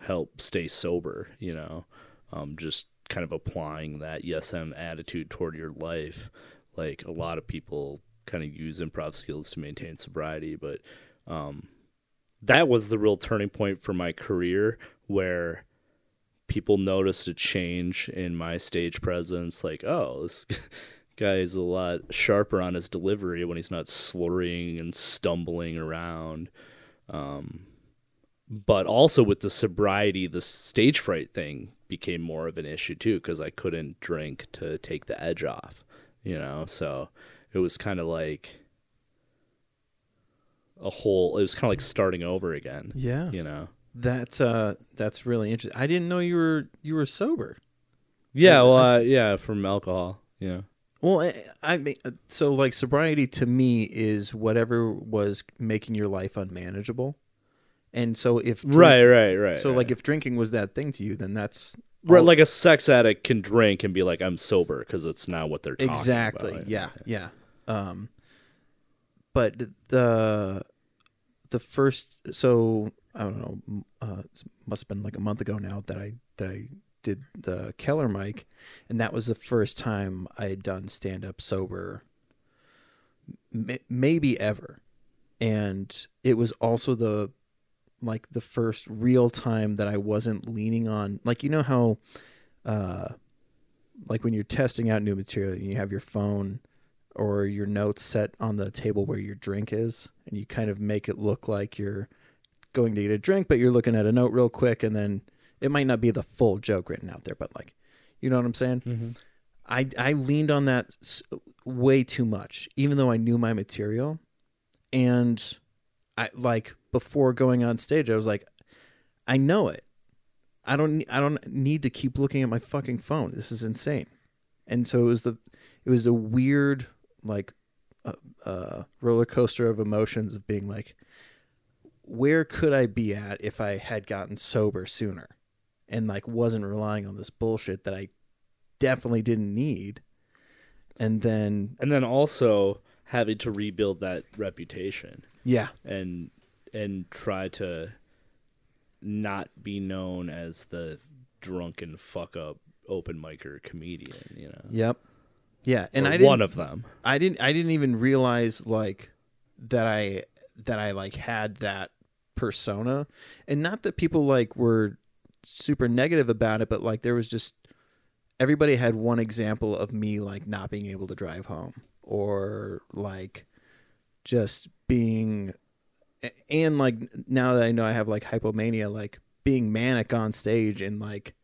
help stay sober you know um, just kind of applying that yes-and attitude toward your life. Like a lot of people kind of use improv skills to maintain sobriety, but um, that was the real turning point for my career where people noticed a change in my stage presence. Like, oh, this guy is a lot sharper on his delivery when he's not slurring and stumbling around. Um, but also with the sobriety, the stage fright thing became more of an issue too because I couldn't drink to take the edge off, you know. So it was kind of like a whole. It was kind of like starting over again. Yeah. you know. That's uh that's really interesting. I didn't know you were you were sober. Yeah, well, uh, yeah, from alcohol. Yeah. Well, I, I mean, uh, so like sobriety to me is whatever was making your life unmanageable, and so if drink- Right, right, right. so right. like if drinking was that thing to you, then that's Right, all- like a sex addict can drink and be like, "I'm sober" because it's not what they're talking exactly about. yeah yeah. Um, but the the first so I don't know uh, must have been like a month ago now that I that I did the Keller mic, and that was the first time I had done stand up sober, m- maybe ever, and it was also the like the first real time that I wasn't leaning on like you know how uh like when you're testing out new material and you have your phone or your notes set on the table where your drink is and you kind of make it look like you're going to get a drink but you're looking at a note real quick and then it might not be the full joke written out there but like you know what I'm saying? I I leaned on that way too much even though I knew my material. And I like before going on stage I was like I know it. I don't I don't need to keep looking at my fucking phone. This is insane. And so it was the it was a weird like uh, uh, roller coaster of emotions of being like where could I be at if I had gotten sober sooner and like wasn't relying on this bullshit that I definitely didn't need. And then and then also having to rebuild that reputation yeah, and and try to not be known as the drunken fuck up open micer comedian, you know. yep. Yeah, and Or I didn't one of them. I didn't I didn't even realize like that I that I like had that persona and not that people like were super negative about it but like there was just everybody had one example of me like not being able to drive home or like just being and like now that I know I have like hypomania like being manic on stage and like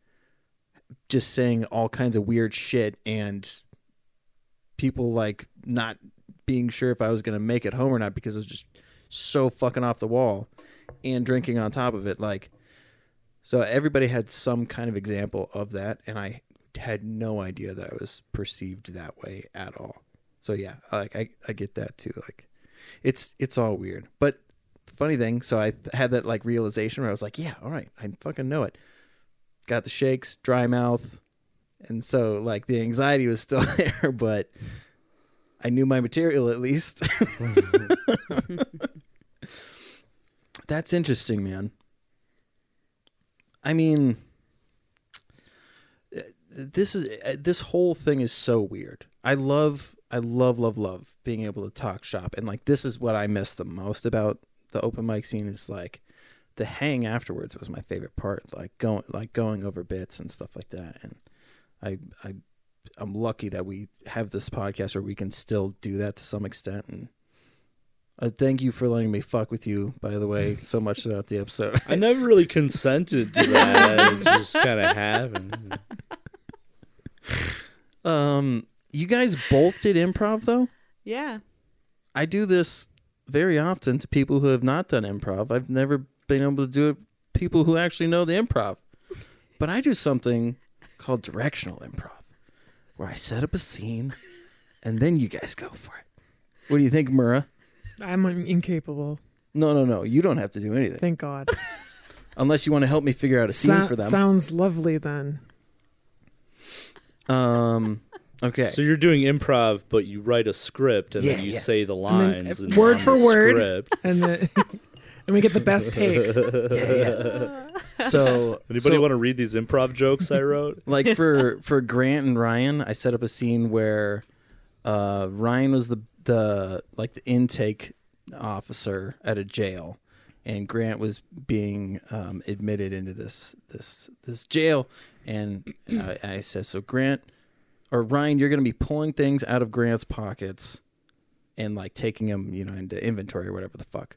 just saying all kinds of weird shit and people like not being sure if I was gonna make it home or not because it was just so fucking off the wall, and drinking on top of it. Like, So everybody had some kind of example of that, and I had no idea that I was perceived that way at all. So yeah, like I, I get that too. Like, it's it's all weird. But funny thing, so I th- had that like realization where I was like, yeah, all right, I fucking know it. Got the shakes, dry mouth, and so like the anxiety was still there, but I knew my material at least. That's interesting, man. I mean, this is this whole thing is so weird. I love, I love, love, love being able to talk shop, and like this is what I miss the most about the open mic scene is like the hang afterwards was my favorite part, like going like going over bits and stuff like that, and I I I'm lucky that we have this podcast where we can still do that to some extent and. Uh, thank you for letting me fuck with you, by the way, so much throughout the episode. I never really consented to that. It just kind of happened. Um, you guys both did improv though. Yeah. I do this very often to people who have not done improv. I've never been able to do it people who actually know the improv. But I do something called directional improv, where I set up a scene and then you guys go for it. What do you think, Mara? I'm incapable. No, no, no. You don't have to do anything Thank God. unless you want to help me figure out a scene Sou- for them. Sounds lovely then. Um, okay. So you're doing improv, but you write a script and then you yeah. say the then, lines uh, and word for the word. Script. And the, and we get the best take. yeah, yeah. so Anybody so- want to read these improv jokes I wrote? like for for Grant and Ryan, I set up a scene where uh, Ryan was the the like the intake officer at a jail, and Grant was being um, admitted into this this this jail, and uh, I said, so Grant or Ryan, you're going to be pulling things out of Grant's pockets and like taking them, you know, into inventory or whatever the fuck,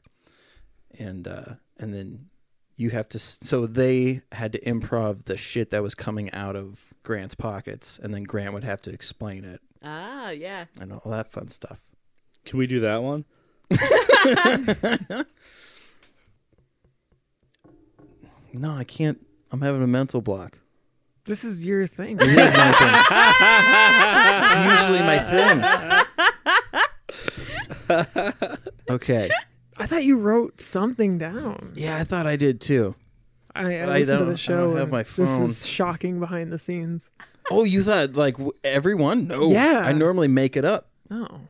and uh, and then you have to so they had to improv the shit that was coming out of Grant's pockets and then Grant would have to explain it Ah, yeah. and all that fun stuff. Can we do that one? No, I can't. I'm having a mental block. This is your thing. It is my thing. it's usually my thing. Okay. I thought you wrote something down. Yeah, I thought I did too. I, I But I listened to don't- the I show. don't have and my This is shocking behind the scenes. Oh, you thought like everyone? No. Yeah. I normally make it up. Oh.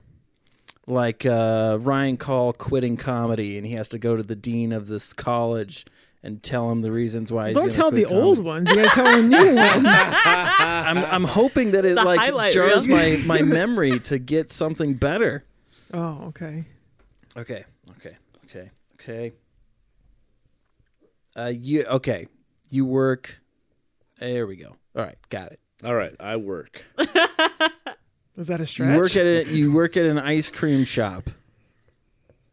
Like uh, Ryan Call quitting comedy and he has to go to the dean of this college and tell him the reasons why he's Don't gonna tell the quit old ones. You gotta tell the new one. I'm I'm hoping that it It's a like jars reel. my my memory to get something better. Oh, okay. Okay, okay, okay, okay. Uh, you okay? You work. There we go. All right, got it. All right, I work. Is that a stretch? You work at a, you work at an ice cream shop,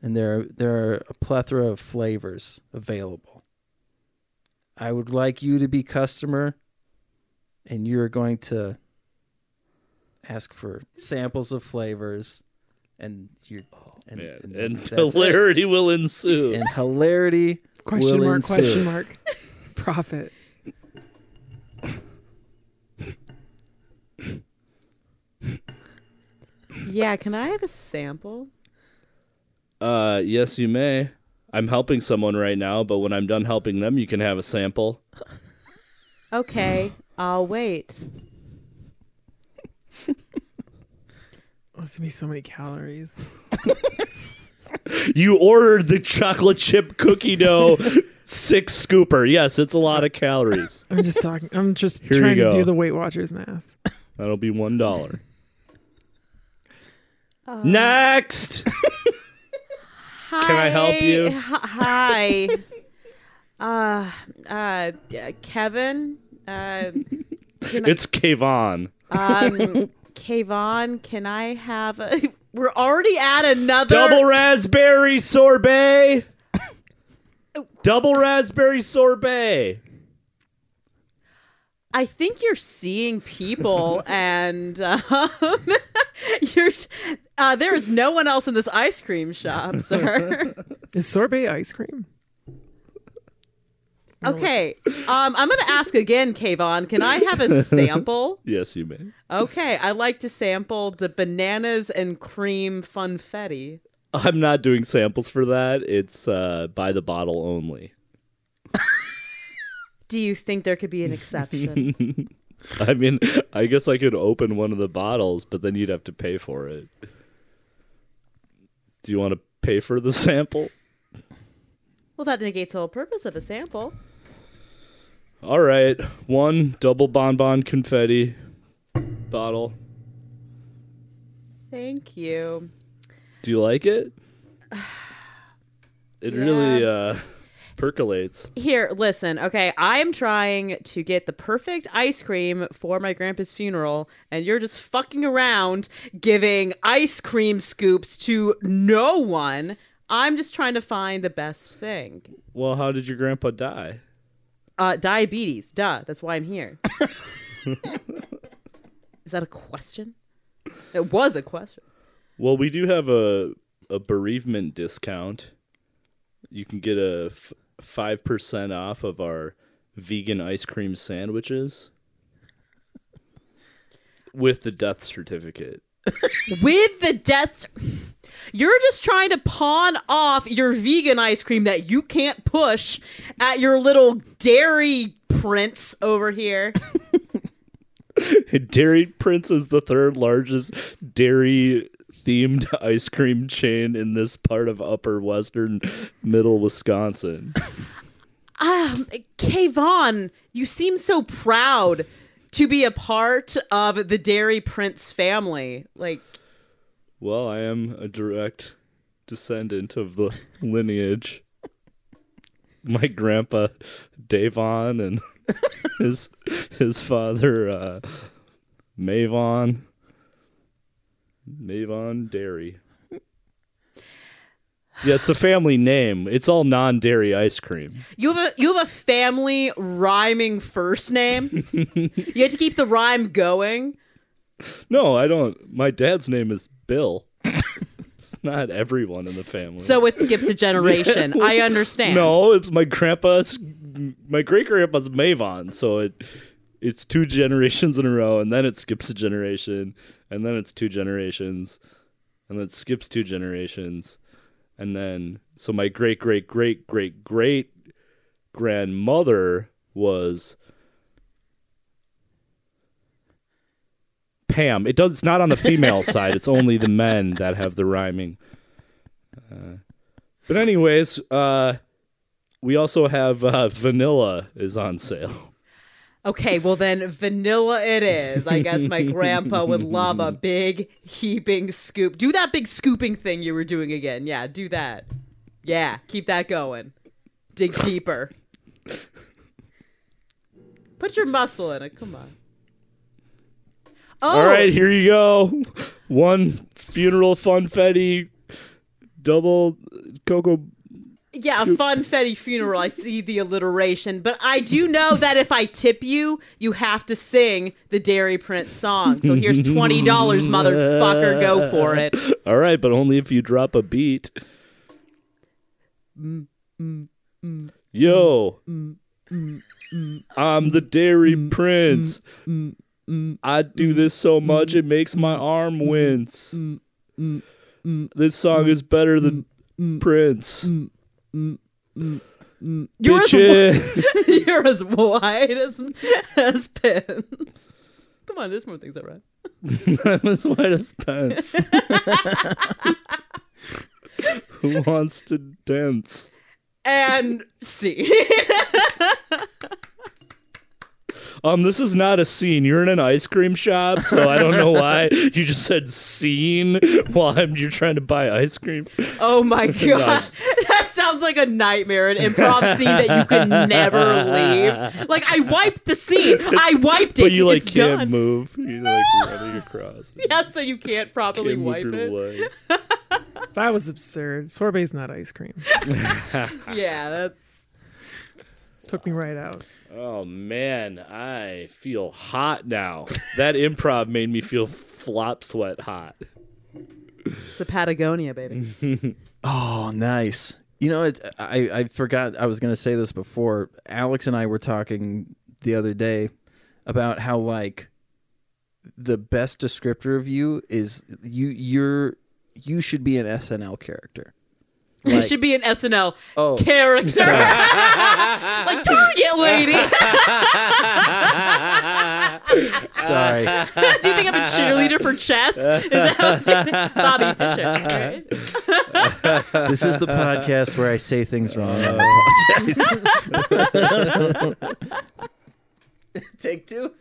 and there there are a plethora of flavors available. I would like you to be customer, and you're going to ask for samples of flavors, and you're oh, and, and and that's it. hilarity will ensue. and hilarity question will mark, ensue. question mark. Profit. Yeah, can I have a sample? Uh, yes, you may. I'm helping someone right now, but when I'm done helping them, you can have a sample. Okay, I'll wait. Oh, it's gonna be so many calories. You ordered the chocolate chip cookie dough six scooper. Yes, it's a lot of calories. I'm just talking. I'm just Here you trying to go. do the Weight Watchers math. That'll be one dollar. Next. Can I help you? Hi. uh, uh, Kevin. Uh, It's Kayvon. Um, Kayvon, can I have a? We're already at another. Double raspberry sorbet. Double raspberry sorbet. I think you're seeing people, and um, you're. Uh, there is no one else in this ice cream shop, sir. Is sorbet ice cream? Okay, um, I'm gonna ask again, Kayvon. Can I have a sample? Yes, you may. Okay, I'd like to sample the bananas and cream funfetti. I'm not doing samples for that. It's uh, by the bottle only. Do you think there could be an exception? I mean, I guess I could open one of the bottles, but then you'd have to pay for it. Do you want to pay for the sample? well, that negates the whole purpose of a sample. All right, one double bonbon confetti bottle. Thank you. Do you like it? It really uh, percolates. Here, listen, okay, I'm trying to get the perfect ice cream for my grandpa's funeral, and you're just fucking around giving ice cream scoops to no one. I'm just trying to find the best thing. Well, how did your grandpa die? Uh, diabetes, duh, that's why I'm here. Is that a question? It was a question. Well, we do have a a bereavement discount. You can get a f- 5% off of our vegan ice cream sandwiches with the death certificate. With the death, You're just trying to pawn off your vegan ice cream that you can't push at your little dairy prince over here. Dairy Prince is the third largest dairy themed ice cream chain in this part of upper western middle Wisconsin. Um, Kayvon, you seem so proud to be a part of the Dairy Prince family. Like, Well, I am a direct descendant of the lineage. My grandpa Davon and his his father uh Mavon Mavon Dairy. Yeah, it's a family name. It's all non-dairy ice cream. you have a you have a family rhyming first name. you have to keep the rhyme going. No, I don't. My dad's name is Bill. it's not everyone in the family. So it skips a generation. I understand. No, it's my grandpa's. My great grandpa's Mavon, so it it's two generations in a row, and then it skips a generation, and then it's two generations, and then it skips two generations, and then so my great great great great great grandmother was Pam. It does. It's not on the female side. It's only the men that have the rhyming. Uh, but anyways, uh, we also have uh, vanilla is on sale. Okay, well then vanilla it is. I guess my grandpa would love a big heaping scoop. Do that big scooping thing you were doing again. Yeah, do that. Yeah, keep that going. Dig deeper. Put your muscle in it. Come on. Oh, All right, here you go. One funeral funfetti, double cocoa. Yeah, a funfetti funeral. I see the alliteration, but I do know that if I tip you, you have to sing the Dairy Prince song. So here's twenty dollars, motherfucker. Go for it. All right, but only if you drop a beat. Mm, mm, mm, Yo, I'm the Dairy Prince. I do this so much it makes my arm wince. This song is better than Prince. You're as, you're as wide as, as pins. Come on, there's more things I read. I'm as white as Pence. Who wants to dance? And see. Um, this is not a scene. You're in an ice cream shop, so I don't know why you just said scene while I'm, you're trying to buy ice cream. oh my god. That sounds like a nightmare, an improv scene that you can never leave. Like I wiped the scene. I wiped it. But you like it's can't done. move. You're like running across. Yeah, so you can't properly Can't move wipe your it. legs. That was absurd. Sorbet's not ice cream. Yeah, that's Took me right out. Oh man, I feel hot now. That improv made me feel flop sweat hot. it's a Patagonia, baby. Oh, nice. You know, it's I, I forgot I was going to say this before. Alex and I were talking the other day about how like the best descriptor of you is you you're you should be an SNL character. It Like- should be an SNL Oh, character, like Target lady. sorry. Do you think I'm a cheerleader for chess? Is that what you think? Bobby Fischer? This is the podcast where I say things wrong. Oh. I apologize. Take two.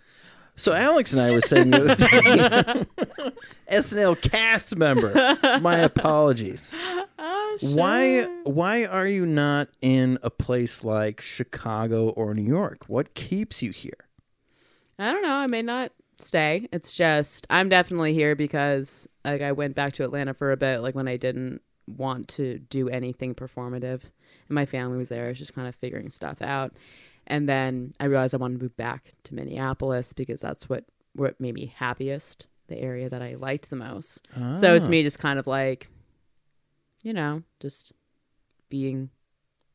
So Alex and I were saying the other day, SNL cast member. My apologies. Oh, why why are you not in a place like Chicago or New York? What keeps you here? I don't know. I may not stay. It's just I'm definitely here because like I went back to Atlanta for a bit, like when I didn't want to do anything performative, and my family was there. I was just kind of figuring stuff out, and then I realized I wanted to move back to Minneapolis because that's what what made me happiest, the area that I liked the most. So it's ah. me just kind of like, you know, just being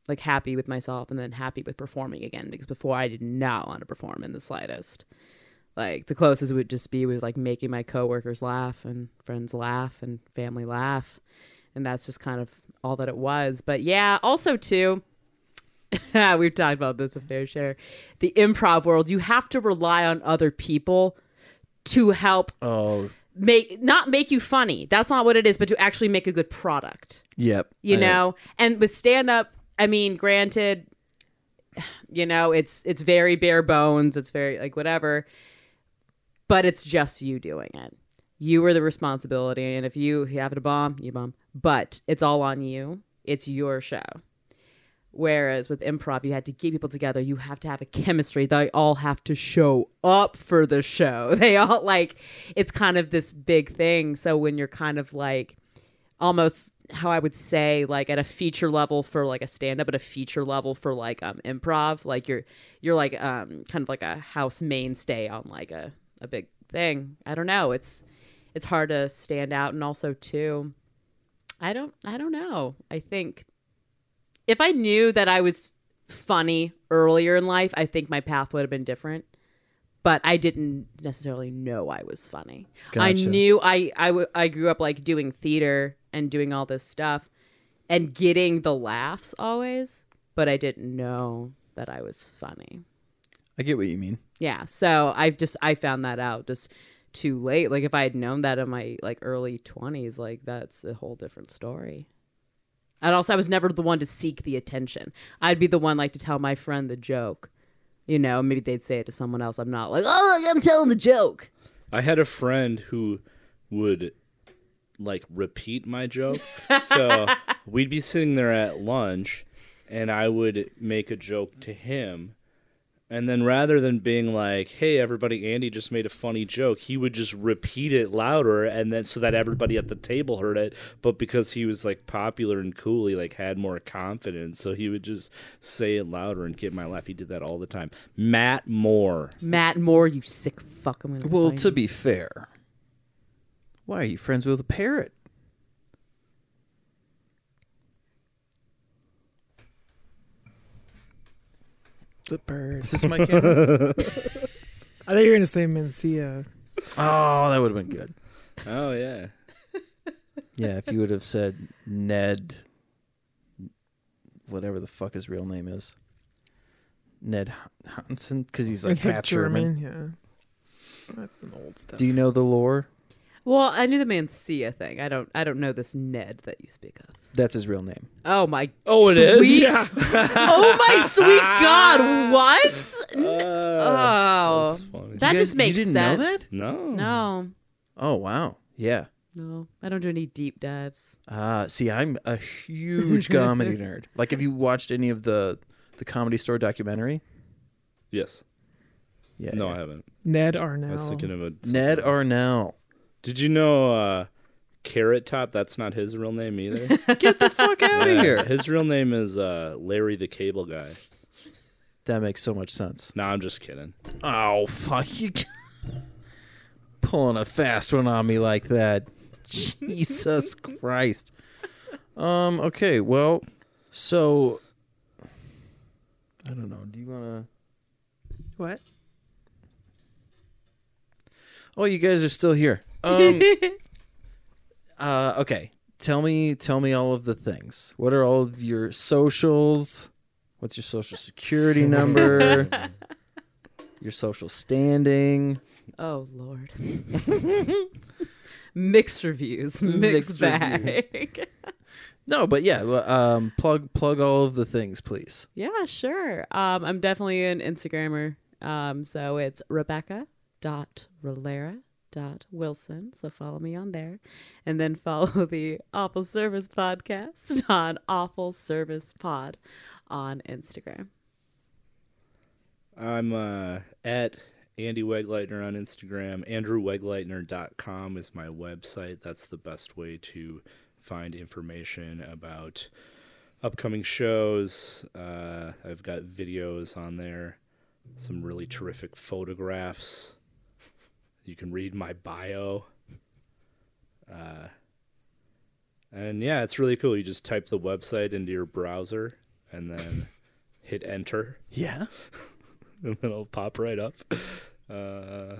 like happy with myself and then happy with performing again because before I did not want to perform in the slightest. Like the closest it would just be was like making my coworkers laugh and friends laugh and family laugh. And that's just kind of all that it was. But yeah, also too, we've talked about this a fair share. The improv world, you have to rely on other people to help Oh, make not make you funny. That's not what it is, but to actually make a good product yep. you I- know and with stand up i mean granted you know it's it's very bare bones it's very like whatever but it's just you doing it you are the responsibility and if you have to bomb you bomb but it's all on you it's your show whereas with improv you had to get people together you have to have a chemistry they all have to show up for the show they all like it's kind of this big thing so when you're kind of like almost how I would say like at a feature level for like a stand up at a feature level for like um improv like you're you're like um kind of like a house mainstay on like a a big thing. I don't know. It's it's hard to stand out and also too I don't I don't know. I think if I knew that I was funny earlier in life, I think my path would have been different. But I didn't necessarily know I was funny. I Gotcha. knew I, I, w- I grew up like doing theater and doing all this stuff and getting the laughs always, but I didn't know that I was funny. I get what you mean. Yeah. So I just I found that out just too late. Like if I had known that in my like early twenties, like that's a whole different story. And also I was never the one to seek the attention. I'd be the one like to tell my friend the joke. You know, maybe they'd say it to someone else. I'm not like, oh, I'm telling the joke. I had a friend who would like repeat my joke. so we'd be sitting there at lunch and I would make a joke to him. And then rather than being like, "Hey everybody, Andy just made a funny joke." He would just repeat it louder and then so that everybody at the table heard it, but because he was like popular and cool, he like had more confidence, so he would just say it louder and get my laugh. He did that all the time. Matt Moore. Matt Moore, you sick fuck. I'm gonna Well, to you. be fair, why are you friends with a parrot? It's a bird. Is this my camera? I thought you were gonna say Mencia. oh, that would have been good. Oh yeah. Yeah, if you would have said Ned, whatever the fuck his real name is, Ned Hansen, because he's like it's half like German. German. Yeah, that's some old stuff. Do you know the lore? Well, I knew the Mencia thing. I don't. I don't know this Ned that you speak of. That's his real name. Oh my. Oh, it is? sweet- yeah, Oh my sweet God! What? oh, That's funny. that You just guys- makes You didn't sense. know that? no. No, Oh wow, yeah. no, I don't do any deep dives. Ah, see, I'm a huge comedy nerd. Like, have you watched any of the the Comedy Store documentary? Yes. Yeah. No, yeah. I haven't. Ned I Arnell. was thinking of a Ned Arnel. Did you know uh Carrot Top, that's not his real name either? Get the fuck out of here. His real name is uh Larry the Cable Guy. That makes so much sense. No, I'm just kidding. Oh fuck you! Pulling a fast one on me like that. Jesus Christ. Um. Okay. Well, So, I don't know. Do you want to? What? Oh, you guys are still here. Um, uh, okay. Tell me, tell me all of the things. What are all of your socials? What's your social security number? your social standing? Oh Lord. mixed reviews, mixed, Mixed bag. No, but yeah. Um, plug, plug all of the things, please. yeah, sure. Um, I'm definitely an Instagrammer. Um, so it's Rebecca dot Rolera dot Wilson. So follow me on there, and then follow the Awful Service Podcast on Awful Service Pod on Instagram. I'm uh, at Andy Wegleitner on Instagram. AndrewWegleitner.com is my website. That's the best way to find information about upcoming shows. Uh, I've got videos on there, some really terrific photographs. You can read my bio. Uh, and yeah, it's really cool. You just type the website into your browser and then hit enter Yeah. and then it'll pop right up. Uh,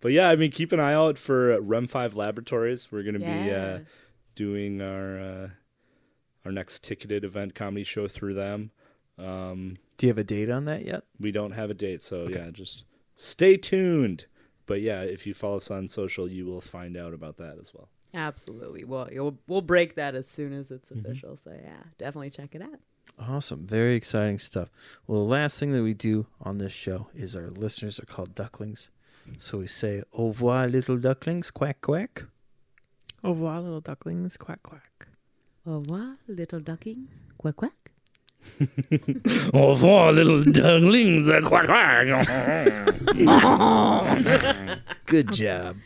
but yeah, I mean, keep an eye out for Rem Five Laboratories. We're gonna be uh, doing our uh, our next ticketed event comedy show through them. Um, Do you have a date on that yet? we don't have a date, so yeah, just stay tuned. But yeah, if you follow us on social, you will find out about that as well. Absolutely. Well, you'll, we'll break that as soon as it's Mm-hmm. official. So yeah, definitely check it out. Awesome. Very exciting stuff. Well, the last thing that we do on this show is our listeners are called ducklings. So we say, au revoir, little ducklings, quack, quack. Au revoir, little ducklings. Quack, quack. Au revoir, little duckings. Quack quack. Au revoir, little ducklings. Quack quack. Good job.